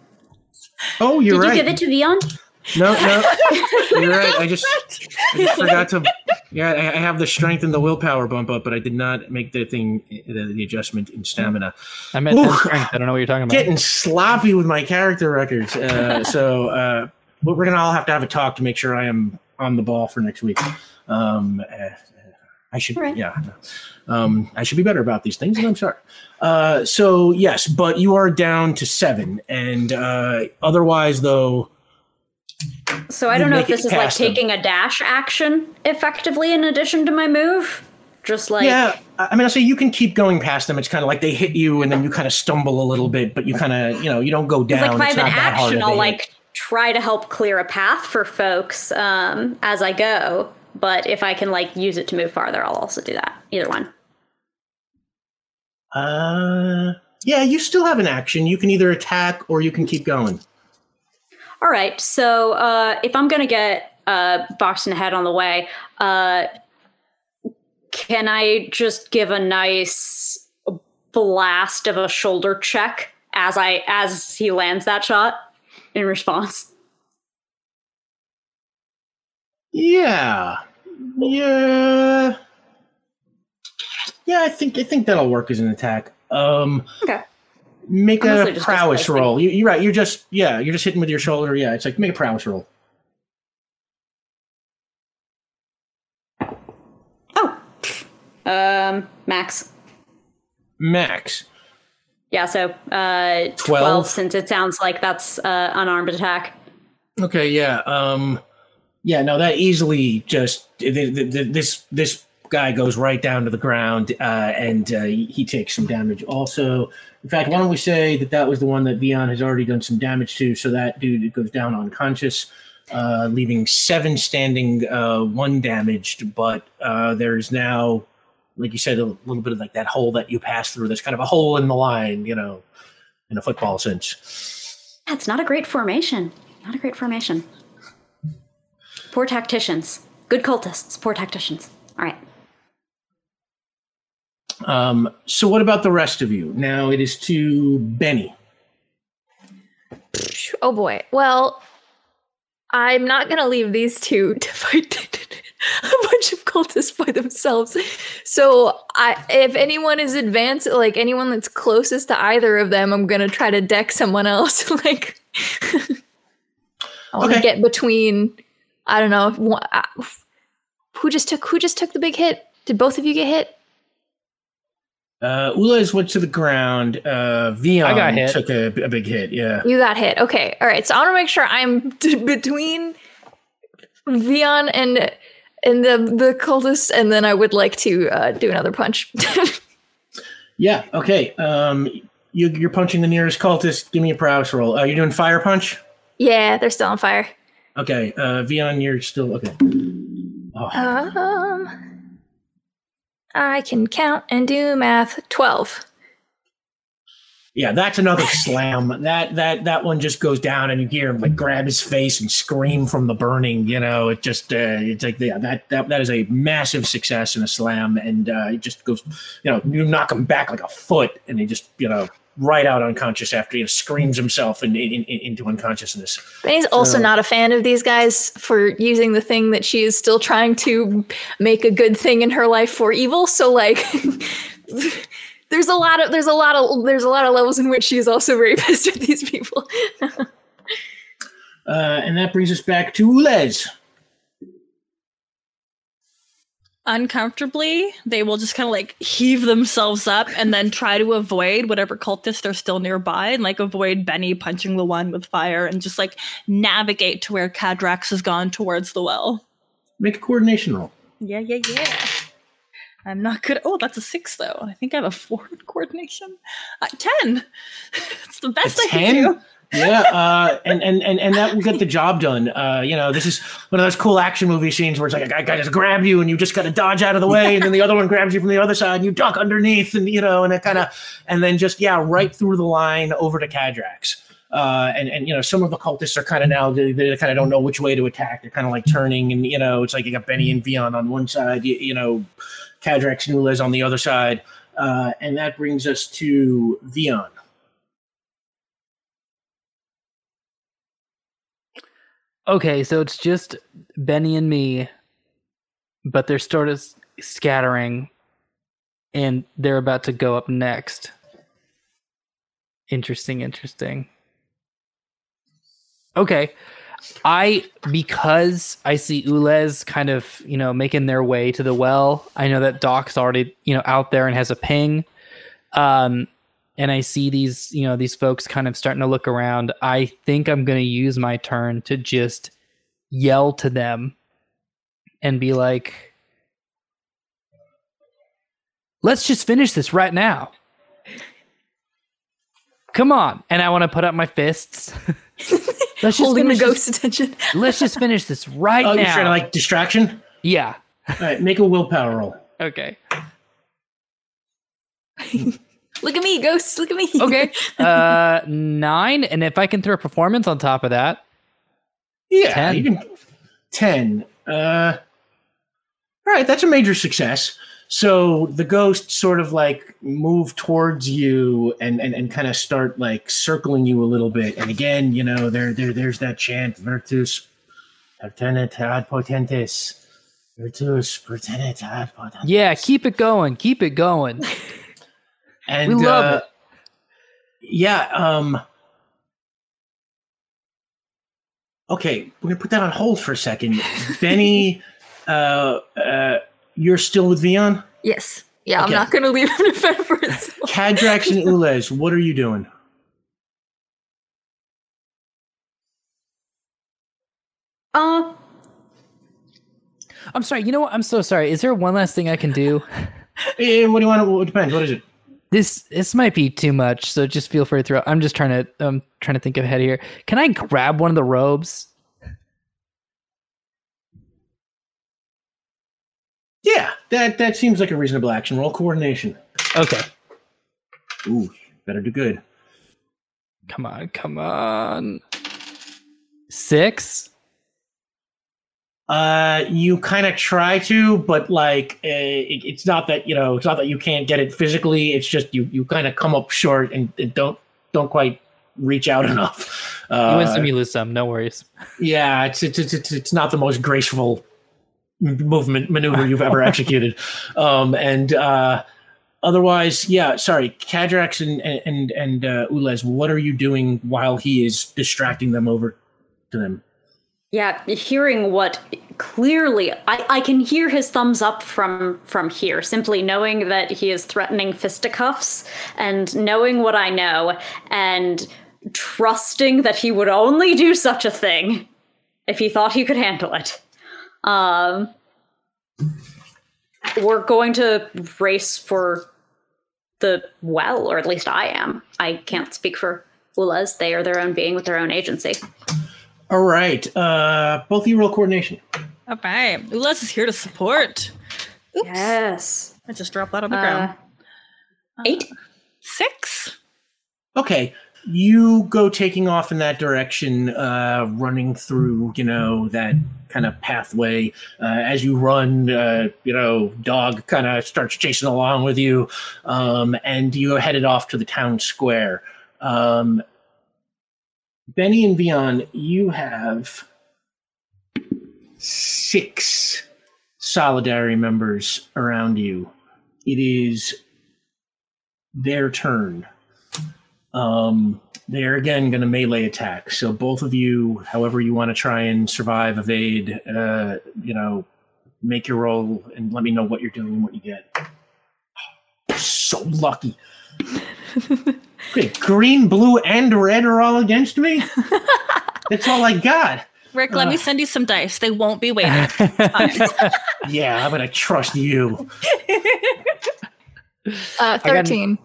Oh, you're Did right. you give it to Vion? No, no, you're right. I just, I just forgot to. Yeah, I, I have the strength and the willpower bump up, but I did not make the thing, the, the adjustment in stamina. I meant Ooh. strength. I don't know what you're talking about. Getting sloppy with my character records. Uh, so uh, but we're gonna all have to have a talk to make sure I am on the ball for next week. Um, uh, I should, Right. yeah, um, I should be better about these things, and I'm sorry. Uh, so yes, but you are down to seven, and uh, otherwise, though, So I don't know if this is like them. taking a dash action effectively in addition to my move. Just like yeah, I mean, I say you can keep going past them. It's kind of like they hit you, and then you kind of stumble a little bit, but you kind of, you know, you don't go down. Like if I have an action, I'll like try to help clear a path for folks um, as I go. But if I can like use it to move farther, I'll also do that. Either one. Uh, yeah, you still have an action. You can either attack or you can keep going. All right. So uh, if I'm gonna get uh, boxed in the head on the way, uh, can I just give a nice blast of a shoulder check as I as he lands that shot in response? Yeah, yeah, yeah. I think I think that'll work as an attack. Um, Okay. Make I'm a just prowess disguising. roll. You, you're right. You're just yeah. You're just hitting with your shoulder. Yeah, it's like make a prowess roll. Oh. Um, max. Max. Yeah, so uh, 12, 12? since it sounds like that's uh, unarmed attack. Okay, yeah. Um yeah, no, that easily just th- th- th- this this guy goes right down to the ground uh and uh, he takes some damage also. In fact, why don't we say that that was the one that Vion has already done some damage to so that dude goes down unconscious uh leaving 7 standing uh 1 damaged, but uh there's now like you said a little bit of like that hole that you pass through. There's kind of a hole in the line, you know, in a football sense. That's not a great formation. Not a great formation. Poor tacticians. Good cultists, poor tacticians. All right. Um, so what about the rest of you? Now it is to Benny. Oh boy. Well, I'm not gonna leave these two to fight a bunch of cultists by themselves. So, I if anyone is advanced, like anyone that's closest to either of them, I'm gonna try to deck someone else. like, I want to Okay. get between. I don't know. uh, Who just took? Who just took the big hit? Did both of you get hit? Uh, Ulez went to the ground. Uh, Vion I got hit. took a, a big hit. Yeah. You got hit. Okay. All right. So I want to make sure I'm t- between Vion and and the the cultist, and then I would like to uh, do another punch. Yeah. Okay. Um, you, you're punching the nearest cultist. Give me a prowess roll. Uh, you're doing fire punch. yeah, they're still on fire. Okay. Uh, Vion, you're still okay. Oh, Um, I can count and do math. Twelve. yeah, that's another slam. That that that one just goes down, and you hear him like grab his face and scream from the burning. You know, it just uh, it's like yeah, that that that is a massive success in a slam, and uh, it just goes. You know, you knock him back like a foot, and he just you know right out unconscious after he screams himself in, in, in, into unconsciousness. And he's also So- not a fan of these guys for using the thing that she is still trying to make a good thing in her life for evil. So like there's a lot of there's a lot of there's a lot of levels in which she is also very pissed at these people. Uh, and that brings us back to Ulez. Uncomfortably, they will just kind of like heave themselves up and then try to avoid whatever cultists are still nearby and like avoid Benny punching the one with fire and just like navigate to where Cadrax has gone towards the well. Make a coordination roll. Yeah, yeah, yeah. I'm not good. Oh, that's a six though. I think I have a four coordination. Uh, Ten. it's the best I can do. Yeah, uh, and, and and and that will get the job done. Uh, you know, this is one of those cool action movie scenes where it's like a guy, guy just grab you and you just got to dodge out of the way, and then the other one grabs you from the other side and you duck underneath, and you know, and it kind of, and then just yeah, right through the line over to Cadrax. Uh, and and you know, some of the cultists are kind of now they, they kind of don't know which way to attack. They're kind of like turning, and you know, it's like you got Benny and Vion on one side, you, you know, Cadrax and Ulez on the other side, uh, and that brings us to Vion. Okay, so it's just Benny and me, but they're sort of scattering, and they're about to go up next. Interesting, interesting. Okay, I because I see Ulez kind of you know making their way to the well. I know that Doc's already you know out there and has a ping. Um, and I see these, you know, these folks kind of starting to look around, I think I'm going to use my turn to just yell to them and be like, let's just finish this right now. Come on. And I want to put up my fists. let's just Holding the finish this- ghost attention. Let's just finish this right now. Oh, you're trying to like distraction? yeah. All right, make a willpower roll. Okay. Look at me, ghosts. Look at me. Okay. Uh, nine. And if I can throw a performance on top of that, Yeah, 10. you can. Ten. Uh, all right, that's a major success. So the ghosts sort of like move towards you and and, and kind of start like circling you a little bit. And again, you know, there there there's that chant Virtus pertenet ad potentis. Virtus pertenet ad potentis. yeah, keep it going. Keep it going. And We love uh, it. Yeah, um Okay, we're gonna put that on hold for a second. Benny, uh, uh, you're still with Vion? Yes. Yeah, I'm not going to leave him to fend for himself. Cadrax and Ulez, what are you doing? Uh, I'm sorry. You know what? I'm so sorry. Is there one last thing I can do? Eh, what do you want? To, it depends. What is it? This this might be too much, so just feel free to throw. I'm just trying to i'm trying to think ahead here. Can I grab one of the robes? Yeah, that that seems like a reasonable action. Roll coordination. Okay. Ooh, better do good. Come on, come on. Six. Uh, you kind of try to, but like, uh, it, it's not that you know, it's not that you can't get it physically. It's just you you kind of come up short and, and don't don't quite reach out enough. Uh, You win some, you lose some. No worries. Yeah, it's it's it's it's, it's not the most graceful movement maneuver you've ever executed. Um, and uh, otherwise, yeah. Sorry, Cadrax and and and uh, Ulez, what are you doing while he is distracting them over to them? Yeah, hearing what clearly I, I can hear his thumbs up from from here, simply knowing that he is threatening fisticuffs and knowing what I know and trusting that he would only do such a thing if he thought he could handle it. Um we're going to race for the well, or at least I am. I can't speak for Ulez They are their own being with their own agency. All right, uh, both of you roll coordination. All right. Ulez is here to support. Oops. Yes. I just dropped that on the Uh, ground. eight. Six. Okay, you go taking off in that direction, uh, running through, you know, that kind of pathway. Uh, as you run, uh, you know, dog kind of starts chasing along with you, um, and you are headed off to the town square. Um, Benny and Vion, you have six Solidary members around you. It is their turn. Um, they're again going to melee attack. So both of you, however you want to try and survive, evade, uh, you know, make your roll and let me know what you're doing and what you get. So lucky. Okay, green, blue, and red are all against me. That's all I got. Rick, let me Uh. send you some dice. They won't be waiting. Yeah, I'm gonna trust you. Uh, 13.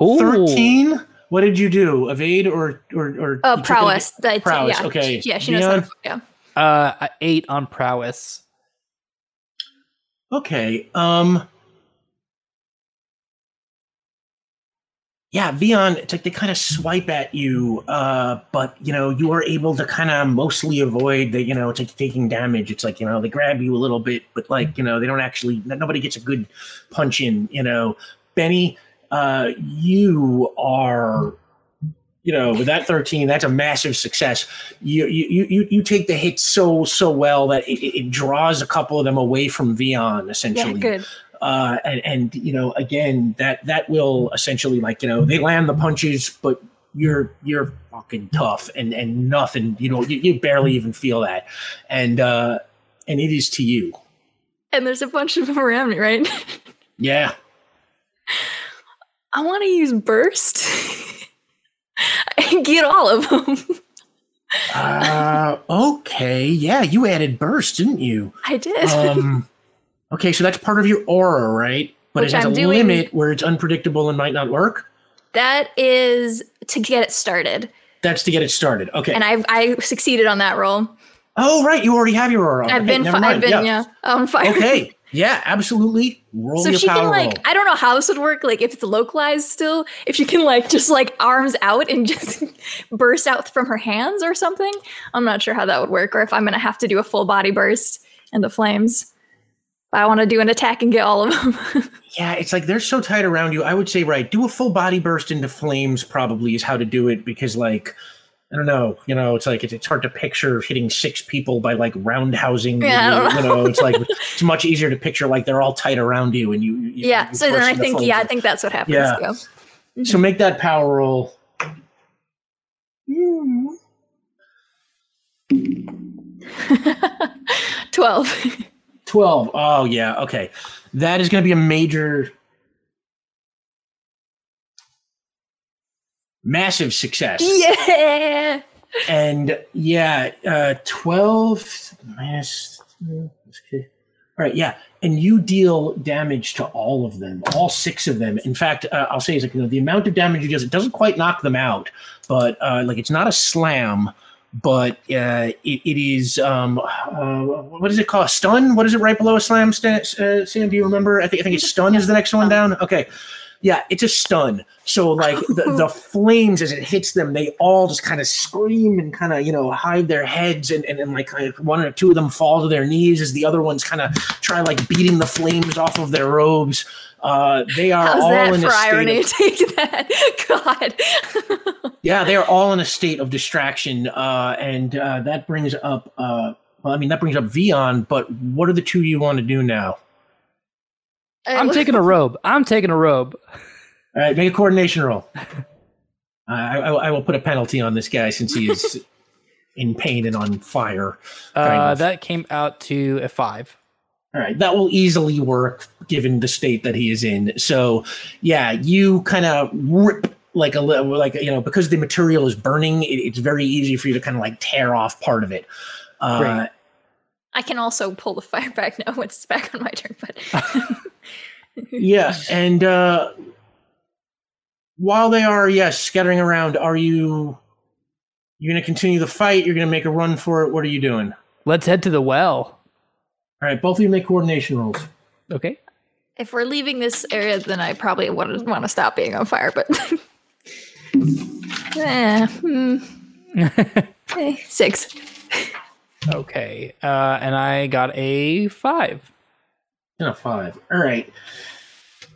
Thirteen. What did you do? Evade or or or Uh, you took it- prowess. That, Prowess, Yeah. okay. Yeah, she knows how to. Vion? Yeah. Uh, eight on prowess. Okay. Um. Yeah, Vion, it's like they kind of swipe at you, uh, but you know you are able to kind of mostly avoid the, you know, it's like taking damage. It's like you know they grab you a little bit, but like you know they don't actually. Nobody gets a good punch in. You know, Benny, uh, you are you know, with that 13, that's a massive success. You you you you take the hit so so well that it, it draws a couple of them away from Vion essentially Yeah, good. Uh, and and you know, again, that that will essentially like you know they land the punches, but you're you're fucking tough and and nothing. You know, you, you barely even feel that, and uh, and it is to you. And there's a bunch of them around me, right? Yeah. I want to use burst and get all of them. Uh, okay. Yeah, you added burst, didn't you? I did. Um, okay, so that's part of your aura, right? But Which it has I'm a doing- limit where it's unpredictable and might not work. that is to get it started, That's to get it started. Okay. and I've I succeeded on that roll. oh, right. You already have your aura. I've Okay, been fi- I've been yeah, on fire. Okay. Yeah, absolutely. Roll So your she can like roll. I don't know how this would work, like if it's localized still, if she can like just like arms out and just burst out from her hands or something. I'm not sure how that would work, or if I'm gonna have to do a full body burst into flames. I want to do an attack and get all of them. Yeah, it's like they're so tight around you. I would say, right, do a full body burst into flames probably is how to do it because, like, I don't know, you know, it's like it's, it's hard to picture hitting six people by like roundhousing. Yeah, you, don't you know, it's like it's much easier to picture like they're all tight around you and you. you yeah. you So then I think yeah, I think that's what happens. Yeah. Go. So mm-hmm. make that power roll. Twelve. 12. Oh, yeah. Okay. That is going to be a major, massive success. yeah. And yeah, uh, 12 minus. Okay. All right. Yeah. And you deal damage to all of them, all six of them. In fact, uh, I'll say is like, you know, the amount of damage you deal, it doesn't quite knock them out, but uh, like it's not a slam. But uh, it, it is um, uh, what is it called? Stun? What is it right below a slam? Stan, uh, Sam, do you remember? I think I think it's stun is the next one down. Okay, yeah, it's a stun. So like the, the flames as it hits them, they all just kind of scream and kind of you know hide their heads and, and, and like kind of one or two of them fall to their knees as the other ones kind of try like beating the flames off of their robes. Uh, they are How's all that in for a state irony? of, Take that. God. yeah, they are all in a state of distraction, uh, and uh, that brings up. Uh, well, I mean, that brings up Vion. But what are the two you want to do now? I'm taking a robe. I'm taking a robe. All right, make a coordination roll. I, I, I will put a penalty on this guy since he is in pain and on fire. Uh, that came out to a five. All right, that will easily work given the state that he is in. So, yeah, you kind of rip like a li- like you know because the material is burning, it, it's very easy for you to kind of like tear off part of it. Uh, Great. I can also pull the fire back now. Once it's back on my turn, but yeah, and uh, while they are yes scattering around, are you you're going to continue the fight? You're going to make a run for it. What are you doing? Let's head to the well. All right, both of you make coordination rolls. Okay. if we're leaving this area, then I probably want to want to stop being on fire. But Eh, hmm. Eh, six. Okay. Uh, and I got a five. And a five. All right.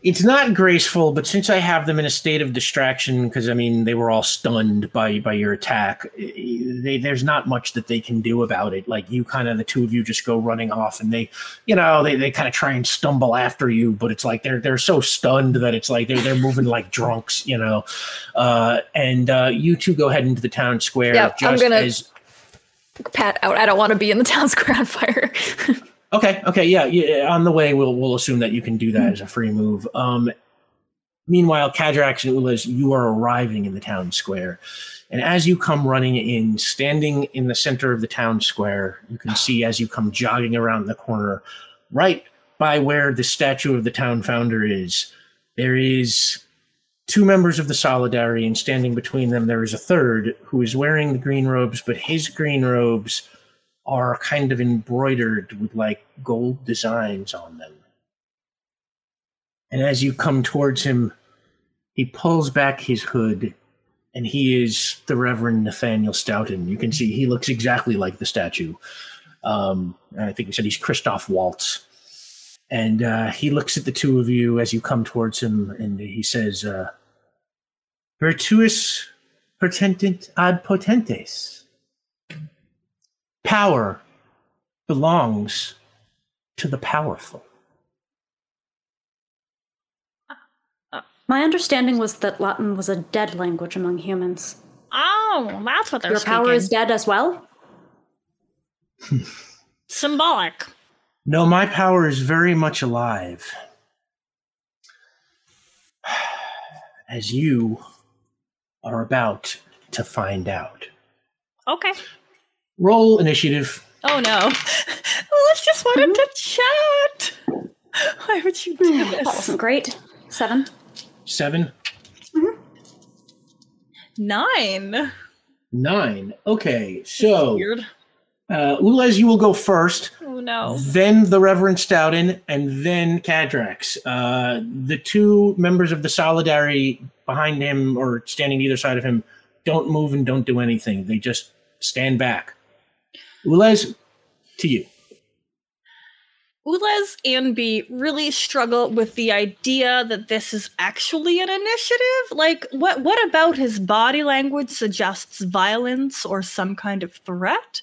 It's not graceful, but since I have them in a state of distraction, because I mean they were all stunned by by your attack, they, there's not much that they can do about it. Like you, kind of the two of you just go running off, and they, you know, they, they kind of try and stumble after you, but it's like they're they're so stunned that it's like they're they're moving like drunks, you know. Uh, and uh, you two go ahead into the town square. Yeah, I'm gonna- as Pat out. I don't want to be in the town square on fire. Okay, okay, yeah, yeah. On the way, we'll we'll assume that you can do that as a free move. Um, meanwhile, Cadrax and Ulez, you are arriving in the town square, and as you come running in, standing in the center of the town square, you can see as you come jogging around the corner, right by where the statue of the town founder is, there is two members of the Solidarity, and standing between them, there is a third who is wearing the green robes, but his green robes are kind of embroidered with like gold designs on them. And as you come towards him, he pulls back his hood, and he is the Reverend Nathaniel Stoughton. You can see he looks exactly like the statue. Um, I think we said he's Christoph Waltz. And uh, he looks at the two of you as you come towards him, and he says, uh, Virtuous Potentent ad potentes. Power belongs to the powerful. My understanding was that Latin was a dead language among humans. Oh, that's what they're Your power speaking. is dead as well? symbolic. No, my power is very much alive. As you are about to find out. Okay. Roll initiative. Oh no. Let's just wanted to chat. Why would you do That this? wasn't great. Seven. Seven. Nine. Nine. Okay, so Weird. uh, Ulez, you will go first. Oh no. then the Reverend Stoughton, and then Cadrax. Uh, the two members of the Solidarity behind him or standing either side of him don't move and don't do anything. They just stand back. Ulez, to you. Ulez and B really struggle with the idea that this is actually an initiative. Like, what what about his body language suggests violence or some kind of threat?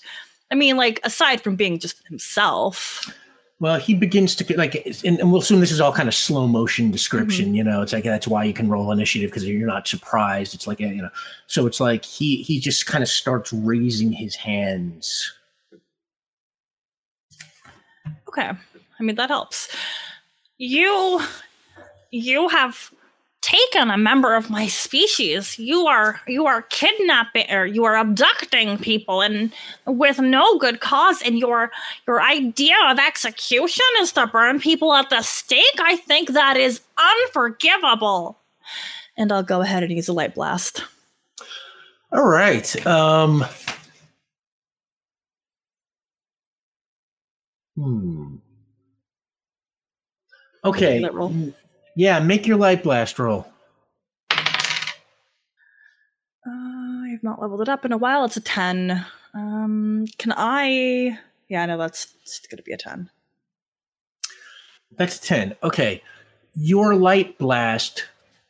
I mean, like, aside from being just himself. Well, he begins to like, and, and we'll assume this is all kind of slow motion description. Mm-hmm. You know, it's like that's why you can roll initiative because you're not surprised. It's like eh, you know, so it's like he he just kind of starts raising his hands. Okay. I mean, that helps. You you have taken a member of my species. You are you are kidnapping or you are abducting people and with no good cause and your your idea of execution is to burn people at the stake. I think that is unforgivable. And I'll go ahead and use a light blast. All right. Um. Hmm. Okay. Yeah, make your light blast roll. Uh, I have not leveled it up in a while. It's a 10. Um, can I. Yeah, no, that's going to be a 10. That's 10. Okay. Your light blast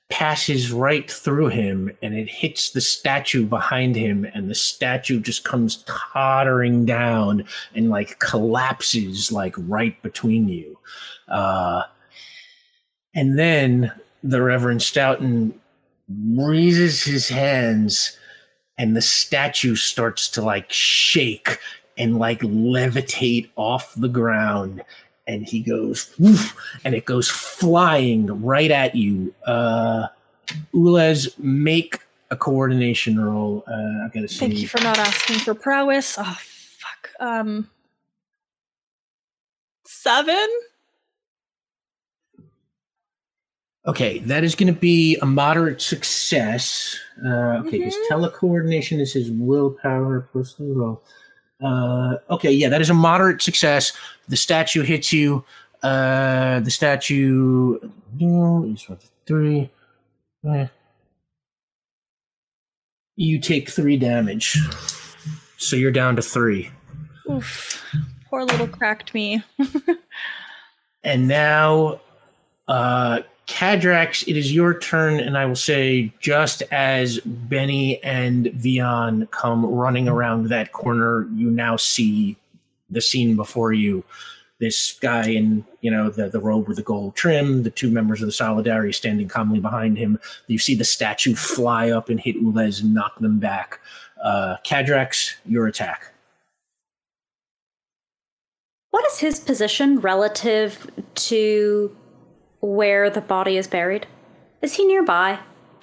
passes right through him and it hits the statue behind him and the statue just comes tottering down and like collapses like right between you. Uh and then the Reverend Stoughton raises his hands and the statue starts to like shake and like levitate off the ground and he goes woof, and it goes flying right at you. Uh Ulez make a coordination roll. Uh i gotta see. Thank you for not asking for prowess. Oh, fuck. Um, seven? okay that is going to be a moderate success. Uh okay his telecoordination is his willpower. Plus the roll uh okay yeah that is a moderate success the statue hits you uh the statue three eh. you take three damage so you're down to three Oof. Poor little cracked me. And now, uh, Cadrax, it is your turn, and I will say, just as Benny and Vion come running around that corner, you now see the scene before you. This guy in, you know, the, the robe with the gold trim, the two members of the Solidarity standing calmly behind him. You see the statue fly up and hit Ulez and knock them back. Uh, Cadrax, your attack. What is his position relative to where the body is buried? Is he nearby?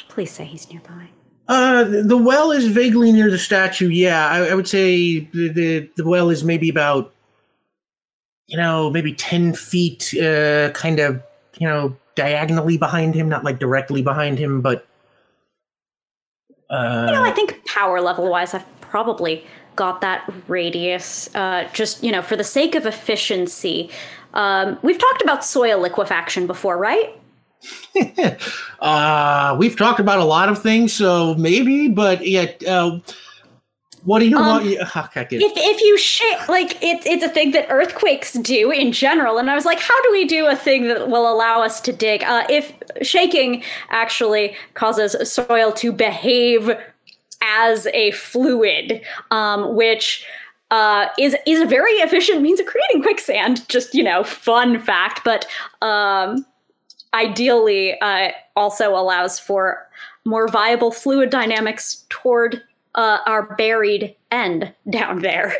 Please say he's nearby. Uh, the well is vaguely near the statue. Yeah, I, I would say the, the the well is maybe about, you know, maybe ten feet, uh, kind of, you know, diagonally behind him, not like directly behind him, but. Uh, You know, I think power level wise, I've probably got that radius. Uh, just, you know, for the sake of efficiency. Um, we've talked about soil liquefaction before, right? uh, we've talked about a lot of things, so maybe, but yet, uh, what do you Um, want? Yeah, okay, I get it. If, if you shake, like, it's it's a thing that earthquakes do in general. And I was like, how do we do a thing that will allow us to dig? Uh, if shaking actually causes soil to behave as a fluid, um, which uh, is is a very efficient means of creating quicksand. Just you know, fun fact, but um, ideally uh, also allows for more viable fluid dynamics toward uh, our buried end down there.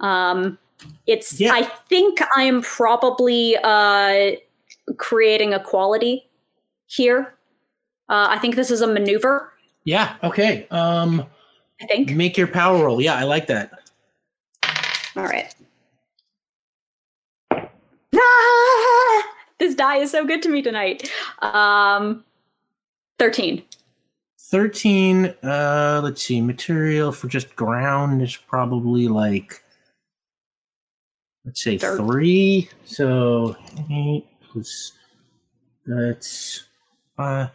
Um, it's Yeah. I think I am probably uh, creating a quality here. Uh, I think this is a maneuver. Yeah. Okay. Um, I think. make your power roll. Yeah, I like that. All right. Ah! This die is so good to me tonight. Um, thirteen. 13 uh let's see material for just ground is probably like let's say Third. three so eight plus that's uh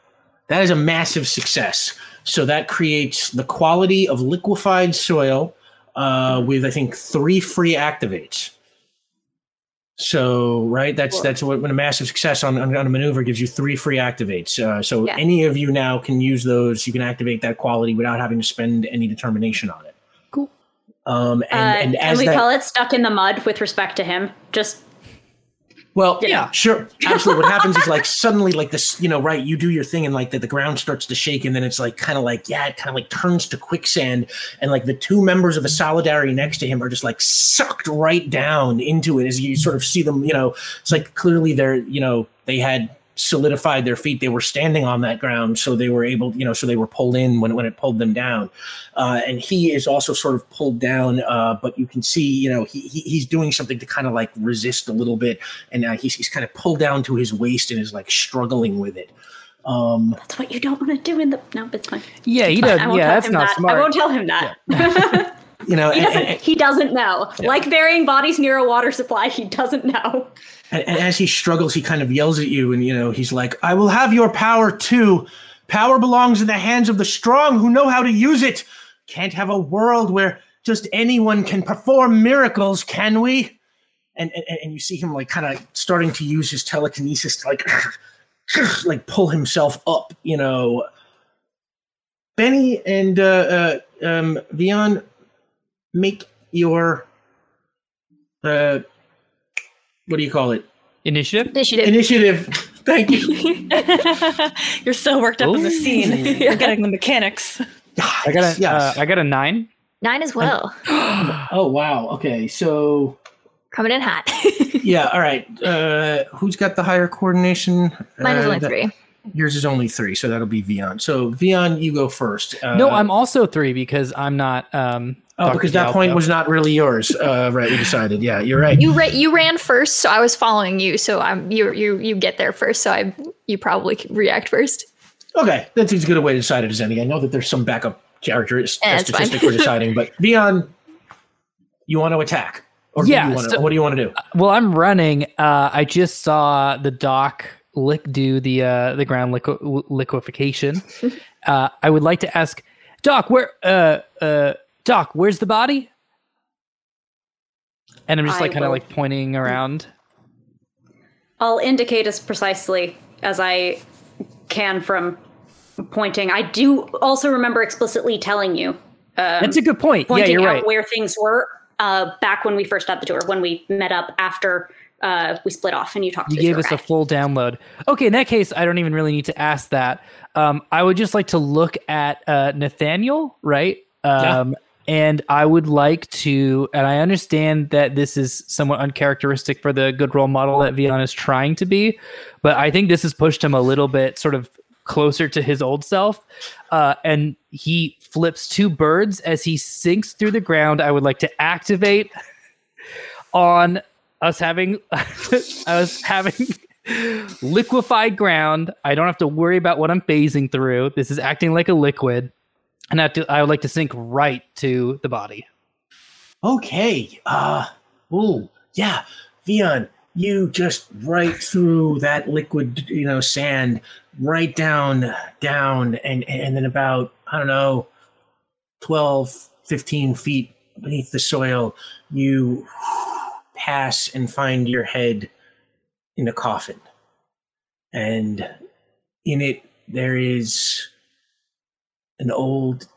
that is a massive success so that creates the quality of liquefied soil uh with i think three free activates so right that's Cool. that's what when a massive success on, on, a maneuver gives you three free activates uh, so Yeah. any of you now can use those you can activate that quality without having to spend any determination on it Cool. um and, Uh, and can we that, call it stuck in the mud with respect to him? Just Well, yeah, sure, absolutely. What happens is like suddenly, like this, you know, right? You do your thing, and like the, the ground starts to shake, and then it's like kind of like yeah, it kind of like turns to quicksand, and like the two members of the solidarity next to him are just like sucked right down into it as you sort of see them. You know, it's like clearly they're you know they had solidified their feet they were standing on that ground so they were able you know so they were pulled in when, when it pulled them down uh, and he is also sort of pulled down uh, but you can see you know he, he he's doing something to kind of like resist a little bit and uh, he's, he's kind of pulled down to his waist and is like struggling with it um that's what you don't want to do in the. No, it's fine. Yeah, he Fine, does. I won't Yeah, that's not that. smart. I won't tell him that. you know he doesn't. and, he doesn't know. Like burying bodies near a water supply, he doesn't know. And, and as he struggles he kind of yells at you and you know he's like i will have your power too. Power belongs in the hands of the strong who know how to use it. Can't have a world where just anyone can perform miracles can we? And and, and you see him like kind of starting to use his telekinesis to like like pull himself up you know. Benny and uh, uh um vion make your uh what do you call it Initiative. Initiative. initiative thank you You're so worked up in the scene. Ooh. You're getting the mechanics. I got a. Yes. uh, I got a nine. Nine as well. oh wow okay so Coming in hot. yeah all right uh who's got the higher coordination Mine is Uh, only that- three. yours is only three so that'll be vion so vion you go first uh, no, I'm also three because I'm not. Um, oh Dr. because that point Galpo. was not really yours uh right we decided yeah you're right You ra- you ran first, so I was following you. So I'm you you you get there first. So I you probably react first. Okay, that's as good a way to decide it as any. I know that there's some backup characteristic Eh, it's fine. statistic for deciding, but Vion, you want to attack, or do Yeah, you wanna, so- what do you want to do? Well, I'm running. Uh, I just saw the doc lick do the uh, the ground liqu- liquefaction. uh, I would like to ask Doc, where uh, uh, Doc, where's the body? And I'm just like kind of like pointing around. I'll indicate as precisely as I can from pointing. I do also remember explicitly telling you, um, That's a good point. Yeah, pointing you're out right. where things were uh, back when we first had the tour, when we met up after uh, we split off and you talked You to gave us guy. a full download. Okay, in that case, I don't even really need to ask that. Um, I would just like to look at uh, Nathaniel, right? Um, And I would like to, and I understand that this is somewhat uncharacteristic for the good role model that Vion is trying to be, but I think this has pushed him a little bit sort of closer to his old self. Uh, and he flips two birds as he sinks through the ground. I would like to activate on us having us having liquefied ground. I don't have to worry about what I'm phasing through. This is acting like a liquid. And I, to, I would like to sink right to the body. Okay, uh, ooh, yeah, Vion, you just right through that liquid, you know, sand, right down, down, and and then about I don't know, 12, 15 feet beneath the soil, you pass and find your head in a coffin. And in it, there is an old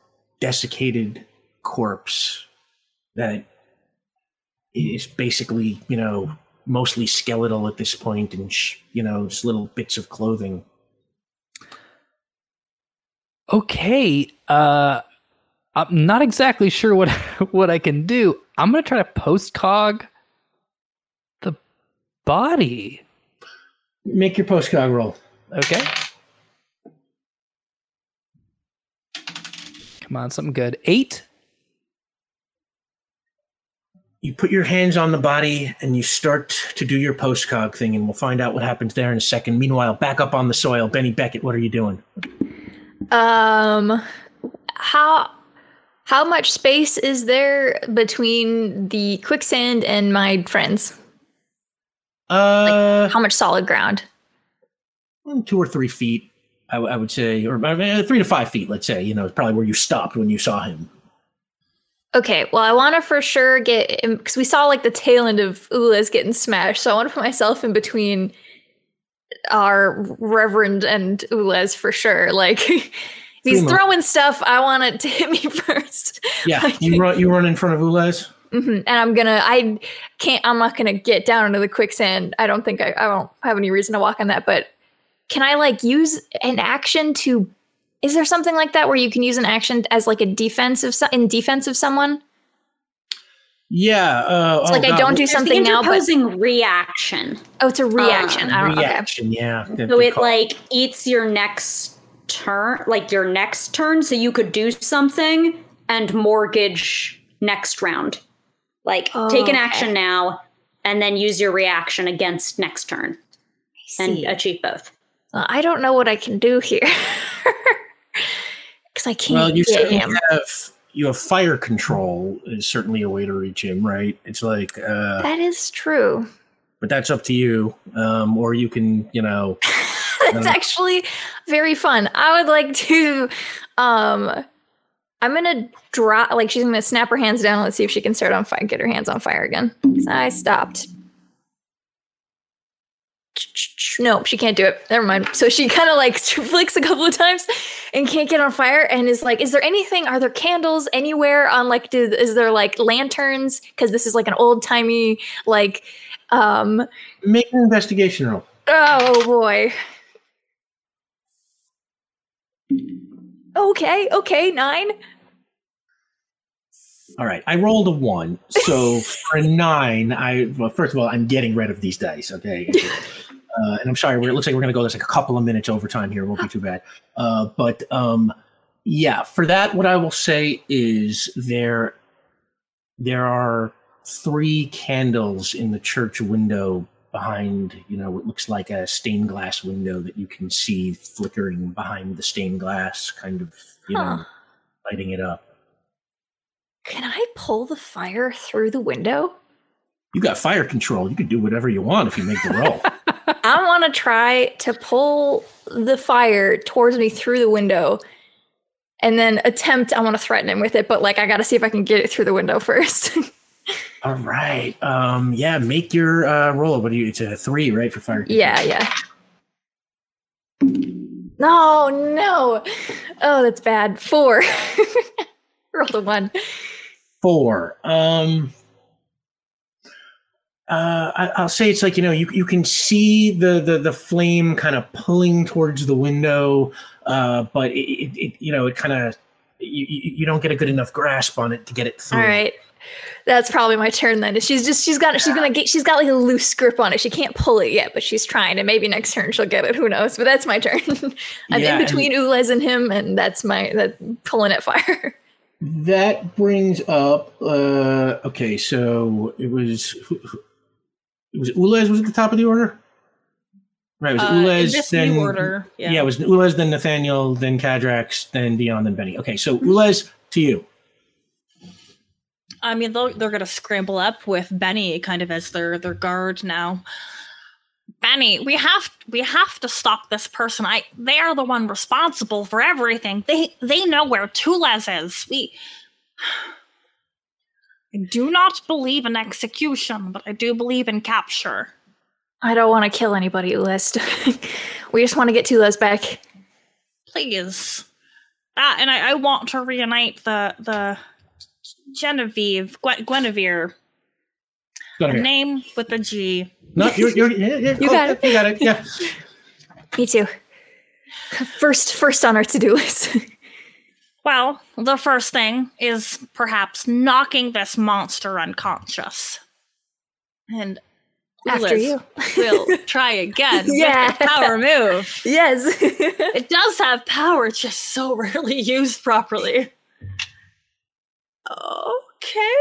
desiccated corpse that is basically, you know, mostly skeletal at this point and, sh- you know, just little bits of clothing. Okay. Uh, I'm not exactly sure what what I can do. I'm gonna try to postcog the body. Make your postcog roll. Okay. Come on, something good. Eight. You put your hands on the body and you start to do your postcog thing, and we'll find out what happens there in a second. Meanwhile, back up on the soil. Benny Beckett, what are you doing? Um, how how much space is there between the quicksand and my friends? Uh, How much solid ground? two or three feet, I, I would say, or I mean, three to five feet, let's say. You know, probably where you stopped when you saw him. Okay, well, I want to for sure get because we saw like the tail end of Ulez getting smashed, so I want to put myself in between our Reverend and Ulez for sure. Like, he's throwing stuff, I want it to hit me first. Yeah, Like- you run. You run in front of Ulez. hmm And I'm gonna, I can't, I'm not gonna get down into the quicksand. I don't think I, I don't have any reason to walk on that. But can I like use an action to? Is there something like that where you can use an action as like a defensive so- in defense of someone? Yeah. Uh, It's oh like I God, don't do There's the something now, but interposing reaction. oh, it's a reaction. I don't. Okay. reaction. Yeah. So it called- like eats your next turn, like your next turn, so you could do something and mortgage next round. Like take an Okay. action now and then use your reaction against next turn and achieve both. Well, I don't know what I can do here because I can't Well, you get certainly him. have you have fire control is certainly a way to reach him, right? It's like, uh, That is true. but that's up to you. Um, or you can, you know, That's actually very fun. I would like to. Um, I'm gonna drop. Like she's gonna snap her hands down. Let's see if she can start on fire. Get her hands on fire again. I stopped. Nope, she can't do it. Never mind. So she kind of like flicks a couple of times and can't get on fire. And is like, is there anything? Are there candles anywhere on like? Do, is there like lanterns? Because this is like an old timey like. um make an investigation roll. Oh boy. Okay, okay, nine. All right, I rolled a one. So for a nine, I well, first of all, I'm getting rid of these dice. Okay, uh, and I'm sorry. It looks like we're going to go. There's like a couple of minutes overtime here. It won't be too bad. Uh, but um, yeah, for that, what I will say is there there are three candles in the church window behind you know what looks like a stained glass window that you can see flickering behind the stained glass kind of you know lighting it up Can I pull the fire through the window? You got fire control. You can do whatever you want if you make the roll. I want to try to pull the fire towards me through the window and then attempt, I want to threaten him with it, but like I got to see if I can get it through the window first. All right. Um. Yeah. Make your uh, roll. What do you? It's a three, right, for fire. yeah, yeah. No, no. Oh, that's bad. Four. Rolled a one. Four. Um. Uh, I, I'll say it's like you know you you can see the the the flame kind of pulling towards the window, uh, but it, it, it you know it kind of you, you don't get a good enough grasp on it to get it through. All right. That's probably my turn then. She's just she's got she's gonna get she's got like a loose grip on it. She can't pull it yet, but she's trying. And maybe next turn she'll get it. Who knows? But that's my turn. I'm Yeah, in and- between Ulez and him, and that's my that pulling at fire. That brings up. Uh, okay, so it was. who- who- It was Ulez was at the top of the order. Right, it was Uh, Ulez, then order, yeah. it was Ulez, then Nathaniel, then Cadrax, then Vion, then Benny. Okay, so Ulez to you. I mean, they'll, they're going to scramble up with Benny kind of as their their guard now. Benny, we have we have to stop this person. I they are the one responsible for everything. They they know where Tulez is. We I do not believe in execution, but I do believe in capture. I don't want to kill anybody, Ulez. we just want to get Tulez back. Please. Ah, and I, I want to reunite the the Genevieve Gwen- Guinevere Go name with a G. No, you're, you're, yeah, yeah, You oh, got it. You got it. Yeah. Me too. First, first on our to-do list. Well, the first thing is perhaps knocking this monster unconscious. And After you. will try again. Yeah. Power move. yes. It does have power, just so rarely used properly. Okay.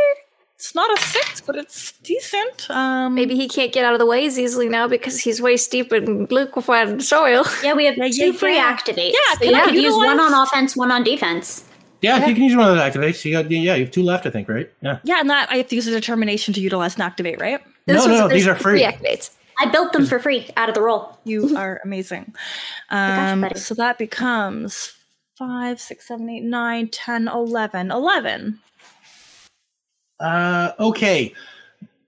It's not a six, but it's decent. Um Maybe he can't get out of the way as easily now because he's waist deep in liquefied soil. Yeah, we have Yeah, two yeah, free yeah. activates. Yeah, so can you I could use one on offense, one on defense. Yeah, you can use one of those activates. You got yeah, you have two left, I think, right? Yeah. Yeah, and that I have to use a determination to utilize and activate, right? No, This no, was- no, these are free. activates. I built them for free out of the roll. You are amazing. Um, buddy. so that becomes 5, 6, 7, 8, 9, 10, 11. 11. Uh, okay.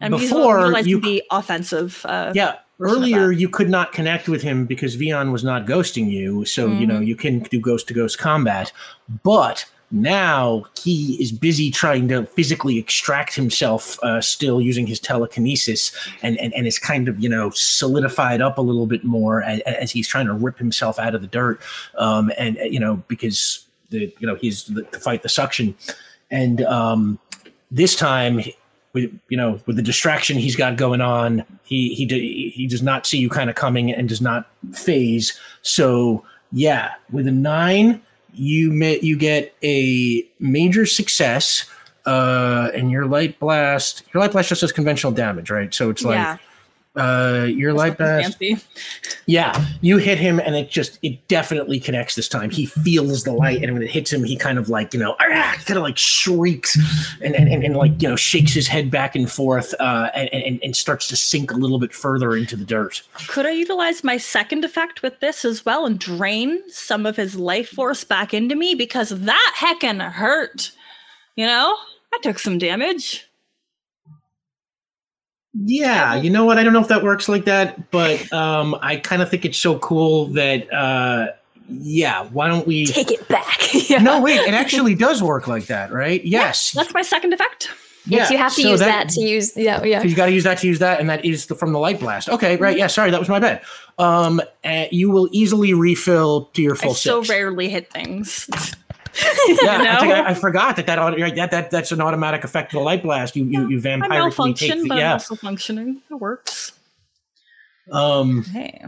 I'm Before you- the offensive. Uh, Yeah. Earlier, you could not connect with him because Vion was not ghosting you. So, you know, you can do ghost to ghost combat. But now he is busy trying to physically extract himself, uh, still using his telekinesis, and, and, and is kind of, you know, solidified up a little bit more as, as he's trying to rip himself out of the dirt. Um, and, you know, because, the you know, he's the, to fight the suction. And um, this time, with you know with the distraction he's got going on he he he does not see you kind of coming and does not phase so yeah with a nine you may, you get a major success uh and your light blast your light blast just does conventional damage right so it's like yeah. Uh your light Fancy. yeah, you hit him, and it just it definitely connects this time. He feels the light, and when it hits him, he kind of like you know, "Ah," kind of like shrieks, and and, and, and like you know, shakes his head back and forth, uh, and, and and starts to sink a little bit further into the dirt. Could I utilize my second effect with this as well and drain some of his life force back into me? Because that heckin' hurt. You know? I took some damage. Yeah, you know what? I don't know if that works like that, but um, I kind of think it's so cool that uh, yeah. Why don't we? Take it back. yeah. No, wait. It actually does work like that, right? Yes. That's my second effect. Yes, you have to so use that, to use. Yeah, yeah. So you got to use that to use that, and that is the, from the light blast. Okay, right. Yeah, sorry, that was my bad. Um, uh, you will easily refill to your full. I full so six. rarely hit things. yeah, I, think? I, I forgot that that, that that that's an automatic effect of the light blast. You you, you I vampirically take malfunction, the, but I'm yeah. also functioning. It works. Um, Hey.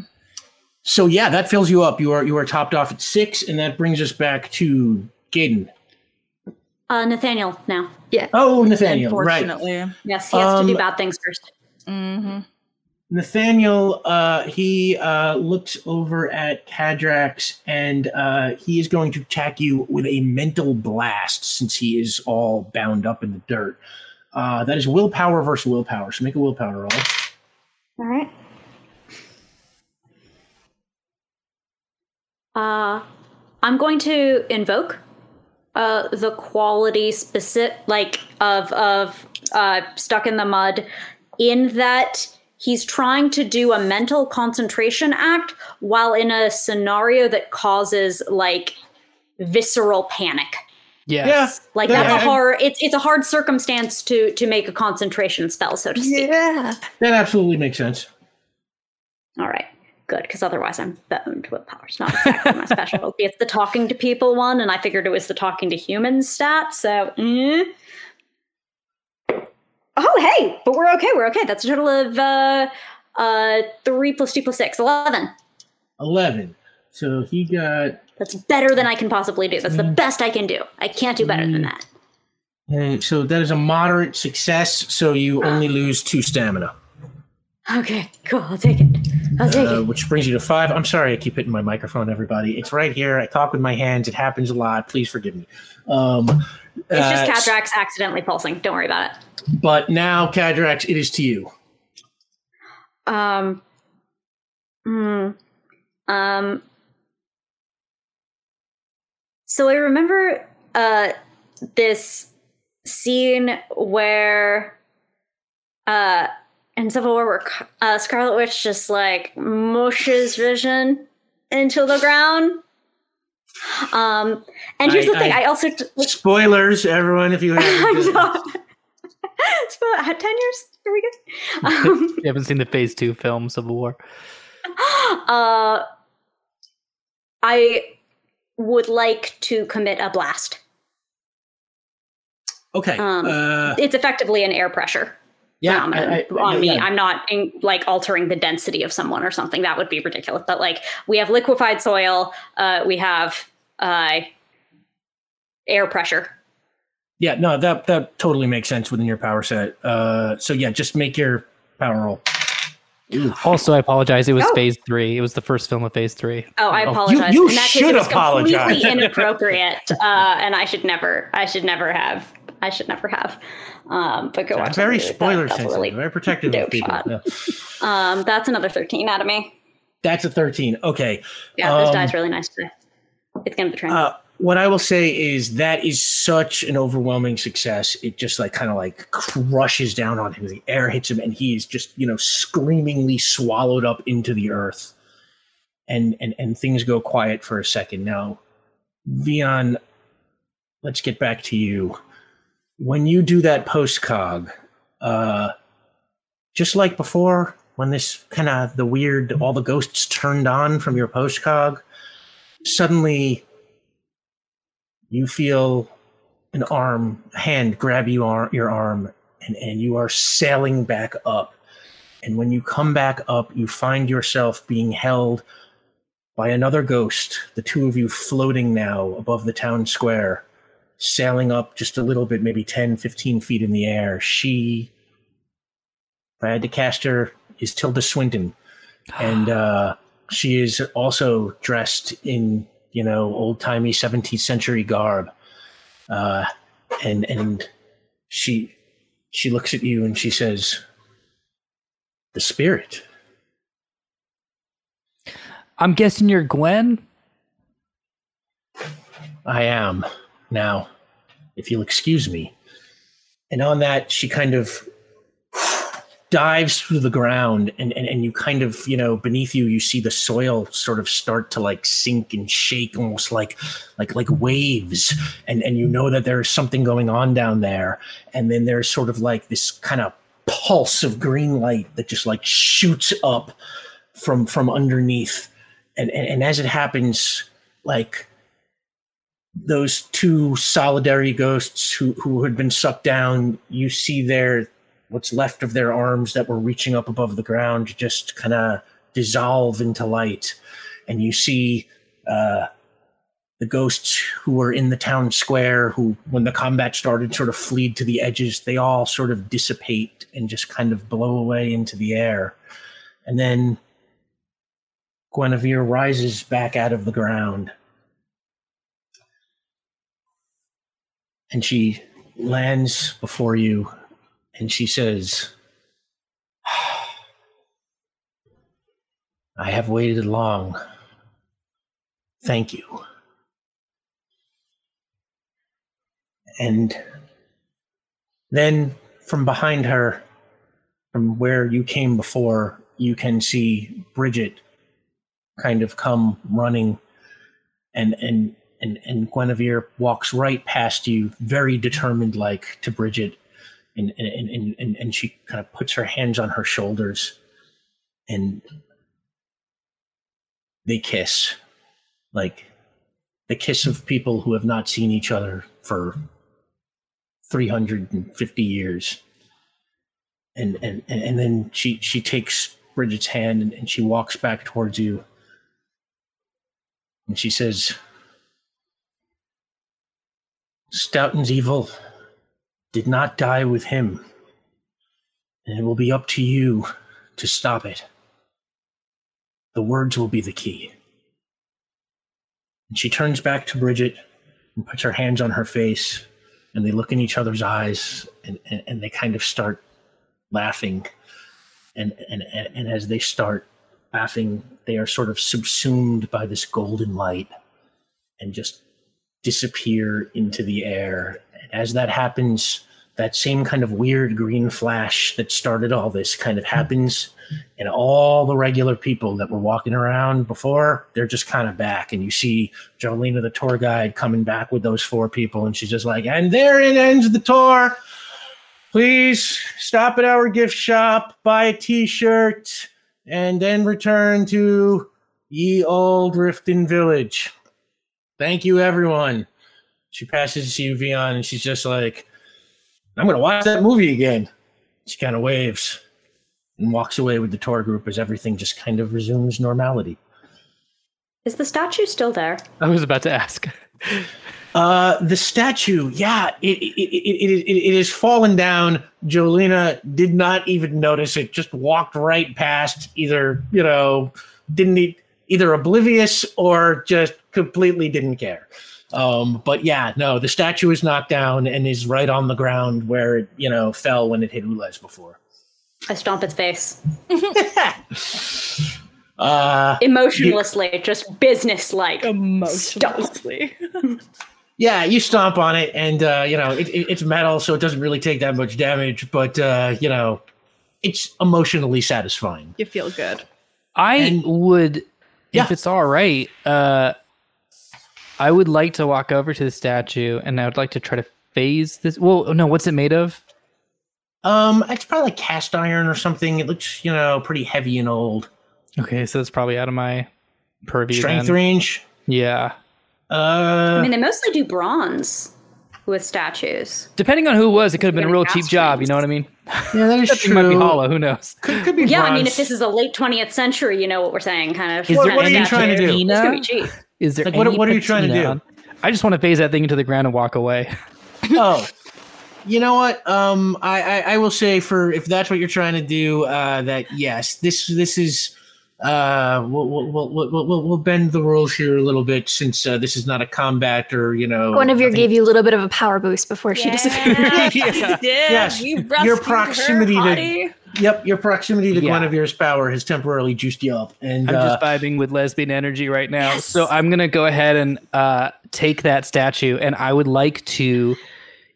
so yeah, that fills you up. You are you are topped off at six, and that brings us back to Gaden. Uh, Nathaniel now. Yeah. Oh, Nathaniel, right? Yes, he has to Um, do bad things first. hmm Nathaniel, uh, he uh, looks over at Cadrax and uh, he is going to attack you with a mental blast since he is all bound up in the dirt. Uh, that is willpower versus willpower. So make a willpower roll. All right. Uh, I'm going to invoke uh, the quality specific, like of of uh, stuck in the mud, in that he's trying to do a mental concentration act while in a scenario that causes like visceral panic. Yes. Like Yeah. that's a hard. It's it's a hard circumstance to to make a concentration spell, so to speak. Yeah. That absolutely makes sense. All right, good, because otherwise I'm boned with powers. Not exactly my specialty. It's the talking to people one, and I figured it was the talking to humans stat. So, mm. Oh hey, but we're okay. We're okay. That's a total of uh, uh, three plus two plus six, eleven. 11. So he got. That's better than I can possibly do. That's the best I can do. I can't do better than that. uh, so that is a moderate success. So you only lose two stamina, Okay, cool. I'll take it. I'll take uh, it. which brings you to five. I'm sorry I keep hitting my microphone, everybody. It's right here. I talk with my hands. It happens a lot. Please forgive me. Um, It's just uh, accidentally pulsing. Don't worry about it. But now, Cadrax, it is to you. Um. Hmm. Um. So I remember uh this scene where uh in Civil War where uh, Scarlet Witch just like mushes Vision into the ground. Um, and here's I- the thing: I- I, also t- Spoilers, everyone, if you haven't. I'm not. Spo- uh, Ten years? Are we good? Um, You haven't seen the Phase Two film Civil War. uh, I would like to commit a blast. Okay. Um, uh, It's effectively an air pressure yeah, phenomenon I- I- on me. yeah. I'm not in, like altering the density of someone or something. That would be ridiculous. But like we have liquefied soil, uh, we have uh, air pressure. Yeah, no, that that totally makes sense within your power set. Uh, so yeah, just make your power roll. Also, I apologize. It was Oh. Phase Three. It was the first film of Phase Three. Oh, I Oh, you- apologize. you In that case, should it apologize. Completely inappropriate, uh, and I should never. I should never have. I should never have. Um, but go watch. very spoiler That- sensitive, really very protective of people. Yeah. Um, that's another thirteen out of me. That's a thirteen. Okay. Yeah, this Um, guy's really nice today. It's gonna be the. Uh, what I will say is that is such an overwhelming success. It just like kind of like crushes down on him. The air hits him, and he is just you know screamingly swallowed up into the earth. And and and things go quiet for a second. Now, Vion, let's get back to you. When you do that postcog, uh, just like before, when this kind of the weird, all the ghosts turned on from your postcog, suddenly you feel an arm, hand grab you ar- your arm, and, and you are sailing back up. And when you come back up, you find yourself being held by another ghost, the two of you floating now above the town square, sailing up just a little bit, maybe 10, 15 feet in the air. She, if I had to cast her, is Tilda Swinton. And uh, she is also dressed in you know old timey 17th century garb uh and and she she looks at you and she says the spirit I'm guessing you're Gwen. i am now if you'll excuse me. And on that she kind of dives through the ground and, and and you kind of you know beneath you you see the soil sort of start to like sink and shake almost like like like waves. And and you know that there's something going on down there. And then there's sort of like this kind of pulse of green light that just like shoots up from from underneath. And and, and as it happens like those two solidary ghosts who who had been sucked down you see their what's left of their arms that were reaching up above the ground just kind of dissolve into light. And you see uh, the ghosts who were in the town square who when the combat started sort of fleed to the edges. They all sort of dissipate and just kind of blow away into the air. And then guinevere rises back out of the ground and she lands before you and she says, I have waited long. Thank you. And then from behind her, from where you came before, you can see Bridget kind of come running and and and and Guinevere walks right past you, very determined like to Bridget and and, and, and, and she kind of puts her hands on her shoulders and they kiss. Like the kiss of people who have not seen each other for 350 years. And and and, and then she she takes bridget's hand and, and she walks back towards you. And she says stoughton's evil did not die with him, and it will be up to you to stop it. The words will be the key. And she turns back to Bridget and puts her hands on her face, and they look in each other's eyes, and, and, and they kind of start laughing. And, and, and, and as they start laughing, they are sort of subsumed by this golden light and just disappear into the air. And as that happens, that same kind of weird green flash that started all this kind of happens and all the regular people that were walking around before they're just kind of back. And you see jolena the tour guide coming back with those four people and she's just like and there it ends the tour. Please stop at our gift shop buy a t-shirt and then return to ye old riften village thank you everyone she passes to you Vion, and she's just like i'm gonna watch that movie again she kind of waves and walks away with the tour group as everything just kind of resumes normality. Is the statue still there? I was about to ask. Uh, the statue, yeah, it it, it, it, it, it is fallen down. Jolena did not even notice it; just walked right past. Either you know, didn't e- either oblivious or just completely didn't care. Um, but yeah, no, the statue is knocked down and is right on the ground where it you know fell when it hit Ulez before. I stomp its face. Uh, Emotionlessly, just business like. Emotionlessly. Yeah, you stomp on it, and uh, you know it, it, it's metal, so it doesn't really take that much damage. But uh, you know, it's emotionally satisfying. you feel good. I And- would, Yeah. if it's all right, uh, I would like to walk over to the statue and I would like to try to phase this. Well, no, what's it made of? Um, it's probably like cast iron or something. It looks, you know, pretty heavy and old. Okay, so it's probably out of my purview. Strength then. range. Yeah. Uh, I mean, they mostly do bronze with statues. Depending on who it was, it could have been a real cheap job. You know what I mean? yeah, that is That thing true. might be hollow. Who knows? Could, could be. Yeah, I mean, if this is a late 20th century, you know what we're saying, kind of. Is What- there what are any you trying to do? It's gonna be cheap. Is there Like, what- what are you trying to do? patina? I just want to phase that thing into the ground and walk away. oh, you know what? Um, I, I I will say for if that's what you're trying to do, uh, that yes, this this is. Uh, we'll, we'll, we'll, we'll, we'll, we'll bend the rules here a little bit since uh, this is not a combat or you know. One of your gave you a little bit of a power boost before she disappeared. Yeah. You did. Yes, You your rescued her, proximity to- Yep, your proximity to Yeah. Guinevere's power has temporarily juiced you up, and I'm uh, just vibing with lesbian energy right now. So I'm gonna go ahead and uh, take that statue, and I would like to,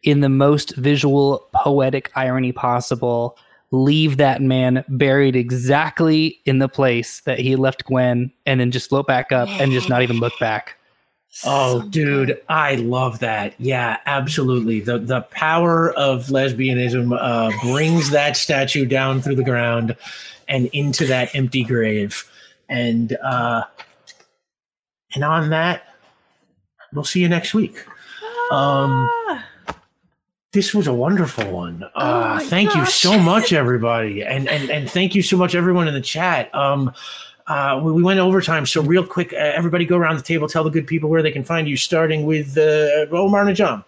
in the most visual, poetic irony possible, leave that man buried exactly in the place that he left Gwen, and then just float back up and just not even look back. Oh, dude, I love that. Yeah, absolutely. The the power of lesbianism uh, brings that statue down through the ground and into that empty grave. And uh, and on that, we'll see you next week. Um, this was a wonderful one. Uh, my thank you so much, everybody, and and and thank you so much, everyone in the chat. Um, uh, we, we went overtime, so real quick, uh, everybody go around the table, tell the good people where they can find you, starting with uh, Omar Najam.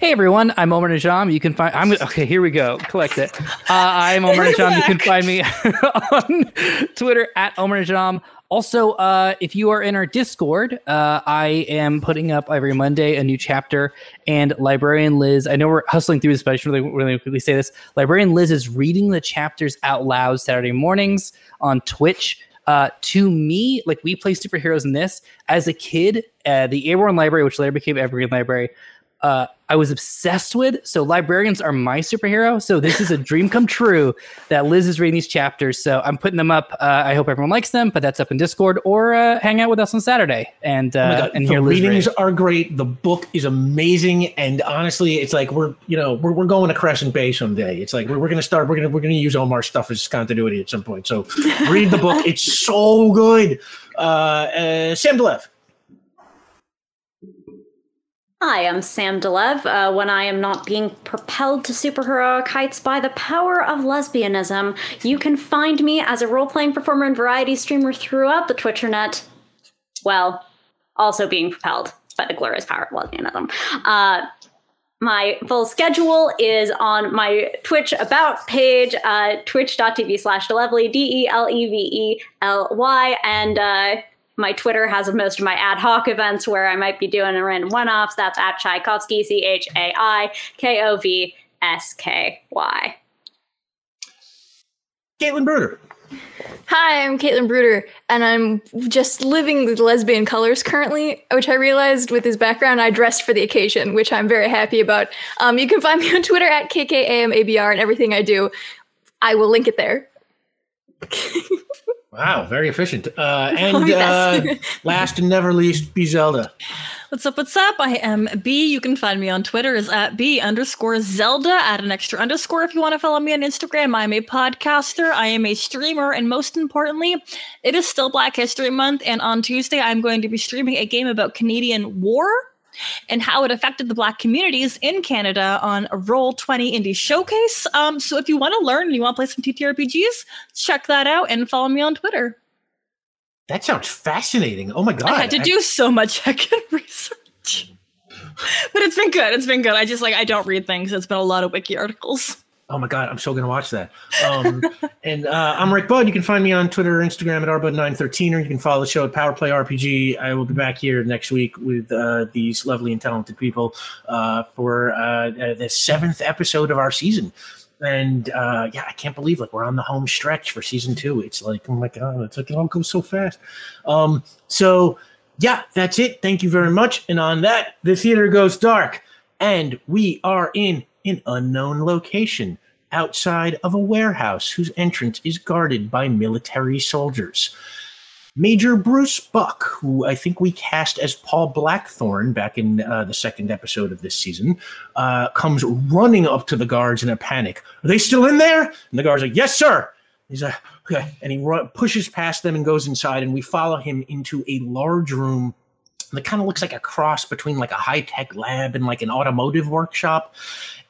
Hey everyone, I'm Omar Najam. You can find I'm okay. Here we go. Collect it. Uh, I'm Omar Najam. You can find me on Twitter at Omar Najam. Also, uh, if you are in our Discord, uh, I am putting up every Monday a new chapter. And librarian Liz, I know we're hustling through this, but I should really, really quickly say this. Librarian Liz is reading the chapters out loud Saturday mornings on Twitch. Uh, to me, like we play superheroes in this as a kid, uh, the Airborne Library, which later became Evergreen Library, uh, I was obsessed with. So librarians are my superhero. So this is a dream come true that Liz is reading these chapters. So I'm putting them up. Uh, I hope everyone likes them. But that's up in Discord or uh, hang out with us on Saturday and uh, Oh my God, and the readings read. are great. The book is amazing, and honestly, it's like we're you know we're, we're going to Crescent Bay someday. It's like we're, we're gonna start. We're gonna we're gonna use Omar's stuff as continuity at some point. So read the book. It's so good. Uh, uh, Sam Delev. Hi, I'm Sam Delev. Uh, when I am not being propelled to superheroic heights by the power of lesbianism, you can find me as a role playing performer and variety streamer throughout the Twitchernet. Well, also being propelled by the glorious power of lesbianism. Uh, my full schedule is on my Twitch about page, uh, twitch.tv slash Delevely, D E L E V E L Y. And uh, my Twitter has most of my ad hoc events where I might be doing a random one offs. That's at Tchaikovsky, C H A I K O V S K Y. Caitlin Berger. Hi, I'm Caitlin Bruder, and I'm just living with lesbian colors currently, which I realized with his background, I dressed for the occasion, which I'm very happy about. Um, you can find me on Twitter at KKAMABR, and everything I do, I will link it there. Wow, very efficient. Uh, and uh, Yes. last and never least, B Zelda. What's up? What's up? I am B. You can find me on Twitter is at B underscore Zelda. Add an extra underscore if you want to follow me on Instagram. I'm a podcaster. I am a streamer, and most importantly, it is still Black History Month. And on Tuesday, I'm going to be streaming a game about Canadian war and how it affected the Black communities in Canada on a Roll Twenty Indie Showcase. Um, so if you want to learn and you want to play some TTRPGs, check that out and follow me on Twitter. That sounds fascinating. Oh my god! I had to do so much research. But it's been good. It's been good. I just like I don't read things. It's been a lot of wiki articles. Oh my god, I'm so gonna watch that. Um, and uh, I'm Rick Bud. You can find me on Twitter, or Instagram at rbud913, or you can follow the show at Powerplay RPG. I will be back here next week with uh, these lovely and talented people uh, for uh, uh, the seventh episode of our season. And uh, yeah, I can't believe like we're on the home stretch for season two. It's like oh my god, it's like it all goes so fast. Um, so yeah, that's it. Thank you very much. And on that, the theater goes dark, and we are in an unknown location outside of a warehouse whose entrance is guarded by military soldiers. Major Bruce Buck, who I think we cast as Paul Blackthorne back in uh, the second episode of this season, uh, comes running up to the guards in a panic. Are they still in there? And the guards are like, "Yes, sir." He's like, "Okay," and he pushes past them and goes inside. And we follow him into a large room that kind of looks like a cross between like a high tech lab and like an automotive workshop.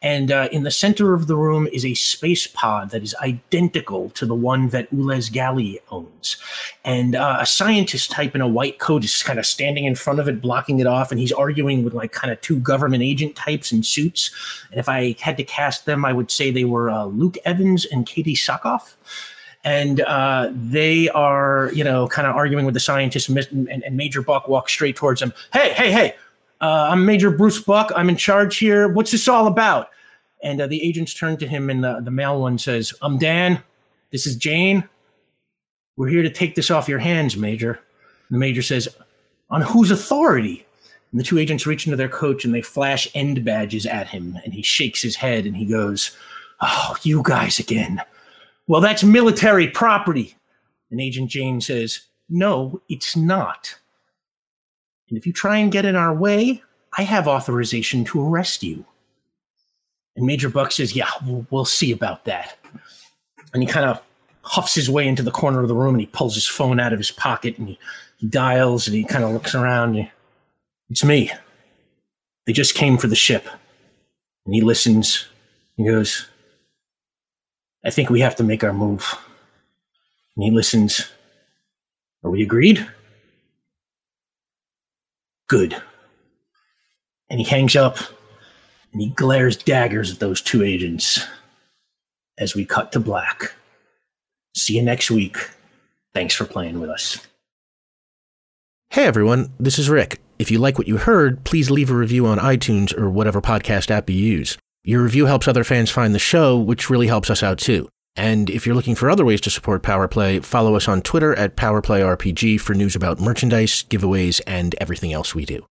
And uh, in the center of the room is a space pod that is identical to the one that Ulez Gali owns. And uh, a scientist type in a white coat is kind of standing in front of it, blocking it off. And he's arguing with like kind of two government agent types in suits. And if I had to cast them, I would say they were uh, Luke Evans and Katee Sackhoff and uh, they are, you know, kind of arguing with the scientist. And, and Major Buck walks straight towards him. Hey, hey, hey! Uh, I'm Major Bruce Buck. I'm in charge here. What's this all about? And uh, the agents turn to him, and the, the male one says, "I'm Dan. This is Jane. We're here to take this off your hands, Major." And the major says, "On whose authority?" And the two agents reach into their coats and they flash end badges at him, and he shakes his head and he goes, "Oh, you guys again." Well, that's military property. And Agent Jane says, No, it's not. And if you try and get in our way, I have authorization to arrest you. And Major Buck says, Yeah, we'll, we'll see about that. And he kind of huffs his way into the corner of the room and he pulls his phone out of his pocket and he, he dials and he kind of looks around. And it's me. They just came for the ship. And he listens. He goes, I think we have to make our move. And he listens. Are we agreed? Good. And he hangs up and he glares daggers at those two agents as we cut to black. See you next week. Thanks for playing with us. Hey everyone, this is Rick. If you like what you heard, please leave a review on iTunes or whatever podcast app you use. Your review helps other fans find the show, which really helps us out too. And if you're looking for other ways to support PowerPlay, follow us on Twitter at PowerPlayRPG for news about merchandise, giveaways, and everything else we do.